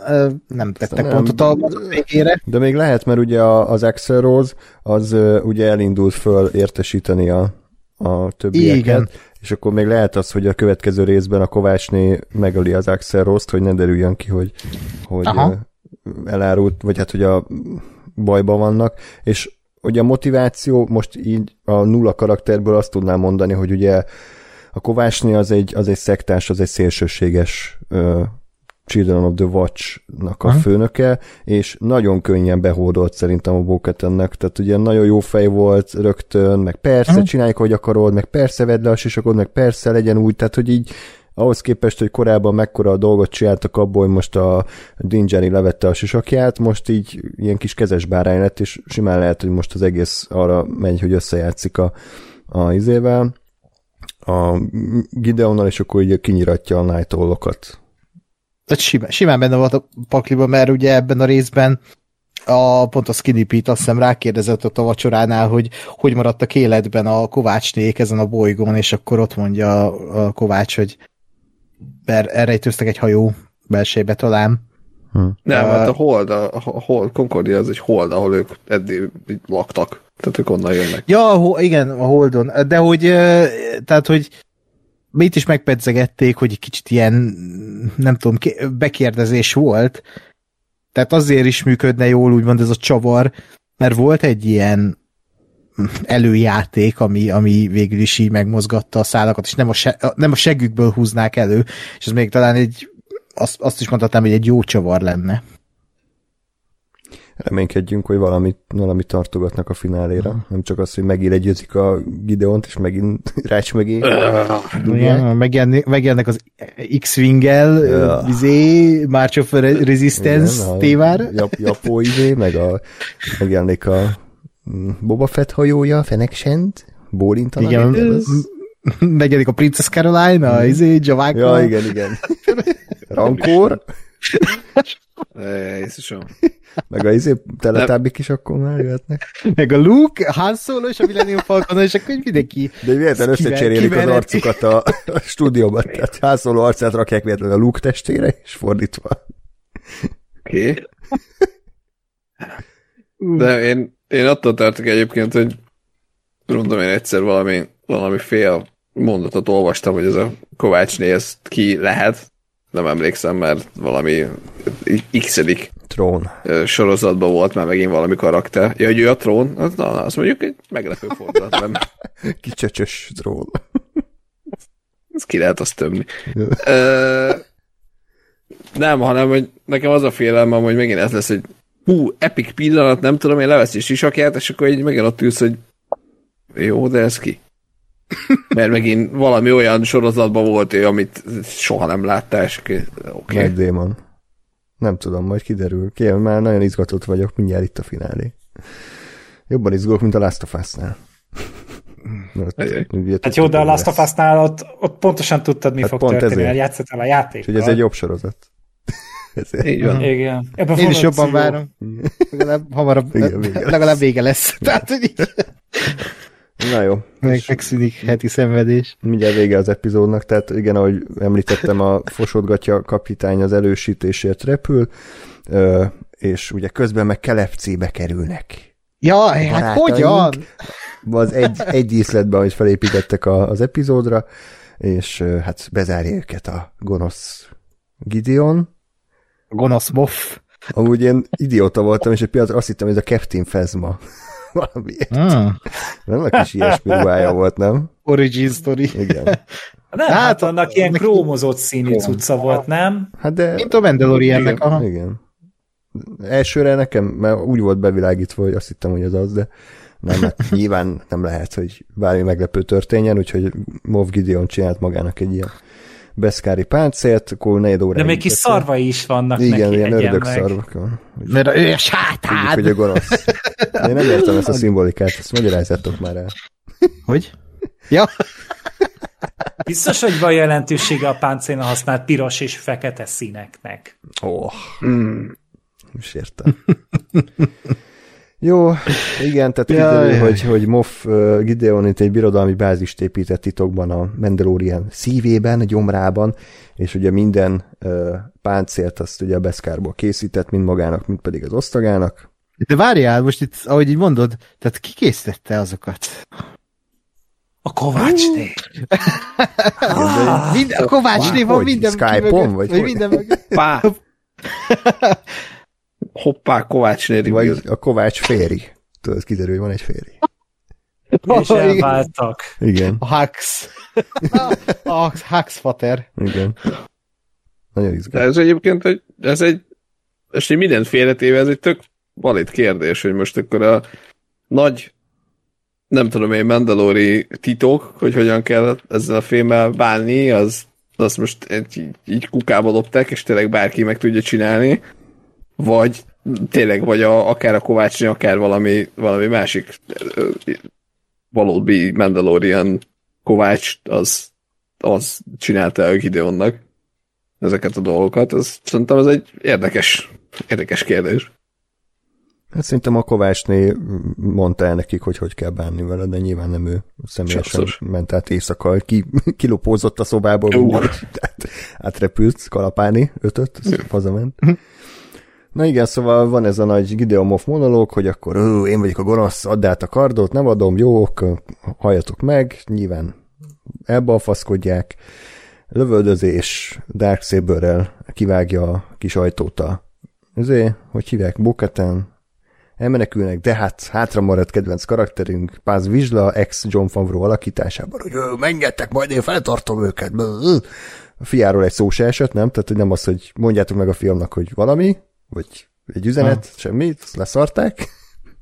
S3: nem tettek pontot a végére.
S1: De még lehet, mert ugye az Axel Rose, az ugye elindult föl értesíteni a, a többieket, Igen és akkor még lehet az, hogy a következő részben a Kovácsné megöli az Axel Rost, hogy ne derüljön ki, hogy, hogy elárult, vagy hát, hogy a bajban vannak, és ugye a motiváció, most így a nulla karakterből azt tudnám mondani, hogy ugye a Kovácsné az egy, az egy szektás, az egy szélsőséges ö, Children of the Watch-nak a Aha. főnöke, és nagyon könnyen behódolt szerintem a Bóketennek, tehát ugye nagyon jó fej volt rögtön, meg persze Aha. csináljuk, hogy akarod, meg persze vedd le a sisakod, meg persze legyen úgy, tehát hogy így ahhoz képest, hogy korábban mekkora a dolgot csináltak abból, hogy most a Dingeri levette a sisakját, most így ilyen kis kezes bárány lett, és simán lehet, hogy most az egész arra megy, hogy összejátszik a, a izével, a Gideonnal, és akkor így kinyiratja a night
S3: simán, simán benne volt a pakliban, mert ugye ebben a részben a, pont a Skinny Pete azt hiszem rákérdezett ott a vacsoránál, hogy hogy maradtak életben a Kovácsnék ezen a bolygón, és akkor ott mondja a, a Kovács, hogy elrejtőztek egy hajó belsébe talán.
S4: Hm. Nem, uh, hát a Hold, a, a Hold, Concordia az egy Hold, ahol ők eddig laktak. Tehát ők onnan jönnek.
S3: Ja, igen, a Holdon. De hogy, tehát, hogy itt is megpedzegették, hogy egy kicsit ilyen, nem tudom, bekérdezés volt, tehát azért is működne jól úgymond ez a csavar, mert volt egy ilyen előjáték, ami, ami végül is így megmozgatta a szálakat, és nem a, se, nem a segükből húznák elő, és ez még talán egy, azt, azt is mondhatnám, hogy egy jó csavar lenne
S1: reménykedjünk, hogy valamit, valamit tartogatnak a fináléra. Uh-huh. Nem csak az, hogy megélegyőzik a Gideont, és megint *laughs* rács megé.
S3: Uh, megjelennek az X-Wing-el, uh. izé, March of Resistance Igen, témára.
S1: Jap, japó izé, meg a, megjelenik a mm, Boba Fett hajója, Fenneksent, bólintanak. Igen,
S3: megjelenik a Princess Caroline, a izé, Javáka.
S1: Ja, igen, igen. Rankor. *laughs* *laughs*
S4: Jézusom.
S1: Meg a izé teletábbik is akkor már jöhetnek.
S3: Meg a Luke, Han Solo és a Millennium Falcon, és akkor mindenki...
S1: De véletlen összecserélik az arcukat a, a *laughs* stúdióban, tehát Han Solo arcát rakják véletlen a Luke testére, és fordítva.
S4: Oké. Okay. De én, én attól tartok egyébként, hogy mondom én egyszer valami, valami fél mondatot olvastam, hogy ez a Kovácsné, ez ki lehet, nem emlékszem, mert valami x
S1: Trón.
S4: sorozatban volt már megint valami karakter. Ja, hogy ő a trón, az, na, azt mondjuk egy meglepő fordulat, nem? *laughs*
S1: Kicsöcsös trón. *laughs*
S4: Ez ki lehet azt tömni. uh, nem, hanem, hogy nekem az a félelmem, hogy megint ez lesz, hogy hú, epic pillanat, nem tudom, én leveszi sisakját, és akkor így megint ott ülsz, hogy jó, de ez ki? Mert megint valami olyan sorozatban volt ő, amit soha nem láttál, és oké. Okay.
S1: Meg Démon. Nem tudom, majd kiderül. Kérem, már nagyon izgatott vagyok, mindjárt itt a finálé. Jobban izgulok, mint a Last of Us-nál. *laughs*
S2: hát jó, de a Last of Us-nál ott, ott pontosan tudtad, mi hát fog pont történni, mert játszottál a játék.
S1: Hogy ez egy jobb sorozat. *laughs*
S2: Ezért. Így van. Igen.
S3: Ebben Én is jobban várom. Legalább hamarabb, Igen, vége legalább vége lesz. Tehát, hogy *laughs*
S1: Na jó.
S3: Meg megszűnik heti szenvedés.
S1: Mindjárt vége az epizódnak, tehát igen, ahogy említettem, a fosodgatja kapitány az elősítésért repül, és ugye közben meg kelepcébe kerülnek.
S3: Jaj, hát hogyan?
S1: Az egy, egy díszletben, amit felépítettek az epizódra, és hát bezárja őket a gonosz Gideon.
S3: Gonosz Moff.
S1: Amúgy én idióta voltam, és egy pillanatra azt hittem, hogy ez a Captain Phasma. Valamiért. Hmm. Nem a kis ilyesmi ruhája volt, nem?
S3: Origin story.
S1: Igen. *laughs*
S2: Nem, hát, hát annak ilyen krómozott színű cucca volt, nem?
S1: Hát de...
S3: Mint a Mandaloriannek,
S1: aha. Igen. Elsőre nekem, mert úgy volt bevilágítva, hogy azt hittem, hogy ez az, de nem, hát nyilván nem lehet, hogy bármi meglepő történjen, úgyhogy Mov Gideon csinált magának egy ilyen beszkári páncélt, akkor negyed óra.
S2: De még kis szarvai is vannak
S1: Igen,
S2: neki
S1: ilyen ördög szarvak.
S3: Mert ő sátán!
S1: hogy a gonosz. De én nem értem ezt a szimbolikát, ezt magyarázzátok már el.
S3: Hogy? Ja.
S2: Biztos, hogy van jelentősége a páncélna használt piros és fekete színeknek.
S1: Ó, oh. mm. értem. Jó, igen, tehát kiderül, hogy, hogy Moff uh, Gideon itt egy birodalmi bázist épített titokban a Mandalorian szívében, gyomrában, és ugye minden uh, páncélt azt ugye a Beszkárból készített, mind magának, mind pedig az osztagának.
S3: De várjál, most itt, ahogy így mondod, tehát ki készítette azokat?
S2: A Kovácsné. *laughs*
S3: ah, minden, a Kovácsné van minden
S1: Skype-on, vagy, vagy
S3: minden
S4: Pá. *laughs* Hoppá, Kovács Néri.
S1: Vagy a Kovács féri. Tudod, kiderül, hogy van egy féri.
S2: És elváltak.
S1: Igen.
S3: A Hux. *laughs* a Hux fater.
S1: Igen. Nagyon izgalmas.
S4: Ez egyébként egy, ez egy, és minden félretéve, ez egy tök valid kérdés, hogy most akkor a nagy nem tudom én, Mandalori titok, hogy hogyan kell ezzel a filmmel bánni, az, az most így, így kukába lopták, és tényleg bárki meg tudja csinálni, vagy tényleg, vagy a, akár a Kovácsnyi, akár valami, valami másik valódi Mandalorian Kovács, az, az csinálta a Gideonnak ezeket a dolgokat. Ez, szerintem ez egy érdekes, érdekes kérdés.
S1: Hát szerintem a Kovácsné mondta el nekik, hogy hogy kell bánni vele, de nyilván nem ő személyesen Sokszor. ment át éjszaka, ki, *laughs* kilopózott a szobából, *laughs* tehát átrepült kalapáni, ötöt, hazament. Na igen, szóval van ez a nagy Gideon monológ, hogy akkor ő, én vagyok a gonosz, add át a kardot, nem adom, jó, halljatok meg, nyilván elbalfaszkodják, lövöldözés, Darksaberrel kivágja a kis ajtót a ezért, hogy hívják, Boketen, elmenekülnek, de hát hátra maradt kedvenc karakterünk, Paz Vizsla, ex John Favreau alakításában, hogy menjetek, majd én feltartom őket. A fiáról egy szó se esett, nem? Tehát, hogy nem az, hogy mondjátok meg a fiamnak, hogy valami, vagy egy üzenet, ha. semmit, azt leszarták,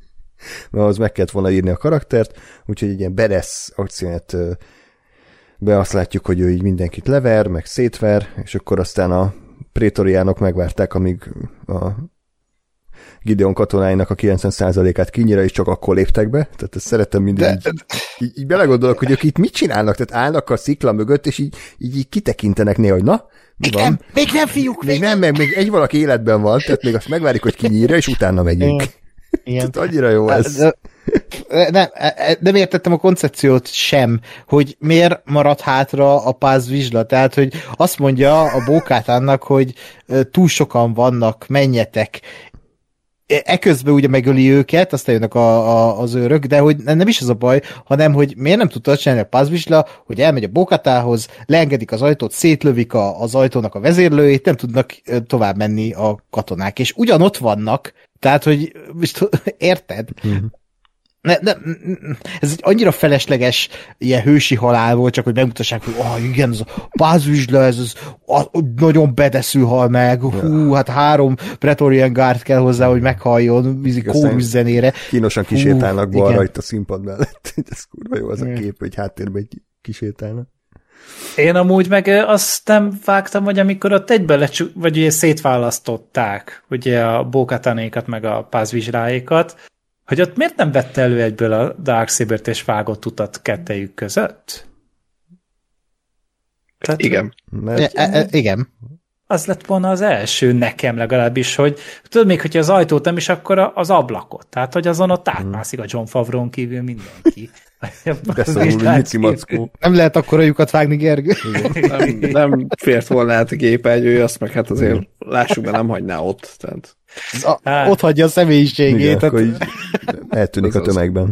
S1: *laughs* mert az meg kellett volna írni a karaktert, úgyhogy egy ilyen bedesz akciót be azt látjuk, hogy ő így mindenkit lever, meg szétver, és akkor aztán a prétoriánok megvárták, amíg a Gideon katonáinak a 90%-át kinyira, és csak akkor léptek be. Tehát ezt szeretem mindig De... így, így, így belegondolok, hogy ők itt mit csinálnak, tehát állnak a szikla mögött, és így, így, így kitekintenek néha, hogy na,
S3: még
S1: van?
S3: Nem, még nem, fiúk!
S1: Még, még nem, meg még egy valaki életben van, tehát még azt megvárjuk, hogy kinyírja, és utána megyünk. Igen. tehát annyira jó ez. De,
S3: nem, e- e- nem értettem a koncepciót sem, hogy miért marad hátra a páz vizsla. Tehát, hogy azt mondja a bókát annak, hogy túl sokan vannak, menjetek, eközben ugye megöli őket, aztán jönnek a, a, az őrök, de hogy nem is az a baj, hanem hogy miért nem tudta csinálni a pazvisla, hogy elmegy a bokatához, leengedik az ajtót, szétlövik a, az ajtónak a vezérlőjét, nem tudnak tovább menni a katonák, és ugyanott vannak, tehát, hogy *laughs* érted? Mm-hmm ne, ne, ez egy annyira felesleges ilyen hősi halál volt, csak hogy megmutassák, hogy oh, igen, ez a pázüzsle, ez az, a, nagyon bedeszű hal meg, hú, hát három Pretorian Guard kell hozzá, hogy meghalljon kórus zenére.
S1: Kínosan kisétálnak hú, balra igen. itt a színpad mellett. *laughs* Ez kurva jó az a kép, hogy háttérben egy kisétálnak.
S2: Én amúgy meg azt nem vágtam, hogy amikor ott egybe lecsú, vagy ugye szétválasztották ugye a bókatanékat meg a pázvizsráékat, hogy ott miért nem vette elő egyből a Darksaber-t és vágott utat kettejük között?
S4: Tehát, igen.
S3: Mert... E, e, igen.
S2: az lett volna az első nekem legalábbis, hogy tudod még, hogyha az ajtót nem is, akkor az ablakot. Tehát, hogy azon ott átmászik a John Favron kívül mindenki.
S1: De szorul, Mici Mackó.
S3: Nem lehet akkor a lyukat vágni, Gergő.
S4: Nem, nem fért volna át a gépegyő, azt meg hát azért lássuk be, nem hagyná ott. Tehát.
S3: A, hát. ott hagyja a személyiségét.
S1: Igen, akkor így eltűnik a tömegben.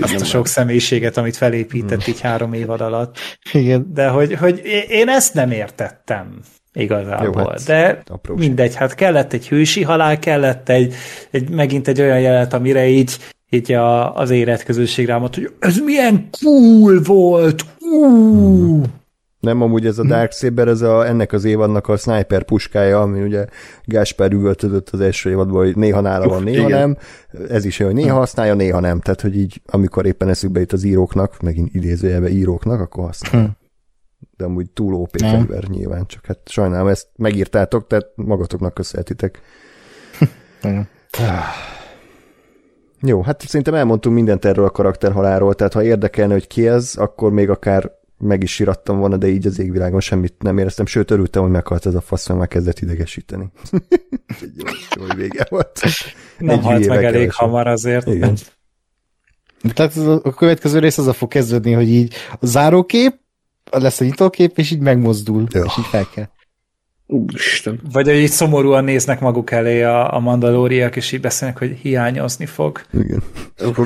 S2: Azt a sok személyiséget, amit felépített hmm. így három évad alatt.
S3: Igen.
S2: De hogy, hogy én ezt nem értettem igazából. Jó, hát De apróság. mindegy, hát kellett egy hősi halál, kellett egy, egy megint egy olyan jelet, amire így, így a, az éretközösség rámad, hogy ez milyen cool volt! Uh!
S1: Nem, amúgy ez a Dark Saber, ez a, ennek az évadnak a sniper puskája, ami ugye Gáspár üvöltözött az első évadban, hogy néha nála van, néha Igen. nem. Ez is olyan, hogy néha használja, néha nem. Tehát, hogy így, amikor éppen eszükbe jut az íróknak, megint idézőjelbe íróknak, akkor használja. Hm. De amúgy túl OP fegyver nyilván, csak hát sajnálom, ezt megírtátok, tehát magatoknak köszönhetitek. *laughs* Jó, hát szerintem elmondtunk mindent erről a karakterhaláról, tehát ha érdekelne, hogy ki ez, akkor még akár meg is sirattam volna, de így az égvilágon semmit nem éreztem, sőt örültem, hogy meghalt ez a fasz, mert már kezdett idegesíteni. *laughs* egy jó, jó vége volt.
S2: Nem Egy halt meg elég keresem. hamar azért.
S1: Igen.
S3: Tehát a következő rész az a fog kezdődni, hogy így a zárókép, lesz a nyitókép, és így megmozdul, jó. és így fel kell.
S4: Úristen.
S2: Vagy hogy így szomorúan néznek maguk elé a, a mandalóriak, és így beszélnek, hogy hiányozni fog.
S1: Igen.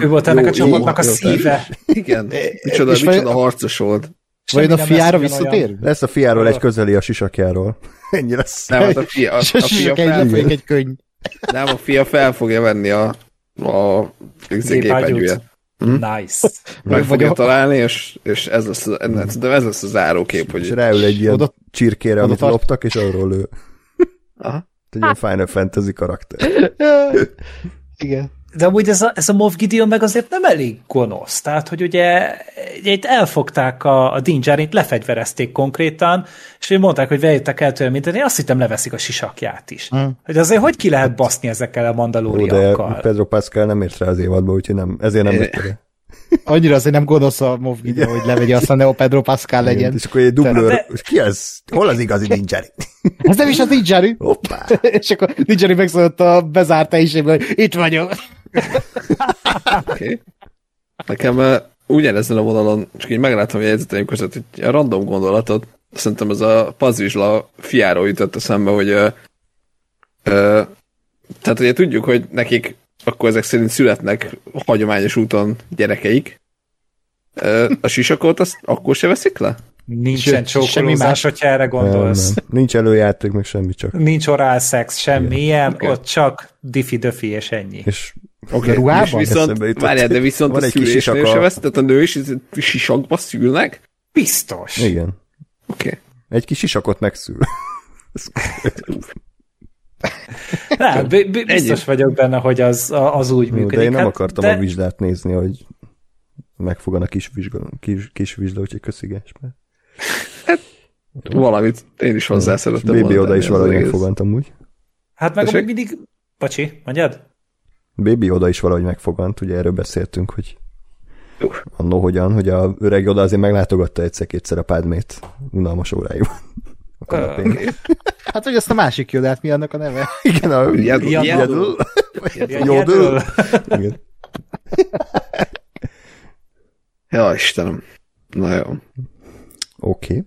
S2: Ő volt ennek jó, a csapatnak a szíve.
S4: Igen. *laughs* Micsoda, micsoda harcos volt.
S3: Vagy a fiára visszatér?
S1: Lesz a fiáról egy közeli a sisakjáról. *laughs* Ennyi lesz.
S4: Nem, hát a fia, a, a fia
S3: fel... egy könyv.
S4: Nem, a fia fel fogja venni a, a gépegyűjét.
S2: Hm? Nice. *laughs*
S4: Meg fogja találni, és, és ez, lesz, de ez lesz a zárókép. Hogy
S1: és ráül egy ilyen oda, csirkére, amit tart... loptak, és arról lő. Aha. Egy ilyen Final Fantasy karakter. *laughs*
S3: Igen.
S2: De amúgy ez a, ez a Moff Gideon meg azért nem elég gonosz. Tehát, hogy ugye itt elfogták a, a Dingerint, lefegyverezték konkrétan, és mondták, hogy vegyétek el tőle mindent, én azt hittem leveszik a sisakját is. Hmm. Hogy azért hogy ki lehet baszni ezekkel a mandalóriakkal?
S1: De Pedro Pascal nem ért rá az évadba, úgyhogy nem, ezért nem lett
S3: Annyira azért nem gonosz a Moff Gideon, hogy levegye azt a Neo Pedro Pascal legyen. Igen,
S1: és akkor egy dublőr, de... ki ez? Hol az igazi Dingerin?
S3: Ez nem is az Dingerin.
S1: Hoppá. *laughs*
S3: és akkor Dingerin megszólott a bezárt helyiségben, hogy itt vagyok.
S4: okay. Nekem uh, ugyanezen a vonalon, csak így meglátom a jegyzeteim között egy random gondolatot, szerintem ez a pazvizsla fiáról jutott a szembe, hogy uh, uh, tehát ugye tudjuk, hogy nekik akkor ezek szerint születnek hagyományos úton gyerekeik. A sisakot azt akkor se veszik le?
S2: Nincsen semmi más, hogyha erre gondolsz. Nem,
S1: nem. Nincs előjáték, meg semmi csak.
S2: Nincs orál szex, semmi ilyen, okay. ott csak diffi-döfi és ennyi.
S1: És
S3: Okay. Ruhában?
S4: És viszont, várjál, de viszont Van a szülésnél se vesz, tehát a nő is sisakba szülnek?
S2: Biztos.
S1: Igen.
S4: Oké. Okay.
S1: Egy kis sisakot megszül. *laughs*
S2: nem, biztos vagyok benne, hogy az, az úgy működik.
S1: De én nem hát, akartam de... a vizsdát nézni, hogy megfogan a kis vizsga, kis, kis vizsda, úgyhogy köszigás. Mert...
S4: Hát, valamit én is hozzá szerettem
S1: Bébi oda is valahogy megfogantam úgy.
S2: Hát meg amúgy mindig... Bocsi, mondjad?
S1: Baby oda is valahogy megfogant, ugye erről beszéltünk, hogy annó hogyan, hogy a öreg oda azért meglátogatta egyszer-kétszer a pádmét unalmas óráiban. *laughs*
S3: hát, hogy azt a másik jodát, mi annak a neve? *laughs*
S1: Igen, a
S2: Jadul.
S1: Jodul. Igen.
S4: Ja, Istenem. Na jó.
S1: Oké. Okay.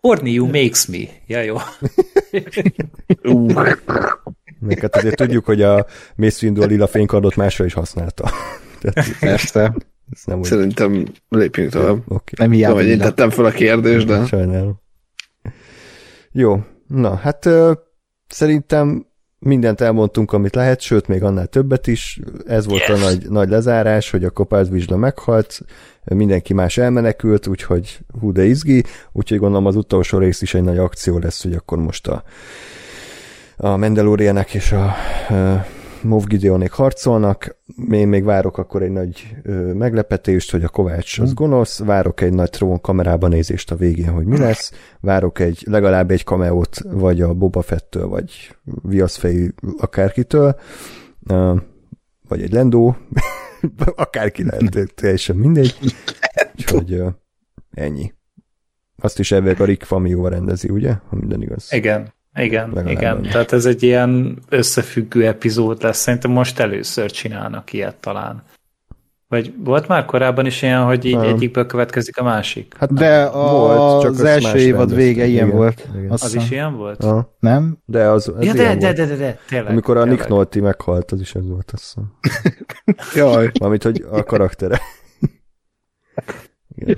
S2: Orniu makes me. Ja, jó.
S1: Meg hát azért tudjuk, hogy a Mace Windu a lila fénykardot másra is használta. *laughs*
S4: Persze. Ez nem Szerintem úgy... lépjünk tovább.
S1: Okay.
S3: Nem hiába.
S4: Tudom, hogy én tettem fel a kérdést, de...
S1: Sajnálom. Jó, na hát uh, szerintem mindent elmondtunk, amit lehet, sőt, még annál többet is. Ez volt yes. a nagy, nagy lezárás, hogy a Kopász Vizsla meghalt, mindenki más elmenekült, úgyhogy hú de izgi, úgyhogy gondolom az utolsó rész is egy nagy akció lesz, hogy akkor most a a Mandalorianek és a uh, Moff Gideonék harcolnak, én még várok akkor egy nagy ö, meglepetést, hogy a Kovács az hm. gonosz, várok egy nagy trón kamerában nézést a végén, hogy mi lesz, várok egy legalább egy kameót, vagy a Boba Fettől, vagy viaszfejű akárkitől, ö, vagy egy Lendó, *laughs* akárki lehet, teljesen mindegy. *laughs* Úgyhogy ö, ennyi. Azt is elvileg a Rick Famióval rendezi, ugye? Ha minden igaz.
S2: Igen. Igen,
S1: Legalább
S2: igen. Tehát ez egy ilyen összefüggő epizód lesz. Szerintem most először csinálnak ilyet talán. Vagy volt már korábban is ilyen, hogy így
S1: Nem.
S2: egyikből következik a másik?
S1: Hát
S3: De a,
S1: volt, csak
S3: az
S1: azt
S3: első évad vége ilyen
S1: Igen,
S3: volt.
S1: igen.
S2: Az is ilyen volt?
S1: Aha.
S3: Nem?
S1: De az, az
S2: Ja,
S1: ilyen
S2: de, de,
S1: volt.
S2: de, de, de, tényleg.
S1: Amikor a. Nick Nolte meghalt, az is ez volt, azt hiszem. *laughs*
S4: Jaj.
S1: Valamint, hogy a karaktere. *laughs* Igen.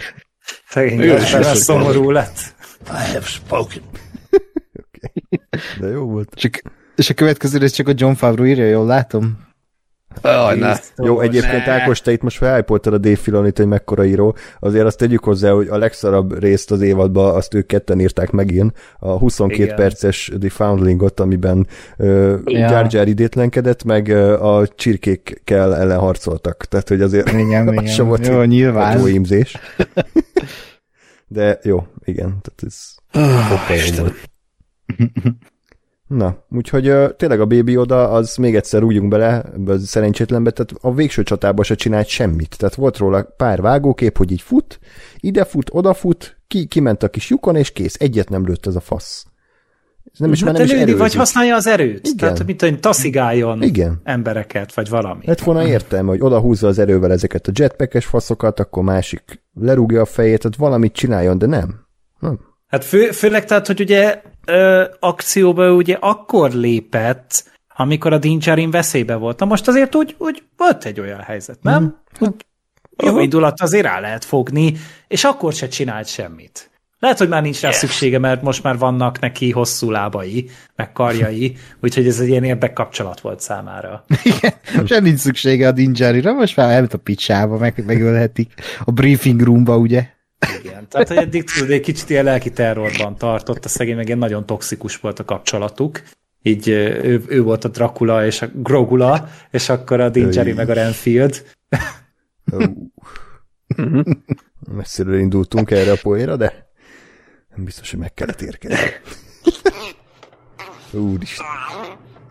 S2: Szegény az szomorú lett.
S5: I have spoken.
S1: De jó volt.
S3: Csak, és a következő rész csak a John Favreau írja, jól látom?
S4: Jaj, ne.
S1: Jó, egyébként
S4: ne.
S1: Ákos, te itt most felhájpoltad a Dave Filonit, hogy mekkora író. Azért azt tegyük hozzá, hogy a legszarabb részt az évadban azt ők ketten írták megint, a 22
S2: Igen.
S1: perces The Foundlingot, amiben uh,
S3: Ja.
S1: Jar Jar idétlenkedett, meg uh, a csirkékkel ellen harcoltak. Tehát, hogy azért
S3: Igen, *laughs*
S1: az
S3: igen.
S1: sem volt
S3: Jó, nyilván.
S1: jó ímzés. *laughs* De jó, igen, tehát ez volt. *laughs* Na, úgyhogy tényleg a Baby Oda, az még egyszer rúgjunk bele ebbe a szerencsétlenbe, tehát a végső csatában se csinált semmit. Tehát volt róla pár vágókép, hogy így fut, ide fut, oda fut, ki, kiment a kis lyukon, és kész. Egyet nem lőtt ez a fasz. Ez nem is,
S2: Hát
S1: nem is
S2: lőni, vagy
S1: erőzik.
S2: használja az erőt.
S1: Igen.
S2: Tehát, mint hogy taszigáljon
S1: Igen.
S2: embereket, vagy valami.
S1: Lett volna értelme, hogy oda húzza az erővel ezeket a jetpackes faszokat, akkor másik lerúgja a fejét, tehát valamit csináljon, de nem. Nem.
S2: Hát fő, főleg tehát, hogy ugye ö, akcióba ugye akkor lépett, amikor a Dinjarin veszélybe volt. Na most azért úgy, úgy volt egy olyan helyzet, nem? Mm. Jó indulat azért rá lehet fogni, és akkor se csinált semmit. Lehet, hogy már nincs rá
S5: Yes.
S2: szüksége, mert most már vannak neki hosszú lábai, meg karjai, *laughs* úgyhogy ez egy ilyen érdekkapcsolat volt számára.
S3: Igen, sem nincs szüksége a Dinjarira, most már elment a picsába, meg, megölhetik. A briefing roomba, ugye?
S2: Igen. Tehát, hogy eddig tudod, egy kicsit ilyen lelki terrorban tartott, a szegény meg ilyen nagyon toxikus volt a kapcsolatuk. Így ő, ő volt a Dracula és a Grogula, és akkor a Dingery meg a Renfield.
S1: Messziről indultunk erre a poénra, de nem biztos, hogy meg kellett érkezni. Úristen.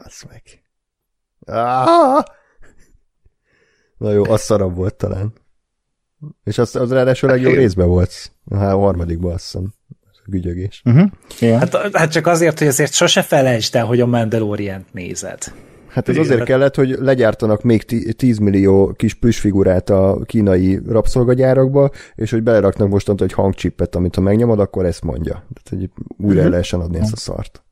S1: Azt meg. Ah! Na jó, az szarabb volt talán. És az, az ráadásul a legjobb részben volt. A harmadikban azt hiszem. Gügyögés.
S3: Uh-huh.
S2: Hát, hát csak azért, hogy azért sose felejtsd el, hogy a Mandalorian-t nézed.
S1: Hát ez azért kellett, hogy legyártanak még ti- 10 millió kis plüssfigurát a kínai rabszolgagyárakba, és hogy beleraknak mostantól egy hangcsippet, amit ha megnyomod, akkor ezt mondja. Tehát, hogy újra el lehessen adni ezt a szart.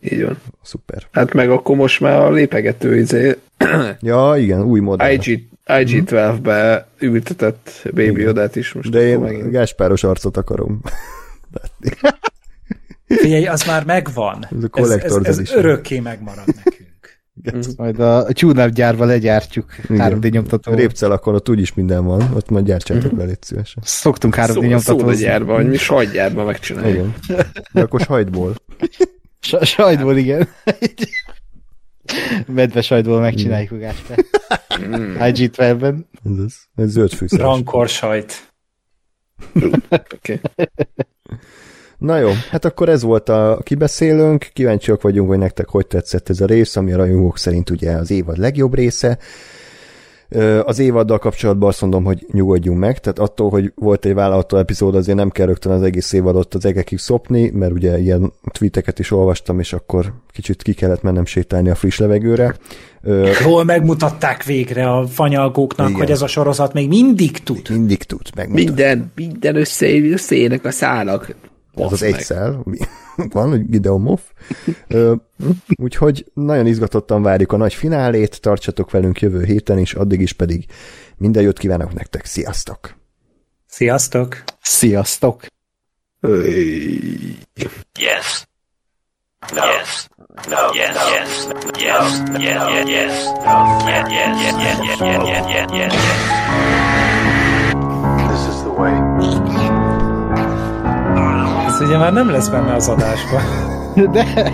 S4: Így van.
S1: Szuper.
S4: Hát meg akkor most már a lépegető izé,
S1: Ja, igen, új modell.
S4: IG, IG-12-be ültetett Baby Odát is most.
S1: De
S4: akkor
S1: én
S4: megint.
S1: gáspáros arcot akarom. *laughs*
S2: Figyelj, az már megvan.
S1: Ez a
S2: ez, ez, ez örökké megmarad nekünk.
S3: Majd a, a tune gyárba legyártjuk
S1: Igen.
S3: 3D nyomtató.
S1: Répcelakon ott úgyis minden van, ott majd gyártsátok
S2: Mhm.
S1: le, légy szívesen.
S3: Szoktunk 3D
S4: Szó,
S3: nyomtatózni.
S4: szódagyárba, vagy mi sajtgyárba megcsináljuk.
S1: Igen. De akkor sajtból.
S3: Sa- sajtból, igen. *laughs* Medve sajtból megcsináljuk a gáspát. IG-12-ben.
S1: Ez, az. ez zöld fűszeres.
S2: Rankor sajt.
S4: Okay.
S1: Na jó, hát akkor ez volt a kibeszélőnk, kíváncsiak vagyunk, hogy nektek hogy tetszett ez a rész, ami a rajongók szerint ugye az évad legjobb része. Az évaddal kapcsolatban azt mondom, hogy nyugodjunk meg, tehát attól, hogy volt egy vállalható epizód, azért nem kell rögtön az egész évadot az egekig szopni, mert ugye ilyen tweeteket is olvastam, és akkor kicsit ki kellett mennem sétálni a friss levegőre.
S2: Jól megmutatták végre a fanyalgóknak,
S1: Igen.
S2: hogy ez a sorozat még mindig tud.
S1: Mindig tud meg.
S4: Minden, minden össze, összeérnek a szálak.
S1: Ez az
S4: Basz
S1: van, hogy Gideon Moff. Ö, úgyhogy nagyon izgatottan várjuk a nagy finálét, tartsatok velünk jövő héten is, addig is pedig minden jót kívánok nektek, sziasztok!
S2: Sziasztok!
S3: Sziasztok!
S5: Yes. No. Yes. No. Yes. Yes. Yes. Yes. Yes. Yes. No. Yes. Yes. Yes. Yes. Yes. Yes. Yes. Yes. Yes.
S2: Ez ugye már nem lesz benne az adásban. *laughs*
S3: De